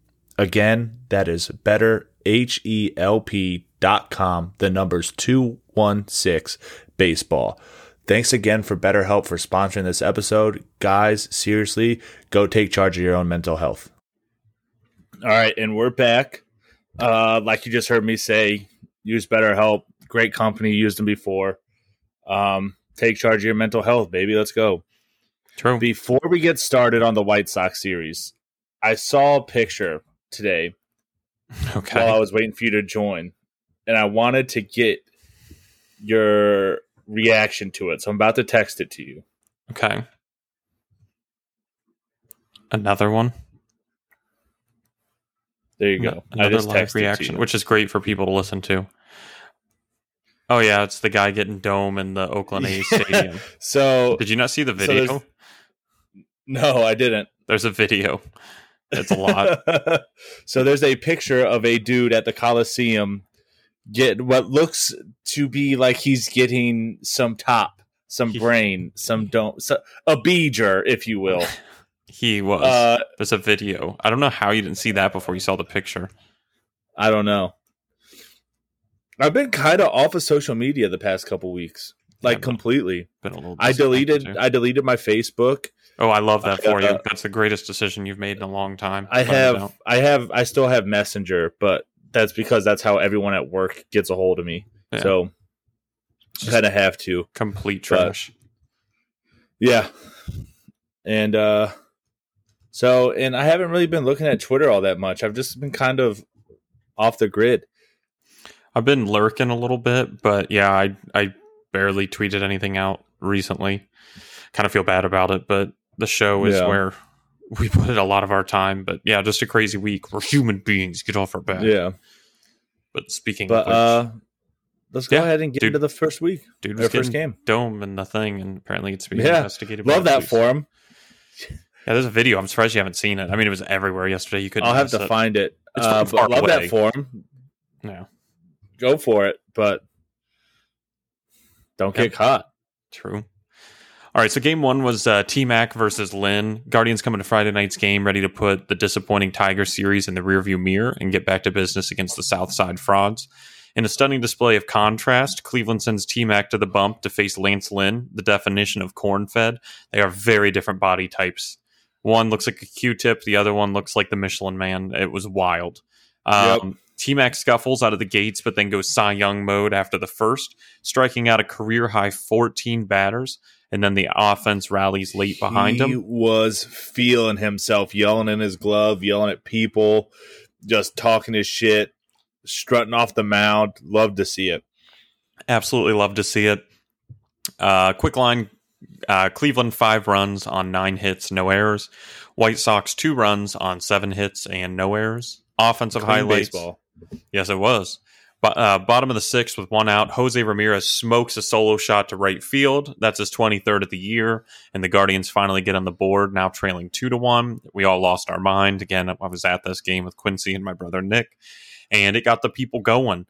Again, that is betterhelp.com, the numbers 216 baseball. Thanks again for BetterHelp for sponsoring this episode. Guys, seriously, go take charge of your own mental health. All right, and we're back. Uh, like you just heard me say, use BetterHelp. Great company, used them before. Um, take charge of your mental health, baby. Let's go. True. Before we get started on the White Sox series, I saw a picture today Okay. while I was waiting for you to join, and I wanted to get your reaction to it. So I'm about to text it to you. okay. Another one. There you go. Another live texted it to reaction, which is great for people to listen to. Oh yeah, it's the guy getting dome in the Oakland A's stadium. So Did you not see the video? there's- no, I didn't. there's a video. It's a lot. so there's a picture of a dude at the Coliseum get what looks to be like he's getting some top, some He- brain, some don't, so, a beeger, if you will. he was. Uh, there's a video. I don't know how you didn't see that before you saw the picture. I don't know. I've been kind of off of social media the past couple weeks, like completely. Been a little. I deleted. I deleted my Facebook. Oh, I love that for you. uh, That's the greatest decision you've made in a long time. I have. I have. I still have Messenger, but that's because that's how everyone at work gets a hold of me. Yeah. So kind of have to. complete trash. Yeah. And uh so and I haven't really been looking at Twitter all that much. I've just been kind of off the grid. I've been lurking a little bit, but yeah, I I barely tweeted anything out recently. Kind of feel bad about it, but the show is Yeah. where we put in a lot of our time. But yeah, just a crazy week. We're human beings. Get off our back. Yeah. But speaking But of which, uh let's go Yeah, ahead and get dude. into the first week. dude was first game. dome and the thing, and apparently it's being Yeah. investigated. by Love that police. for him. Yeah, there's a video. I'm surprised you haven't seen it. I mean, it was everywhere yesterday. You couldn't. I'll have to it. find it. It's Uh, but love away. that for him. Yeah, Go for it, but don't Yep. get caught. true. All right, so game one was uh, T Mac versus Lynn. Guardians coming to Friday night's game, ready to put the disappointing Tiger series in the rearview mirror and get back to business against the Southside Frauds. In a stunning display of contrast, Cleveland sends T Mac to the bump to face Lance Lynn, the definition of corn fed. They are very different body types. One looks like a Q tip, the other one looks like the Michelin man. It was wild. Um, T Mac scuffles out of the gates, but then goes Cy Young mode after the first, striking out a career high 14 batters. And then the offense rallies late behind he him. He was feeling himself, yelling in his glove, yelling at people, just talking his shit, strutting off the mound. Love to see it. Absolutely love to see it. Uh, quick line uh, Cleveland, five runs on nine hits, no errors. White Sox, two runs on seven hits and no errors. Offensive Clean highlights. baseball. Yes, it was. But uh, bottom of the sixth with one out, Jose Ramirez smokes a solo shot to right field. That's his 23rd of the year, and the Guardians finally get on the board, now trailing two to one. We all lost our mind. Again, I was at this game with Quincy and my brother Nick, and it got the people going.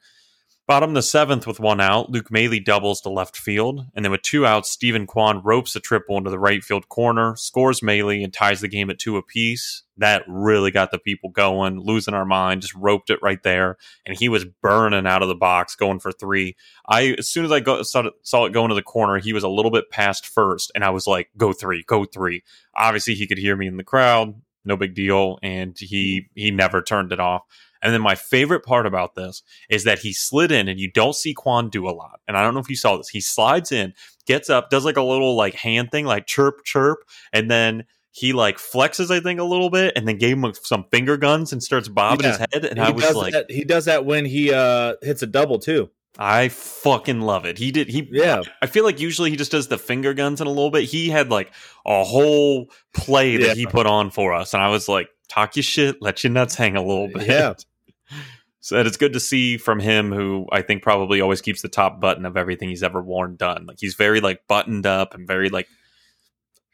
Bottom of the seventh with one out, Luke Maile doubles to left field, and then with two outs, Steven Kwan ropes a triple into the right field corner, scores Maile, and ties the game at two apiece. That really got the people going, losing our mind, just roped it right there, and he was burning out of the box, going for three. I as soon as I go, saw, it, saw it go into the corner, he was a little bit past first, and I was like, "Go three, go three. Obviously, he could hear me in the crowd, no big deal, and he he never turned it off. And then my favorite part about this is that he slid in and you don't see Kwan do a lot. And I don't know if you saw this. He slides in, gets up, does like a little like hand thing, like chirp, chirp, and then he like flexes, I think, a little bit, and then gave him some finger guns and starts bobbing yeah. his head. And he I was like, that, he does that when he uh hits a double too. I fucking love it. He did. He yeah. I feel like usually he just does the finger guns in a little bit. He had like a whole play that yeah. he put on for us, and I was like, talk your shit, let your nuts hang a little bit. Yeah. So it's good to see from him, who I think probably always keeps the top button of everything he's ever worn done. Like he's very like buttoned up and very like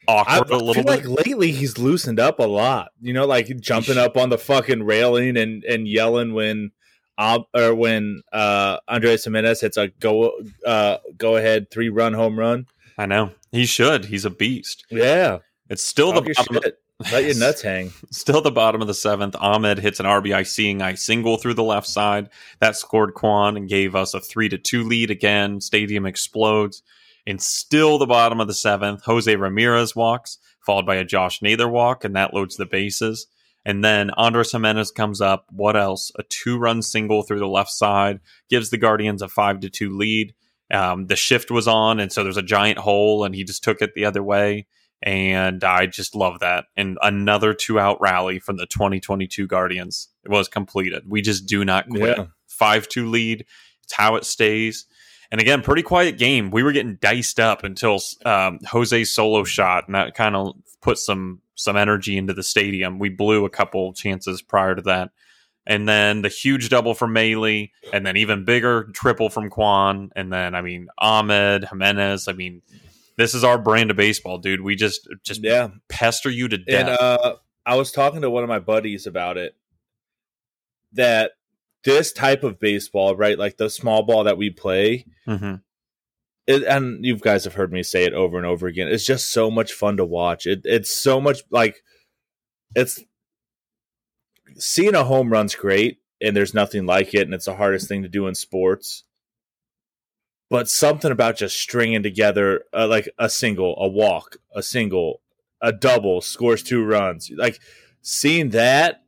awkward I, a little bit. Like lately, he's loosened up a lot. You know, like jumping up on the fucking railing and and yelling when, um, or when uh Andres Gimenez hits a go uh go ahead three run home run. I know he should. He's a beast. Yeah, it's still Talk the bottom. Let your nuts hang. Still the bottom of the seventh. Amed hits an RBI seeing eye single through the left side. That scored Kwan and gave us a three to two lead again. Stadium explodes. And still the bottom of the seventh. Jose Ramirez walks, followed by a Josh Naylor walk, and that loads the bases. And then Andres Gimenez comes up. What else? A two run single through the left side gives the Guardians a five to two lead. Um, the shift was on, and so there's a giant hole, and he just took it the other way and I just love that. And another two out rally from the 2022 Guardians was completed. We just do not quit. 5 yeah. 2 lead. It's how it stays. And again, pretty quiet game. We were getting diced up until um, Jose's solo shot, and that kind of put some some energy into the stadium. We blew a couple chances prior to that. And then the huge double from Maile, and then even bigger triple from Kwan. And then, I mean, Amed, Gimenez. I mean, this is our brand of baseball, dude. We just just yeah pester you to death. And uh, I was talking to one of my buddies about it. That this type of baseball, right, like the small ball that we play, mm-hmm. it, and you guys have heard me say it over and over again. It's just so much fun to watch. It, it's so much like it's seeing a home run's great, and there's nothing like it, and it's the hardest thing to do in sports but something about just stringing together uh, like a single, a walk, a single, a double, scores two runs. Like seeing that,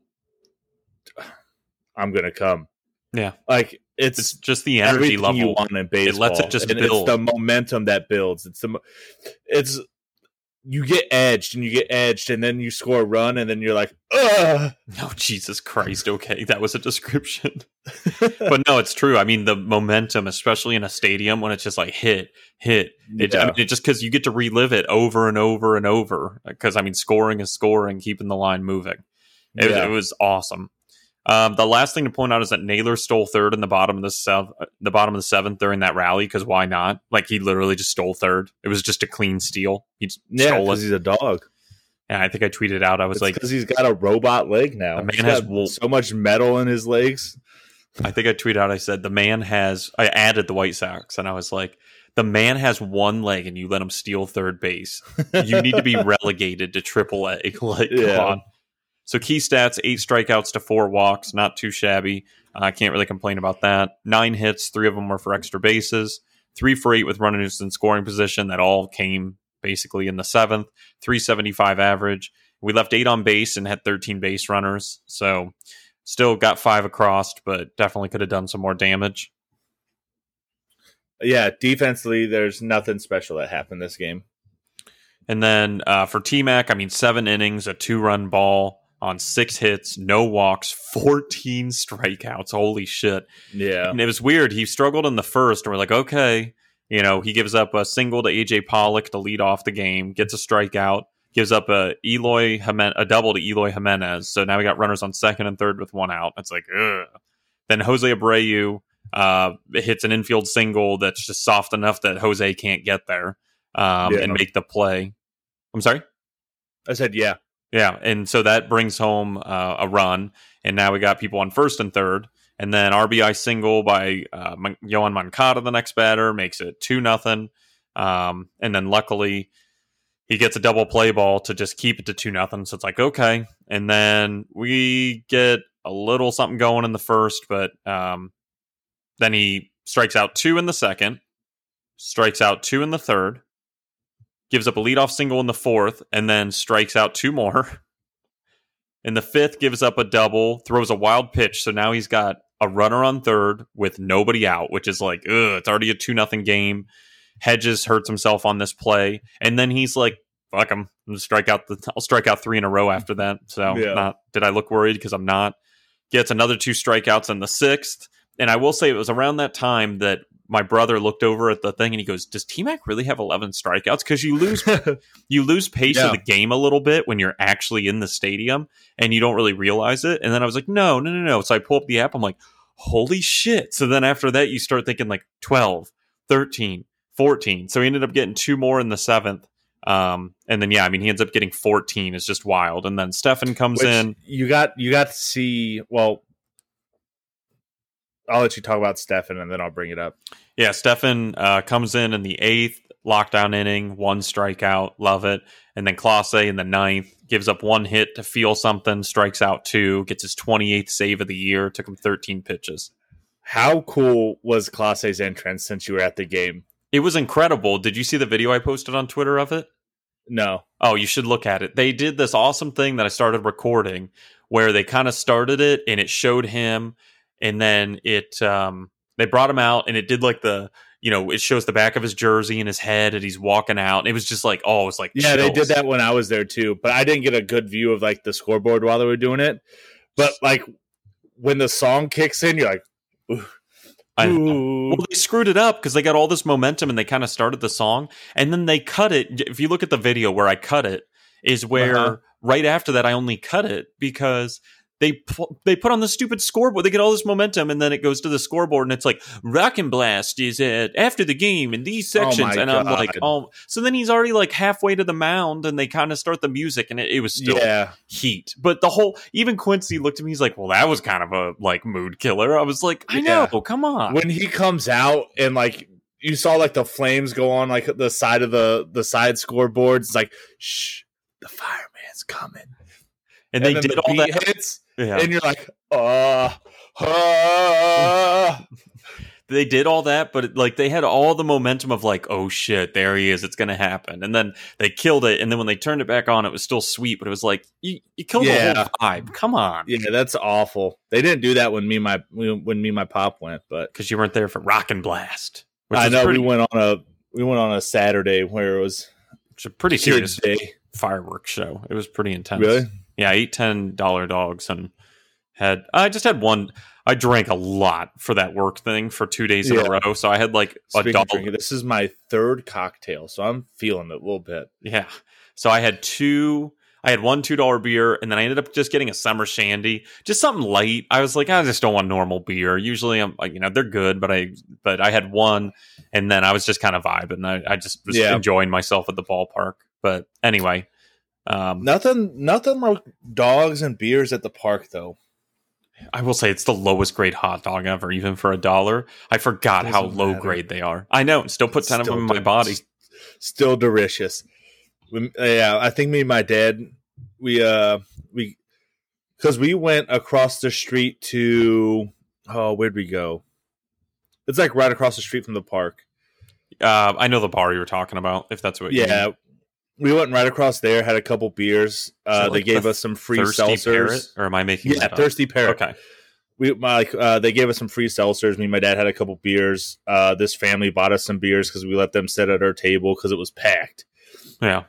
I'm gonna come. Yeah, like it's, it's just the energy level you want in baseball. It lets it just and build. It's the momentum that builds. It's the it's you get edged and you get edged and then you score a run and then you're like, ugh. Oh, Jesus Christ. Okay. That was a description. but no, it's true. I mean, the momentum, especially in a stadium when it's just like hit, hit, it, yeah. I mean, it just because you get to relive it over and over and over. Because, I mean, scoring is scoring, keeping the line moving. It, yeah. it was awesome. Um, the last thing to point out is that Naylor stole third in the bottom of the seventh, the bottom of the seventh during that rally. Because why not? Like he literally just stole third. It was just a clean steal. He yeah, because he's a dog. And I think I tweeted out. I was it's like, because he's got a robot leg now. The man he's has so much metal in his legs. I think I tweeted out. I said the man has. I added the White Sox, and I was like, the man has one leg, and you let him steal third base. You need to be relegated to Triple A. Like, yeah. come on. So key stats: eight strikeouts to four walks, not too shabby. I uh, can't really complain about that. Nine hits, three of them were for extra bases. Three for eight with runners in scoring position. That all came basically in the seventh. 375 average. We left eight on base and had 13 base runners. So still got five across, but definitely could have done some more damage. Yeah, defensively, there's nothing special that happened this game. And then uh, for T Mac, I mean, seven innings, a two run ball, on six hits, no walks, 14 strikeouts. Holy shit. Yeah. And it was weird. He struggled in the first, and we're like, okay. You know, he gives up a single to AJ Pollock to lead off the game, gets a strikeout, gives up a Eloy Jimenez, a double to Eloy Jimenez. So now we got runners on second and third with one out. It's like, ugh. Then Jose Abreu uh, hits an infield single that's just soft enough that Jose can't get there um, yeah. and make the play. I'm sorry? I said, yeah. Yeah, and so that brings home uh, a run, and now we got people on first and third, and then RBI single by uh, Yoan Moncada, the next batter, makes it two nothing. Um, and then luckily he gets a double play ball to just keep it to two nothing. So it's like okay, and then we get a little something going in the first, but um, then he strikes out two in the second, strikes out two in the third, gives up a leadoff single in the fourth, and then strikes out two more. In the fifth, gives up a double, throws a wild pitch. So now he's got a runner on third with nobody out, which is like, ugh, it's already a two nothing game. Hedges hurts himself on this play, and then he's like, "Fuck him, I'm strike out the. I'll strike out three in a row after that." So, Yeah. not did I look worried because I'm not. Gets another two strikeouts in the sixth, and I will say it was around that time that my brother looked over at the thing and he goes, "Does T Mac really have 11 strikeouts?" Because you lose you lose pace Yeah. of the game a little bit when you're actually in the stadium and you don't really realize it. And then I was like, no, no, no, no. So I pull up the app. I'm like, holy shit. So then after that, you start thinking like 12, 13, 14. So he ended up getting two more in the seventh. Um, and then, yeah, I mean, he ends up getting 14. It's just wild. And then Stephan comes Which in. you got you got to see. Well, I'll let you talk about Stephan, and then I'll bring it up. Yeah, Stephan uh, comes in in the eighth lockdown inning, one strikeout, love it. And then Clase in the ninth gives up one hit to feel something, strikes out two, gets his 28th save of the year, took him 13 pitches. How cool was Clase's entrance since you were at the game? It was incredible. Did you see the video I posted on Twitter of it? No. Oh, you should look at it. They did this awesome thing that I started recording where they kind of started it and it showed him and then it um they brought him out and it did like the you know, it shows the back of his jersey and his head and he's walking out. And it was just like, oh, it was like Yeah, they did that when I was there too, but I didn't get a good view of like the scoreboard while they were doing it. But like when the song kicks in, you're like, ooh. Well, they screwed it up because they got all this momentum and they kind of started the song, and then they cut it. If you look at the video where I cut it, is where Uh-huh. right after that I only cut it because they they put on the stupid scoreboard. They get all this momentum, and then it goes to the scoreboard, and it's like Rock and Blast is at after the game in these Oh sections, my and I'm like, oh, so then he's already like halfway to the mound, and they kind of start the music, and it, it was still yeah, heat. But the whole even Quincy looked at me, he's like, well, that was kind of a like mood killer. I was like, I know, come on. when he comes out and like you saw like the flames go on like the side of the the side scoreboards, it's like shh, the fireman's coming, and they then did the all that. hits, Yeah. and you're like, uh, uh. they did all that, but like they had all the momentum of like, oh shit, there he is, it's gonna happen, and then they killed it, and then when they turned it back on, it was still sweet, but it was like you, you killed the whole vibe. Come on, Yeah, that's awful. They didn't do that when me and my when me and my pop went, but because you weren't there for Rock and Blast. Which I know pretty, we went on a we went on a Saturday where it was a pretty serious day. fireworks show. It was pretty intense. Really? Yeah, I ate ten dollar dogs and had I just had one. I drank a lot for that work thing for two days in Yeah. a row, so I had like a Speaking of dollar. drinking, this is my third cocktail, so I'm feeling it a little bit. Yeah. So I had two. I had one two dollar beer, and then I ended up just getting a summer shandy, just something light. I was like, I just don't want normal beer. Usually, I'm like, you know, they're good, but I but I had one, and then I was just kind of vibing. I, I just was Yeah. enjoying myself at the ballpark. But anyway, um, Nothing, nothing like dogs and beers at the park, though. I will say it's the lowest grade hot dog ever, even for a dollar. I forgot how low matter. grade they are. I know, still put ten of them in my body. Still delicious. We- Yeah, I think me and my dad, we uh, we because we went across the street to oh, where'd we go? It's like right across the street from the park. Uh, I know the bar you were talking about. If that's what, you Yeah. We went right across there, had a couple beers. Uh, that they gave the us some free parrot, seltzers. or am I making Yeah, that up? thirsty parrot. Okay. we my, like uh, they gave us some free seltzers. Me and my dad had a couple beers. Uh, this family bought us some beers because we let them sit at our table because it was packed. Yeah.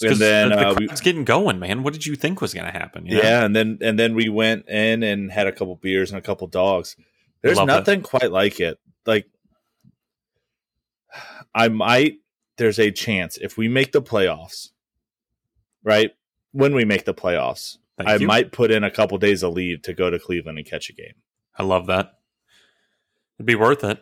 It's And then, the, the uh, we- getting going, man. What did you think was going to happen? you Yeah. know? and then and then we went in and had a couple beers and a couple dogs. There's Love nothing quite like it. Like I might. There's a chance if we make the playoffs, right? When we make the playoffs, Thank I you. might put in a couple days of leave to go to Cleveland and catch a game. I love that. It'd be worth it.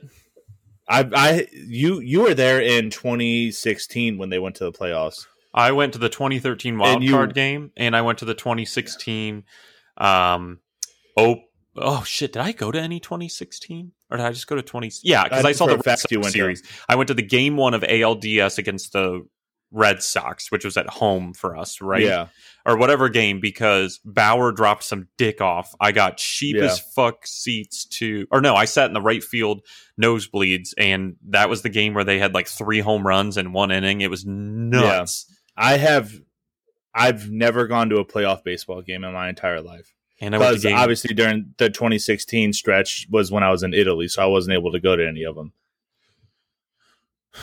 I, I, you, you were there in 2016 when they went to the playoffs. I went to the 2013 wild you- card game, and I went to the 2016 um, op- Oh shit! Did I go to any 2016 or did I just go to 20? Yeah, because I I, saw the Red Sox series. I went to the game one of ALDS against the Red Sox, which was at home for us, right? Yeah. or whatever game because Bauer dropped some dick off. I got cheap Yeah. as fuck seats to, or no, I sat in the right field nosebleeds, and that was the game where they had like three home runs in one inning. It was nuts. I have I've never gone to a playoff baseball game in my entire life. And I went obviously during the 2016 stretch was when I was in Italy, so I wasn't able to go to any of them.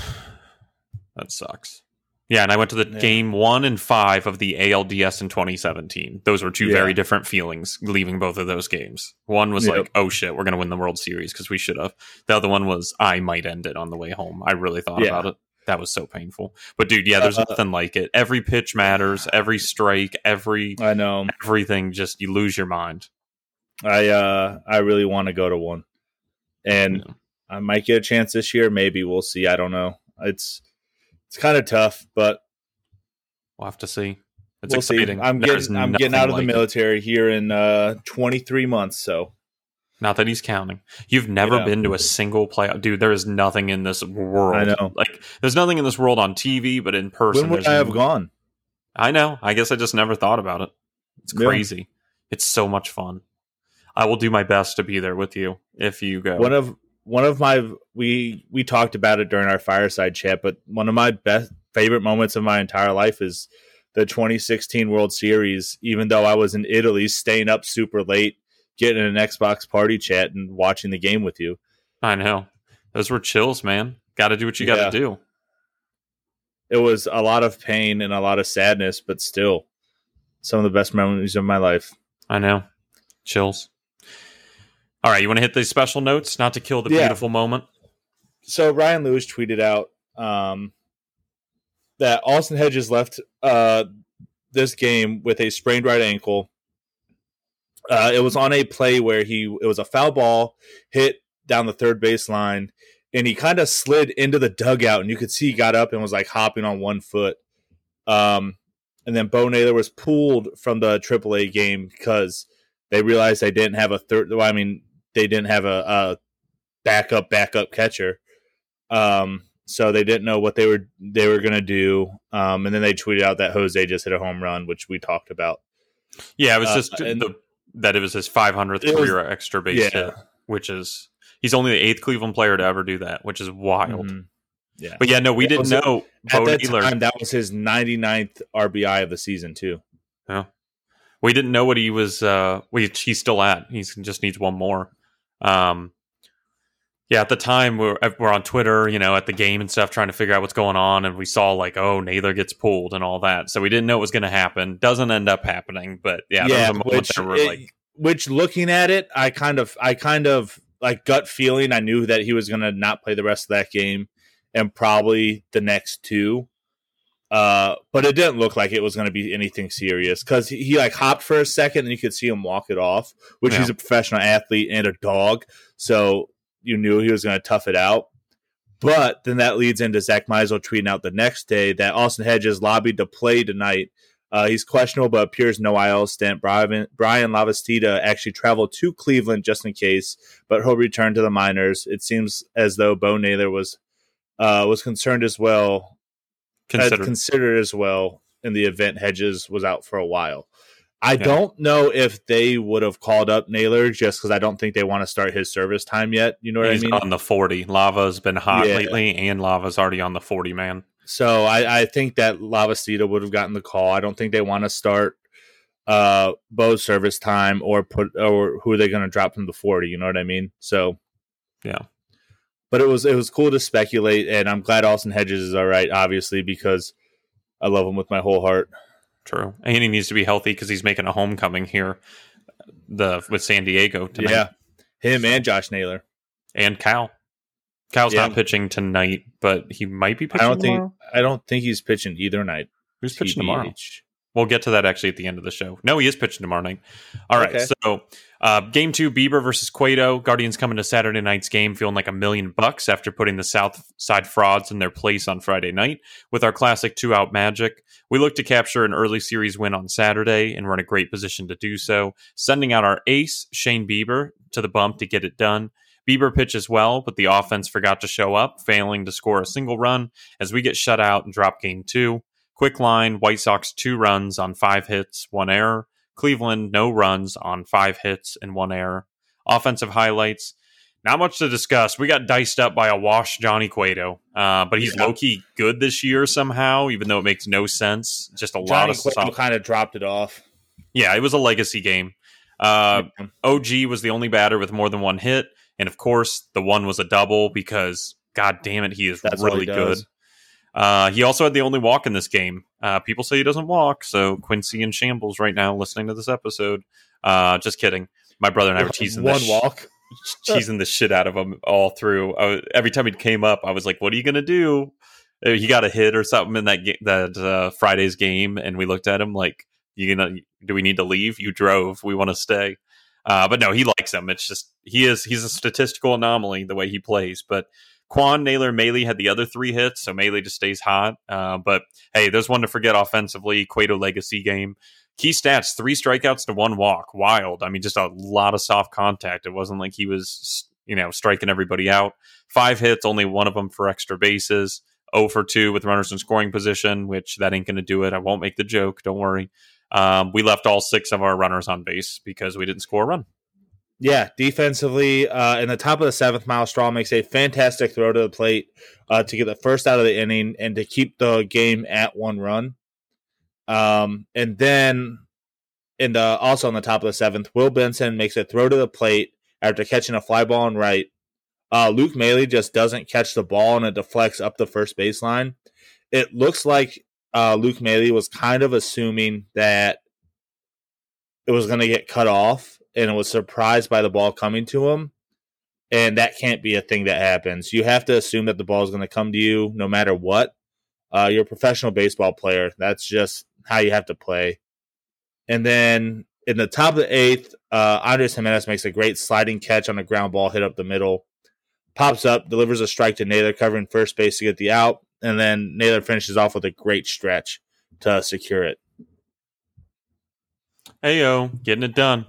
That sucks. Yeah, and I went to the Yeah. game one and five of the ALDS in 2017. Those were two Yeah. very different feelings leaving both of those games. One was Yep. like, oh shit, we're going to win the World Series because we should have. The other one was, I might end it on the way home. I really thought Yeah. about it. That was so painful. But dude, yeah, there's Uh, nothing like it. Every pitch matters, every strike, every I know. everything just you lose your mind. I uh I really want to go to one. And Yeah. I might get a chance this year, maybe we'll see. I don't know. It's it's kind of tough, but We'll have to see. It's we'll exciting. see. I'm There's getting I'm getting out of the like it. military here in uh 23 months, so Not that he's counting. You've never Yeah. been to a single playoff, dude. There is nothing in this world. I know. Like, there's nothing in this world on TV, but in person, when would I have gone? I know. I guess I just never thought about it. It's Yeah. crazy. It's so much fun. I will do my best to be there with you if you go. One of one of my we we talked about it during our fireside chat, but one of my best favorite moments of my entire life is the 2016 World Series. Even though I was in Italy, staying up super late, getting an Xbox party chat and watching the game with you. I know. Those were chills, man. Got to do what you got to do. It was a lot of pain and a lot of sadness, but still some of the best memories of my life. I know. Chills. All right, you want to hit these special notes, not to kill the Yeah. beautiful moment. so Ryan Lewis tweeted out um, that Austin Hedges left uh, this game with a sprained right ankle. Uh, it was on a play where he it was a foul ball hit down the third base line, and he kind of slid into the dugout, and you could see he got up and was like hopping on one foot. Um, and then Bo Naylor was pulled from the AAA game because they realized they didn't have a third. Well, I mean, they didn't have a, a backup backup catcher. Um, so they didn't know what they were they were gonna do. Um, and then they tweeted out that Jose just hit a home run, which we talked about. Yeah, it was Uh, just and- the, that it was his 500th It was- career extra base Yeah. hit, which is he's only the eighth Cleveland player to ever do that, which is wild. Mhm. Yeah. But yeah, no, we didn't was- know At that time, that was his 99th RBI of the season too. Yeah, we didn't know what he was. Uh, we he's still at. He just needs one more. Um, yeah, at the time we're we're on Twitter, you know, at the game and stuff, trying to figure out what's going on, and we saw like, oh, Naylor gets pulled and all that. So we didn't know it was going to happen. Doesn't end up happening, but yeah, a which, it- like, which looking at it, I kind of, I kind of like gut feeling. I knew that he was going to not play the rest of that game and probably the next two. Uh, but it didn't look like it was going to be anything serious because he, he like hopped for a second and you could see him walk it off. Which Yeah. he's a professional athlete and a dog, so you knew he was going to tough it out. But then that leads into Zach Meisel tweeting out the next day that Austin Hedges lobbied to play tonight. Uh, he's questionable, but appears no IL stint. Brian, Bryan Lavastida actually traveled to Cleveland just in case, but he'll return to the minors. It seems as though Bo Naylor was uh, was concerned as well, considered. considered as well in the event Hedges was out for a while. I Yeah. don't know if they would have called up Naylor just because I don't think they want to start his service time yet. You know what he's I mean? on the forty. Lava's been hot Yeah. lately, and Lava's already on the forty man. So I, I think that Lavastida would have gotten the call. I don't think they want to start uh Bo's service time or put or who are they going to drop from the 40, you know what I mean? So Yeah. But it was it was cool to speculate and I'm glad Austin Hedges is all right obviously because I love him with my whole heart. True, and he needs to be healthy because he's making a homecoming here, the with San Diego tonight. Yeah. Him and Josh Naylor. and Cal. Cal's Yeah. not pitching tonight, but he might be pitching I don't think. I don't think he's pitching either night. Who's pitching tomorrow? We'll get to that actually at the end of the show. No, he is pitching tomorrow night. All right. Okay. So, uh, game two, Bieber versus Cueto. Guardians coming to Saturday night's game feeling like a million bucks after putting the South Side frauds in their place on Friday night with our classic two out magic. We look to capture an early series win on Saturday, and we're in a great position to do so. Sending out our ace, Shane Bieber, to the bump to get it done. Bieber pitches well, but the offense forgot to show up, failing to score a single run as we get shut out and drop game two. Quick line White Sox two runs on five hits, one error. Cleveland no runs on five hits and one error. Offensive highlights. Not much to discuss. We got diced up by a wash Johnny Cueto, uh, but he's Yeah. low key good this year somehow, even though it makes no sense. Just a lot of Cueto soft- kind of dropped it off. yeah, it was a legacy game. Uh, OG was the only batter with more than one hit, and of course, the one was a double because, god damn it, he is That's really good. Uh, he also had the only walk in this game. Uh, people say he doesn't walk, so Quincy in shambles right now listening to this episode. Uh, just kidding. My brother and I were teasing one the sh- walk. teasing the shit out of him all through. I was, every time he came up, I was like, "What are you gonna do?" Uh, He got a hit or something in that ga- that uh, Friday's game, and we looked at him like, "You gonna? Do we need to leave? You drove. We want to stay." Uh, but no, he likes him. It's just he is he's a statistical anomaly the way he plays. But Kwan, Naylor, Maile had the other three hits, so Maile just stays hot. Uh, but hey, there's one to forget offensively. Cueto legacy game. Key stats: three strikeouts to one walk. Wild. I mean, just a lot of soft contact. It wasn't like he was, you know, striking everybody out. Five hits, only one of them for extra bases. 0 for 2 with runners in scoring position, which that ain't going to do it. I won't make the joke. Don't worry. Um, we left all six of our runners on base because we didn't score a run. Yeah, defensively, uh, in the top of the seventh, Myles Straw makes a fantastic throw to the plate uh, to get the first out of the inning and to keep the game at one run. Um, and then, in the also on the top of the seventh, Will Benson makes a throw to the plate after catching a fly ball and right. Uh, Luke Maile just doesn't catch the ball and it deflects up the first baseline. It looks like uh, Luke Maile was kind of assuming that it was going to get cut off and was surprised by the ball coming to him. And that can't be a thing that happens. You have to assume that the ball is going to come to you no matter what. Uh, you're a professional baseball player. That's just how you have to play. And then in the top of the eighth, uh, Andres Gimenez makes a great sliding catch on a ground ball hit up the middle. Pops up, delivers a strike to Naylor, covering first base to get the out. And then Naylor finishes off with a great stretch to secure it. Heyo, getting it done.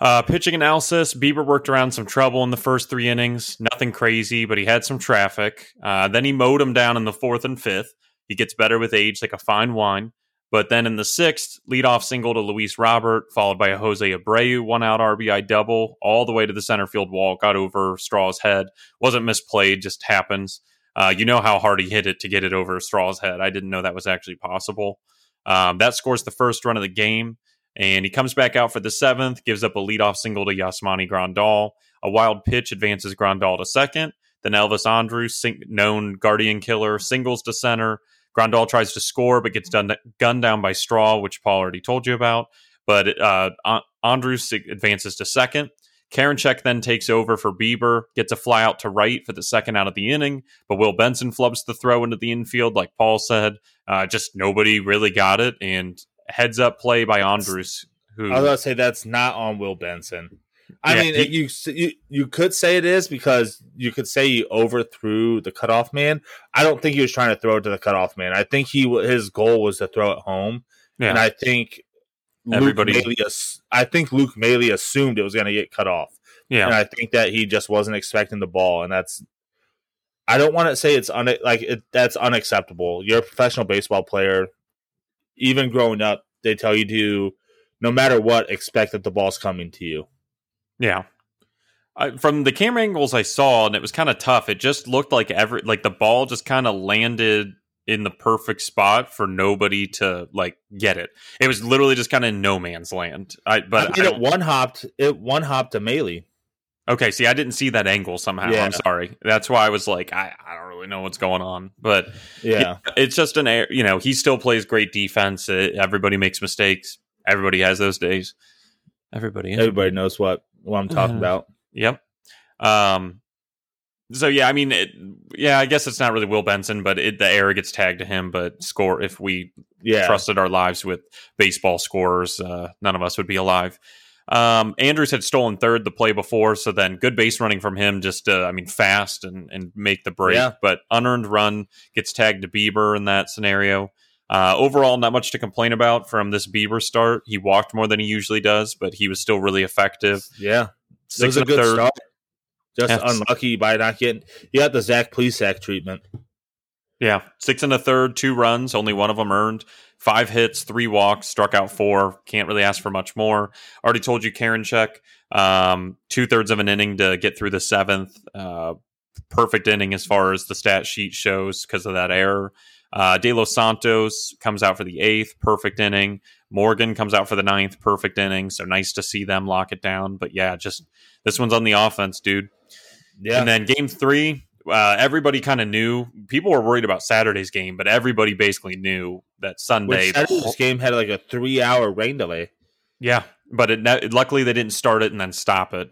Uh, pitching analysis: Bieber worked around some trouble in the first three innings. Nothing crazy, but he had some traffic. Uh, then he mowed him down in the fourth and fifth. He gets better with age, like a fine wine. But then in the sixth, leadoff single to Luis Robert, followed by a Jose Abreu one out RBI double, all the way to the center field wall, got over Straw's head. Wasn't misplayed, just happens. Uh, you know how hard he hit it to get it over Straw's head. I didn't know that was actually possible. Um, that scores the first run of the game. And he comes back out for the seventh, gives up a leadoff single to Yasmani Grandal. A wild pitch advances Grandal to second. Then Elvis Andrus, sing- known Guardian killer, singles to center. Grandal tries to score, but gets done gunned down by Straw, which Paul already told you about. But uh, An- Andrus advances to second. Karinchak then takes over for Bieber, gets a fly out to right for the second out of the inning, but Will Benson flubs the throw into the infield, like Paul said. Uh, just nobody really got it, and heads up play by Andrus, who I was to say that's not on Will Benson. I Yeah, mean, he- it, you, you you could say it is because you could say he overthrew the cutoff man. I don't think he was trying to throw it to the cutoff man. I think he his goal was to throw it home, yeah, and I think Everybody- Luke Maile, I think Luke Maile assumed it was going to get cut off, yeah. and I think that he just wasn't expecting the ball, and that's. I don't want to say it's un- like it, that's unacceptable. You're a professional baseball player. Even growing up, they tell you to, no matter what, expect that the ball's coming to you. Yeah. I, from the camera angles I saw, and it was kind of tough. It just looked like every like the ball just kind of landed in the perfect spot for nobody to like get it. It was literally just kind of no man's land. I but I I it one hopped. It one hopped to Maile. Okay, see, I didn't see that angle somehow. Yeah. I'm sorry. That's why I was like, I, I don't really know what's going on, but Yeah, it's just an air. You know, he still plays great defense. Uh, everybody makes mistakes. Everybody has those days. Everybody. everybody knows what what I'm talking Mhm. about. Yep. Um, so yeah, I mean, it, yeah, I guess it's not really Will Benson, but it, the error gets tagged to him. But score if we Yeah. trusted our lives with baseball scores, uh, none of us would be alive. Um, Andrus had stolen third the play before, so then good base running from him, just uh, I mean, fast and and make the break. Yeah. But unearned run gets tagged to Bieber in that scenario. Uh, overall, not much to complain about from this Bieber start. He walked more than he usually does, but he was still really effective. Yeah. It Six was a good third. start. Just unlucky by not getting. You got the Zach Plesac treatment. Yeah, six and a third, two runs, only one of them earned. Five hits, three walks, struck out four. Can't really ask for much more. Already told you, Karinchak. Um, two thirds of an inning to get through the seventh. Uh, perfect inning as far as the stat sheet shows because of that error. Uh, De Los Santos comes out for the eighth, perfect inning. Morgan comes out for the ninth, perfect inning. So nice to see them lock it down. But yeah, just this one's on the offense, dude. Yeah. And then game three, uh, everybody kind of knew. People were worried about Saturday's game, but everybody basically knew that Sunday. Which Saturday's game had like a three hour rain delay. yeah, but it, luckily they didn't start it and then stop it.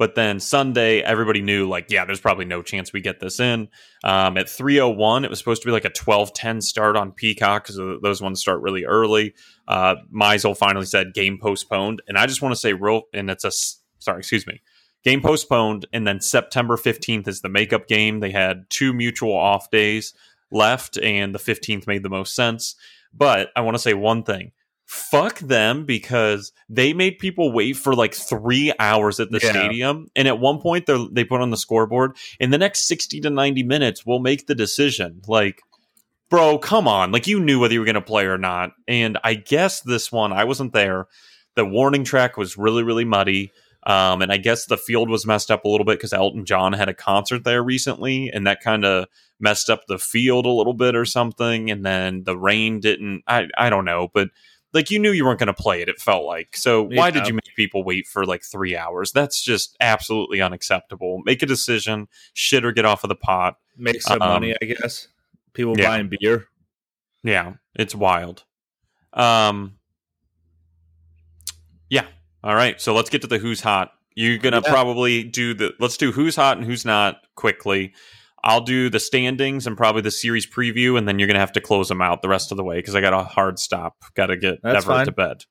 But then Sunday, everybody knew like, yeah, there's probably no chance we get this in. Um, at 3:01, it was supposed to be like a 12:10 start on Peacock because those ones start really early. Uh, Meisel finally said game postponed, and I just want to say real, and it's a sorry, excuse me, game postponed, and then September 15th is the makeup game. They had two mutual off days left, and the 15th made the most sense. But I want to say one thing. Fuck them because they made people wait for like three hours at the Yeah. stadium. And at one point, they they put on the scoreboard, in the next 60 to 90 minutes, we'll make the decision. Like, bro, come on. Like, you knew whether you were going to play or not. And I guess this one, I wasn't there. The warning track was really, really muddy. Um, and I guess the field was messed up a little bit because Elton John had a concert there recently, and that kind of messed up the field a little bit or something. And then the rain didn't. I I don't know, but like you knew you weren't going to play it. It felt like. So why Yeah. did you make people wait for like three hours? That's just absolutely unacceptable. Make a decision. Shit or get off of the pot. Make some Um, money, I guess. People yeah. buying beer. Yeah, it's wild. Um, yeah. All right. So let's get to the who's hot. You're gonna Yeah. probably do the. Let's do who's hot and who's not quickly. I'll do the standings and probably the series preview, and then you're gonna have to close them out the rest of the way because I got a hard stop. Got to get That's Everett fine. to bed.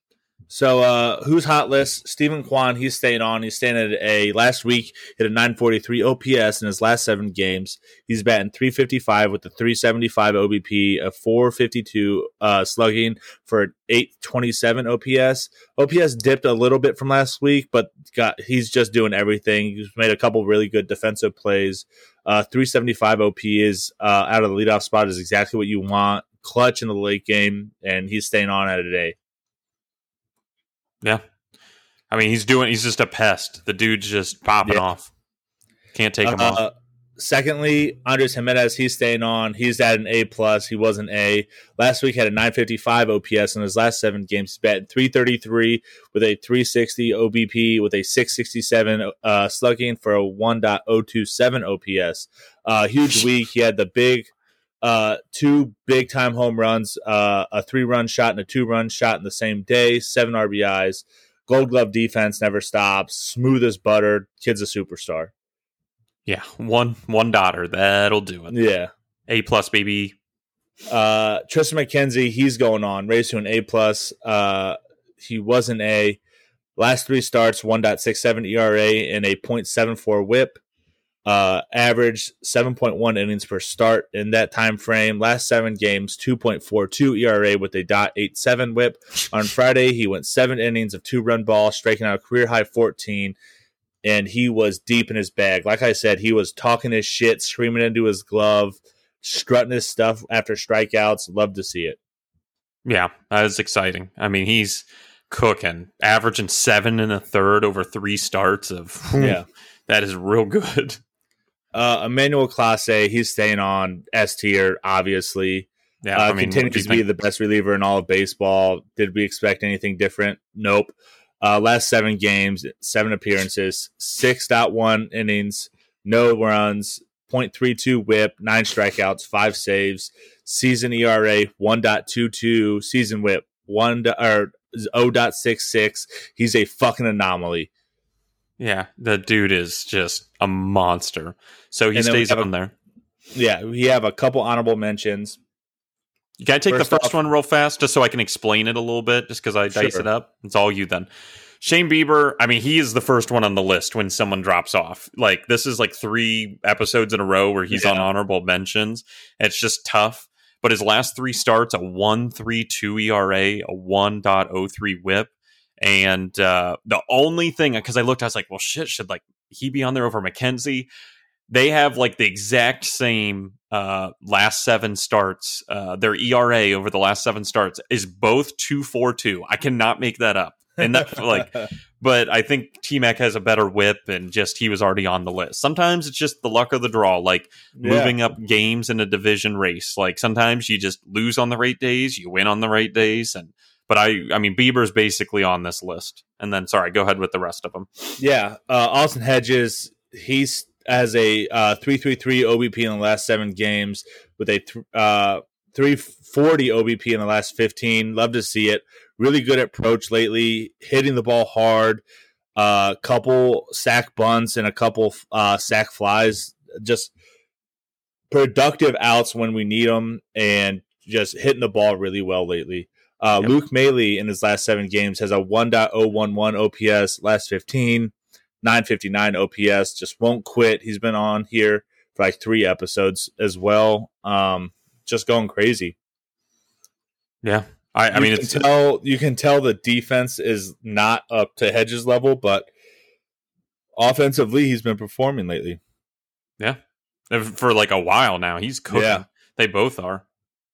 So uh who's hot list? Steven Kwan, he's staying on. He's staying at a last week hit a 943 OPS in his last seven games. He's batting 355 with a 375 OBP, a 452 uh slugging for an 827 OPS. OPS dipped a little bit from last week, but got he's just doing everything. He's made a couple really good defensive plays. Uh 375 OP is uh out of the leadoff spot is exactly what you want. Clutch in the late game, and he's staying on at a day. Yeah. I mean, he's doing. He's just a pest. The dude's just popping Yeah. off. Can't take him off. Uh, secondly, Andres Gimenez, he's staying on. He's at an A plus. He was an A. Last week had a 955 OPS in his last seven games. He's batting 333 with a 360 OBP with a 667 uh, slugging for a 1.027 OPS. Uh, huge week. He had the big uh, two big time home runs, uh, a three run shot and a two run shot in the same day, seven RBIs. Gold glove defense never stops. Smooth as butter. Kid's a superstar. yeah, one one daughter. That'll do it. Yeah. A plus, baby. Uh, Triston McKenzie, he's going on, raised to an A plus. Uh, he was an A. Last three starts, 1.67 ERA and a 0.74 WHIP. Uh, average 7.1 innings per start in that time frame. Last seven games, 2.42 ERA with a .87 WHIP. On Friday, he went seven innings of two run ball, striking out a career high 14, and he was deep in his bag. Like I said, he was talking his shit, screaming into his glove, strutting his stuff after strikeouts. Love to see it. Yeah, that is exciting. I mean, he's cooking, averaging seven and a third over three starts of. Yeah. that is real good. Uh, Emmanuel Clase, he's staying on S tier, obviously. Yeah, uh, I mean, what do you continues to be the best reliever in all of baseball. Did we expect anything different? Nope. Uh, last seven games, seven appearances, 6.1 innings, no runs, 0.32 whip, nine strikeouts, five saves, season ERA 1.22, season whip 1 do- or 0.66. He's a fucking anomaly. Yeah, the dude is just a monster. So he And then we stays a- on there. Yeah, we have a couple honorable mentions. Can I take First the first off- one real fast, just so I can explain it a little bit, just because I dice Sure. it up? It's all you then. Shane Bieber, I mean, he is the first one on the list when someone drops off. Like, this is like three episodes in a row where he's on honorable mentions. It's just tough. But his last three starts a 1.32 ERA, a 1.03 whip. And uh, the only thing, because I looked, I was like, well, shit, should like he be on there over McKenzie? They have like the exact same uh, last seven starts. Uh, their ERA over the last seven starts is both two four two. I cannot make that up. And that like, but I think T Mac has a better whip, and just he was already on the list. Sometimes it's just the luck of the draw, like Yeah. moving up games in a division race. Like sometimes you just lose on the right days, you win on the right days, and but I, I mean, Bieber's basically on this list. And then, sorry, go ahead with the rest of them. Yeah, uh, Austin Hedges, he's has a uh, 333 OBP in the last seven games with a th- uh, 340 OBP in the last 15. Love to see it. Really good approach lately, hitting the ball hard. A uh, couple sack bunts and a couple uh, sack flies. Just productive outs when we need them, and just hitting the ball really well lately. Uh, Yep. Luke Maile in his last seven games has a 1.011 OPS last 15, 959 OPS. Just won't quit. He's been on here for like three episodes as well. Um, just going crazy. Yeah. I, I You mean, it's tell you can tell the defense is not up to Hedges level, but offensively he's been performing lately. Yeah. For like a while now. He's cooking. Yeah. They both are.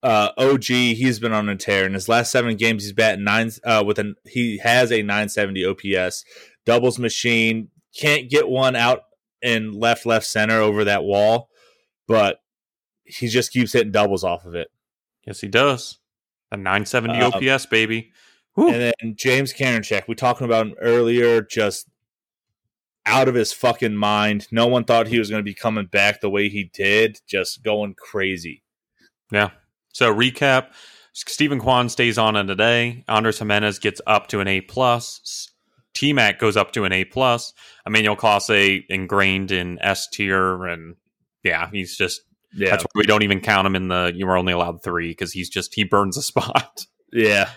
Uh, OG, he's been on a tear. In his last seven games, he's batting nine uh, with an he has a 970 OPS, doubles machine. Can't get one out in left left center over that wall, but he just keeps hitting doubles off of it. Yes, he does. A 970 Um, OPS, baby. Whew. And then James Karinchak, we talking about him earlier, just out of his fucking mind. No one thought he was going to be coming back the way he did, just going crazy. Yeah. So recap: Steven Kwan stays on it today. Andres Gimenez gets up to an A plus. T Mac goes up to an A plus. Emmanuel Clase ingrained in S tier, and yeah, he's just Yeah, that's why we don't even count him in the. You were only allowed three because he's just he burns a spot. Yeah.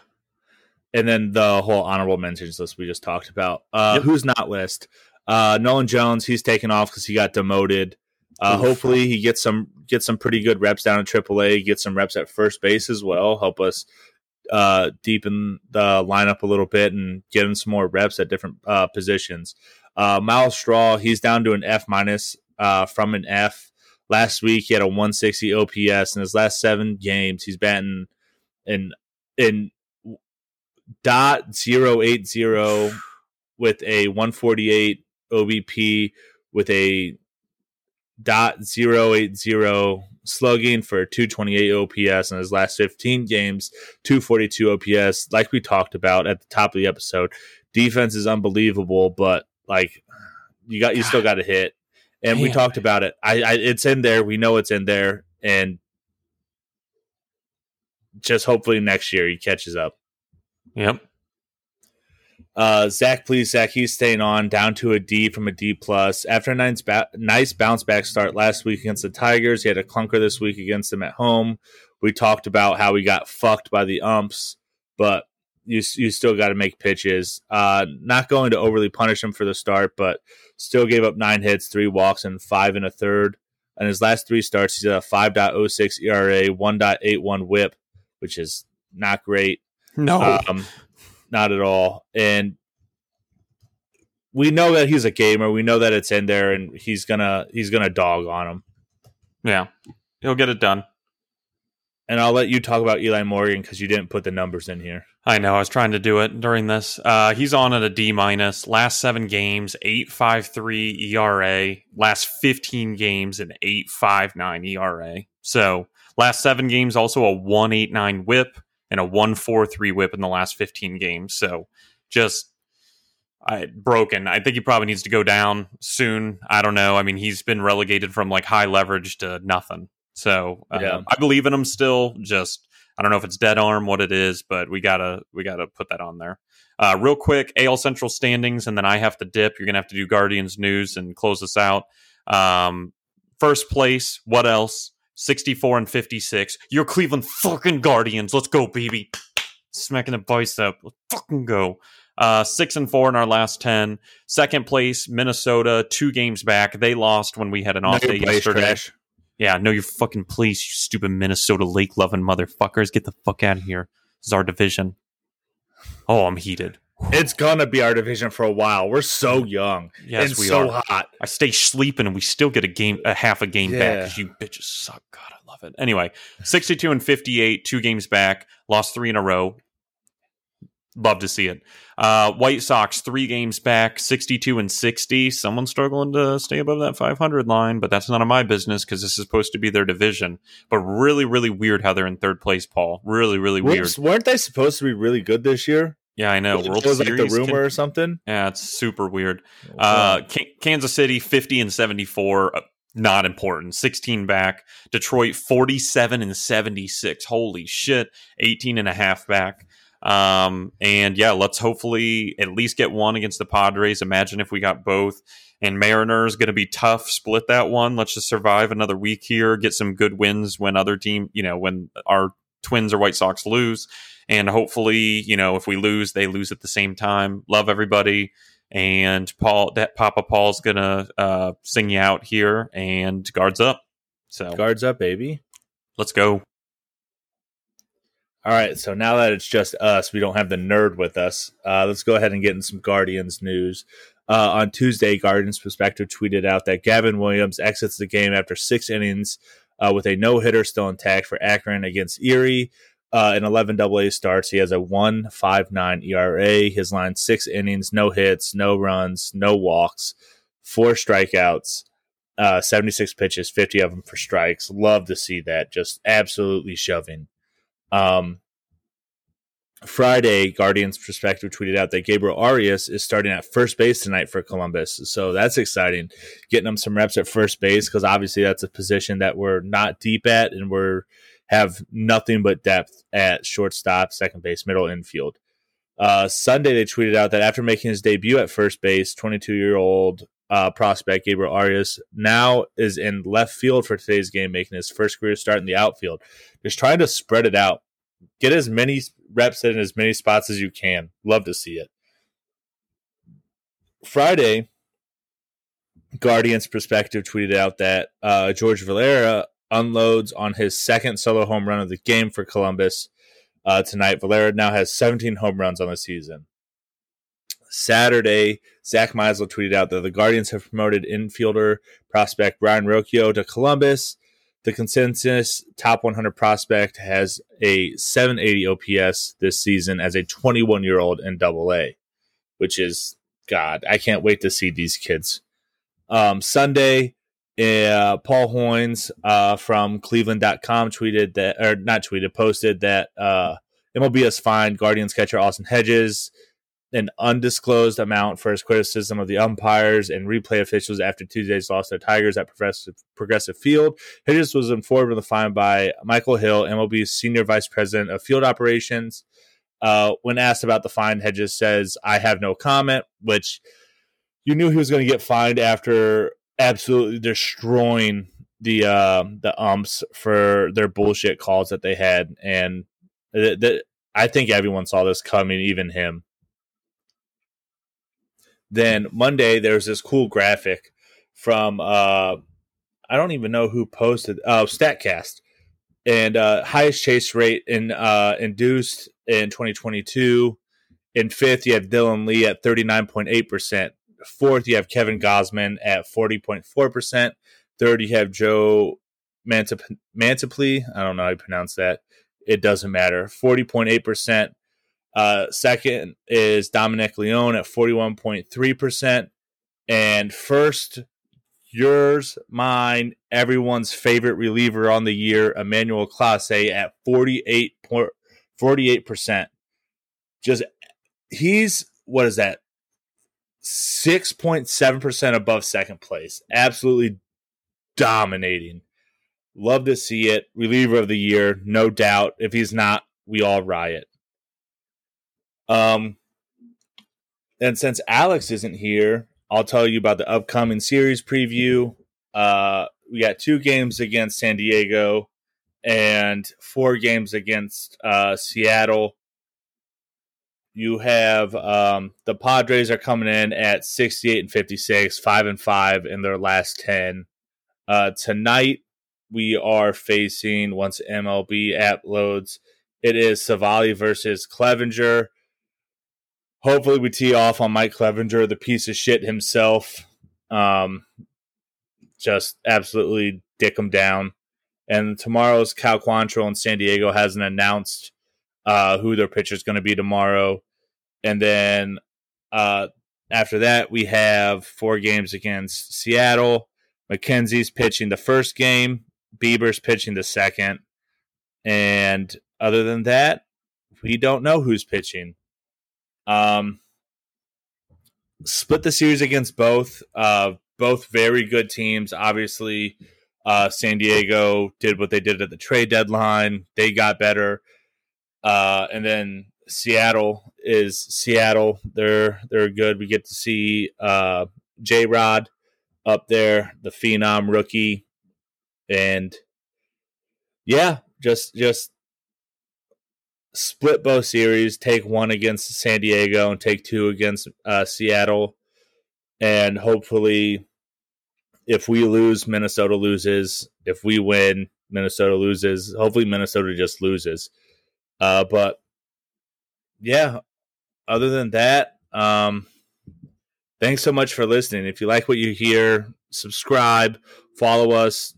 And then the whole honorable mentions list we just talked about. Uh, Yep. Who's not list? Uh, Nolan Jones, he's taken off because he got demoted. Uh, hopefully, he gets some gets some pretty good reps down at AAA. Get some reps at first base as well. Help us uh, deepen the lineup a little bit and get him some more reps at different uh, positions. Uh, Myles Straw, he's down to an F minus uh, from an F. Last week, he had a 160 OPS. In his last seven games, he's batting in in dot zero eight zero with a 148 OBP with a dot zero eight zero slugging for 228 OPS in his last 15 games, 242 OPS. Like we talked about at the top of the episode, defense is unbelievable, but like you got you still got to hit. And we talked about it. I, I it's in there. We know it's in there, and just hopefully next year he catches up. Yep. Uh, Zach, Plesac, he's staying on down to a D from a D plus. After a nice, ba- nice bounce back start last week against the Tigers, he had a clunker this week against them at home. We talked about how he got fucked by the umps, but you you still got to make pitches. Uh, not going to overly punish him for the start, but still gave up nine hits, three walks, and five and a third. And his last three starts, he's at a 5.06 ERA, 1.81 WHIP, which is not great. No. Um, not at all. And we know that he's a gamer. We know that it's in there, and he's gonna he's gonna dog on him. yeah. He'll get it done. And I'll let you talk about Eli Morgan because you didn't put the numbers in here. I know. I was trying to do it during this. Uh, he's on at a D minus. Last seven games, eight five three ERA. Last fifteen games, an eight five nine ERA. So last seven games, also a one eight nine WHIP and a one four three WHIP in the last fifteen games. So just I, broken. I think he probably needs to go down soon. I don't know. I mean, he's been relegated from like high leverage to nothing. So uh, Yeah. I believe in him still. Just I don't know if it's dead arm, what it is, but we gotta we gotta put that on there. Uh, real quick, AL Central standings, and then I have to dip. You're gonna have to do Guardians news and close us out. Um, first place. What else? 64 and 56. Your Cleveland fucking Guardians. Let's go, baby. Smacking the bicep. Let's fucking go. Uh, six and four in our last 10. Second place, Minnesota, two games back. They lost when we had an off Know day yesterday. trash. Yeah, know your fucking place, you stupid Minnesota lake loving motherfuckers. Get the fuck out of here. This is our division. Oh, I'm heated. It's gonna be our division for a while. We're so young Yes, and we so are. hot. I stay sleeping and we still get a game, a half a game back Yeah. because you bitches suck. God, I love it. Anyway, 62 and 58, two games back, lost three in a row. Love to see it. Uh, White Sox, three games back, 62 and 60. Someone's struggling to stay above that 500 line, but that's none of my business because this is supposed to be their division. But really, really weird how they're in third place, Paul. Really, really weird. Weren't they supposed to be really good this year? Yeah, I know. it World like Series. the rumor can- or something. yeah, it's super weird. Uh, K- Kansas City 50 and 74, uh, not important. 16 back. Detroit 47 and 76. Holy shit. 18 and a half back. Um, and yeah, let's hopefully at least get one against the Padres. Imagine if we got both. And Mariners going to be tough. Split that one. Let's just survive another week here. Get some good wins when other team, you know, when our Twins or White Sox lose. And hopefully, you know, if we lose, they lose at the same time. Love everybody and Paul that Papa Paul's gonna uh, sing you out here and guards up. So Guards up, baby. let's go. All right, so now that it's just us, we don't have the nerd with us. Uh, let's go ahead and get in some Guardians news. Uh, on Tuesday, Guardians Perspective tweeted out that Gavin Williams exits the game after six innings uh, with a no hitter still intact for Akron against Erie. Uh, in 11 AA starts, he has a 1.59 ERA. His line six innings, no hits, no runs, no walks, four strikeouts, uh, 76 pitches, 50 of them for strikes. Love to see that. Just absolutely shoving. Um, Friday, Guardians Perspective tweeted out that Gabriel Arias is starting at first base tonight for Columbus. So that's exciting. Getting him some reps at first base because obviously that's a position that we're not deep at and we're have nothing but depth at shortstop, second base, middle infield. Uh, Sunday, they tweeted out that after making his debut at first base, 22 year old uh, prospect Gabriel Arias now is in left field for today's game, making his first career start in the outfield. Just trying to spread it out. Get as many reps in as many spots as you can. Love to see it. Friday, Guardians Perspective tweeted out that uh, George Valera unloads on his second solo home run of the game for Columbus uh, tonight. Valera now has 17 home runs on the season. Saturday, Zach Meisel tweeted out that the Guardians have promoted infielder prospect Brayan Rocchio to Columbus. The consensus top 100 prospect has a 780 OPS this season as a 21 year old in Double A, which is God. I can't wait to see these kids. Um, Sunday, uh, Paul Hoynes uh, from Cleveland.com tweeted that, or not tweeted, posted that uh, MLB has fined Guardians catcher Austin Hedges an undisclosed amount for his criticism of the umpires and replay officials after Tuesday's loss to the Tigers at Progressive, Progressive Field. Hedges was informed of the fine by Michael Hill, MLB's senior vice president of field operations. Uh, when asked about the fine, Hedges says, I have no comment, which you knew he was going to get fined after absolutely destroying the uh, the umps for their bullshit calls that they had, and th- th- I think everyone saw this coming, even him. Then Monday, there's this cool graphic from uh, I don't even know who posted uh, Statcast, and uh, highest chase rate in uh, induced in 2022. In fifth, you have Dylan Lee at 39.8 percent. Fourth, you have Kevin Gausman at 40.4 percent. Third, you have Joe Mantip- Mantiply. I don't know how you pronounce that. It doesn't matter. 40.8 percent. Uh, second is Dominic Leone at 41.3%. And first, yours, mine, everyone's favorite reliever on the year, Emmanuel Clase at 48 48%. Just, he's, what is that? 6.7% above second place. Absolutely dominating. Love to see it. Reliever of the year, no doubt. If he's not, we all riot. Um, and since Alex isn't here, I'll tell you about the upcoming series preview. Uh, we got two games against San Diego and four games against uh, Seattle. You have um, the Padres are coming in at 68 and 56, 5 and 5 in their last 10. Uh, tonight, we are facing, once MLB app loads, it is Civale versus Clevinger. Hopefully, we tee off on Mike Clevinger, the piece of shit himself. Um, just absolutely dick him down. And tomorrow's Cal Quantrill in San Diego hasn't announced uh, who their pitcher is going to be tomorrow. And then uh, after that, we have four games against Seattle. McKenzie's pitching the first game. Bieber's pitching the second. And other than that, we don't know who's pitching. Um, split the series against both. Uh, both very good teams. Obviously, uh, San Diego did what they did at the trade deadline. They got better. Uh, and then Seattle is Seattle. They're they're good. We get to see uh, J Rod up there, the phenom rookie, and yeah, just just split both series. Take one against San Diego and take two against uh, Seattle, and hopefully if we lose, Minnesota loses. If we win, Minnesota loses. Hopefully, Minnesota just loses. Uh, but yeah, other than that, um, thanks so much for listening. If you like what you hear, subscribe, follow us,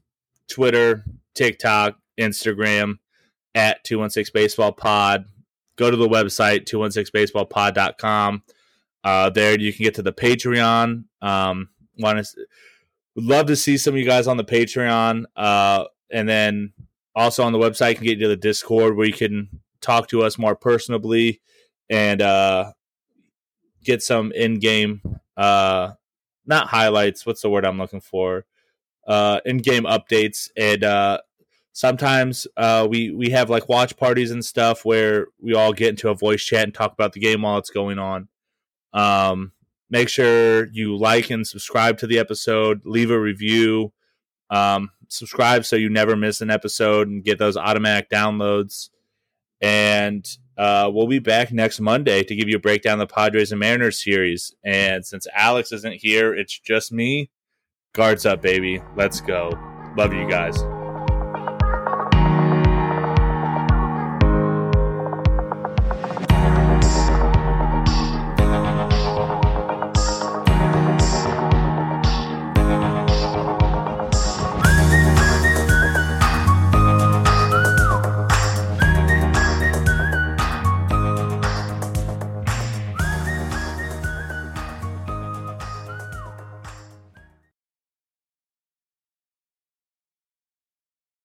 Twitter, TikTok, Instagram at 216 Baseball Pod. Go to the website, 216baseballpod.com. Uh, there you can get to the Patreon. Um, want to love to see some of you guys on the Patreon. Uh, and then also on the website, you can get to the Discord where you can talk to us more personably and uh, get some in game, uh, not highlights. What's the word I'm looking for? Uh, in game updates. And uh, sometimes uh, we, we have like watch parties and stuff where we all get into a voice chat and talk about the game while it's going on. Um, Make sure you like and subscribe to the episode, leave a review, um, subscribe so you never miss an episode and get those automatic downloads. And uh, we'll be back next Monday to give you a breakdown of the Padres and Mariners series. And since Alex isn't here, it's just me. Guards up, baby. Let's go. Love you guys.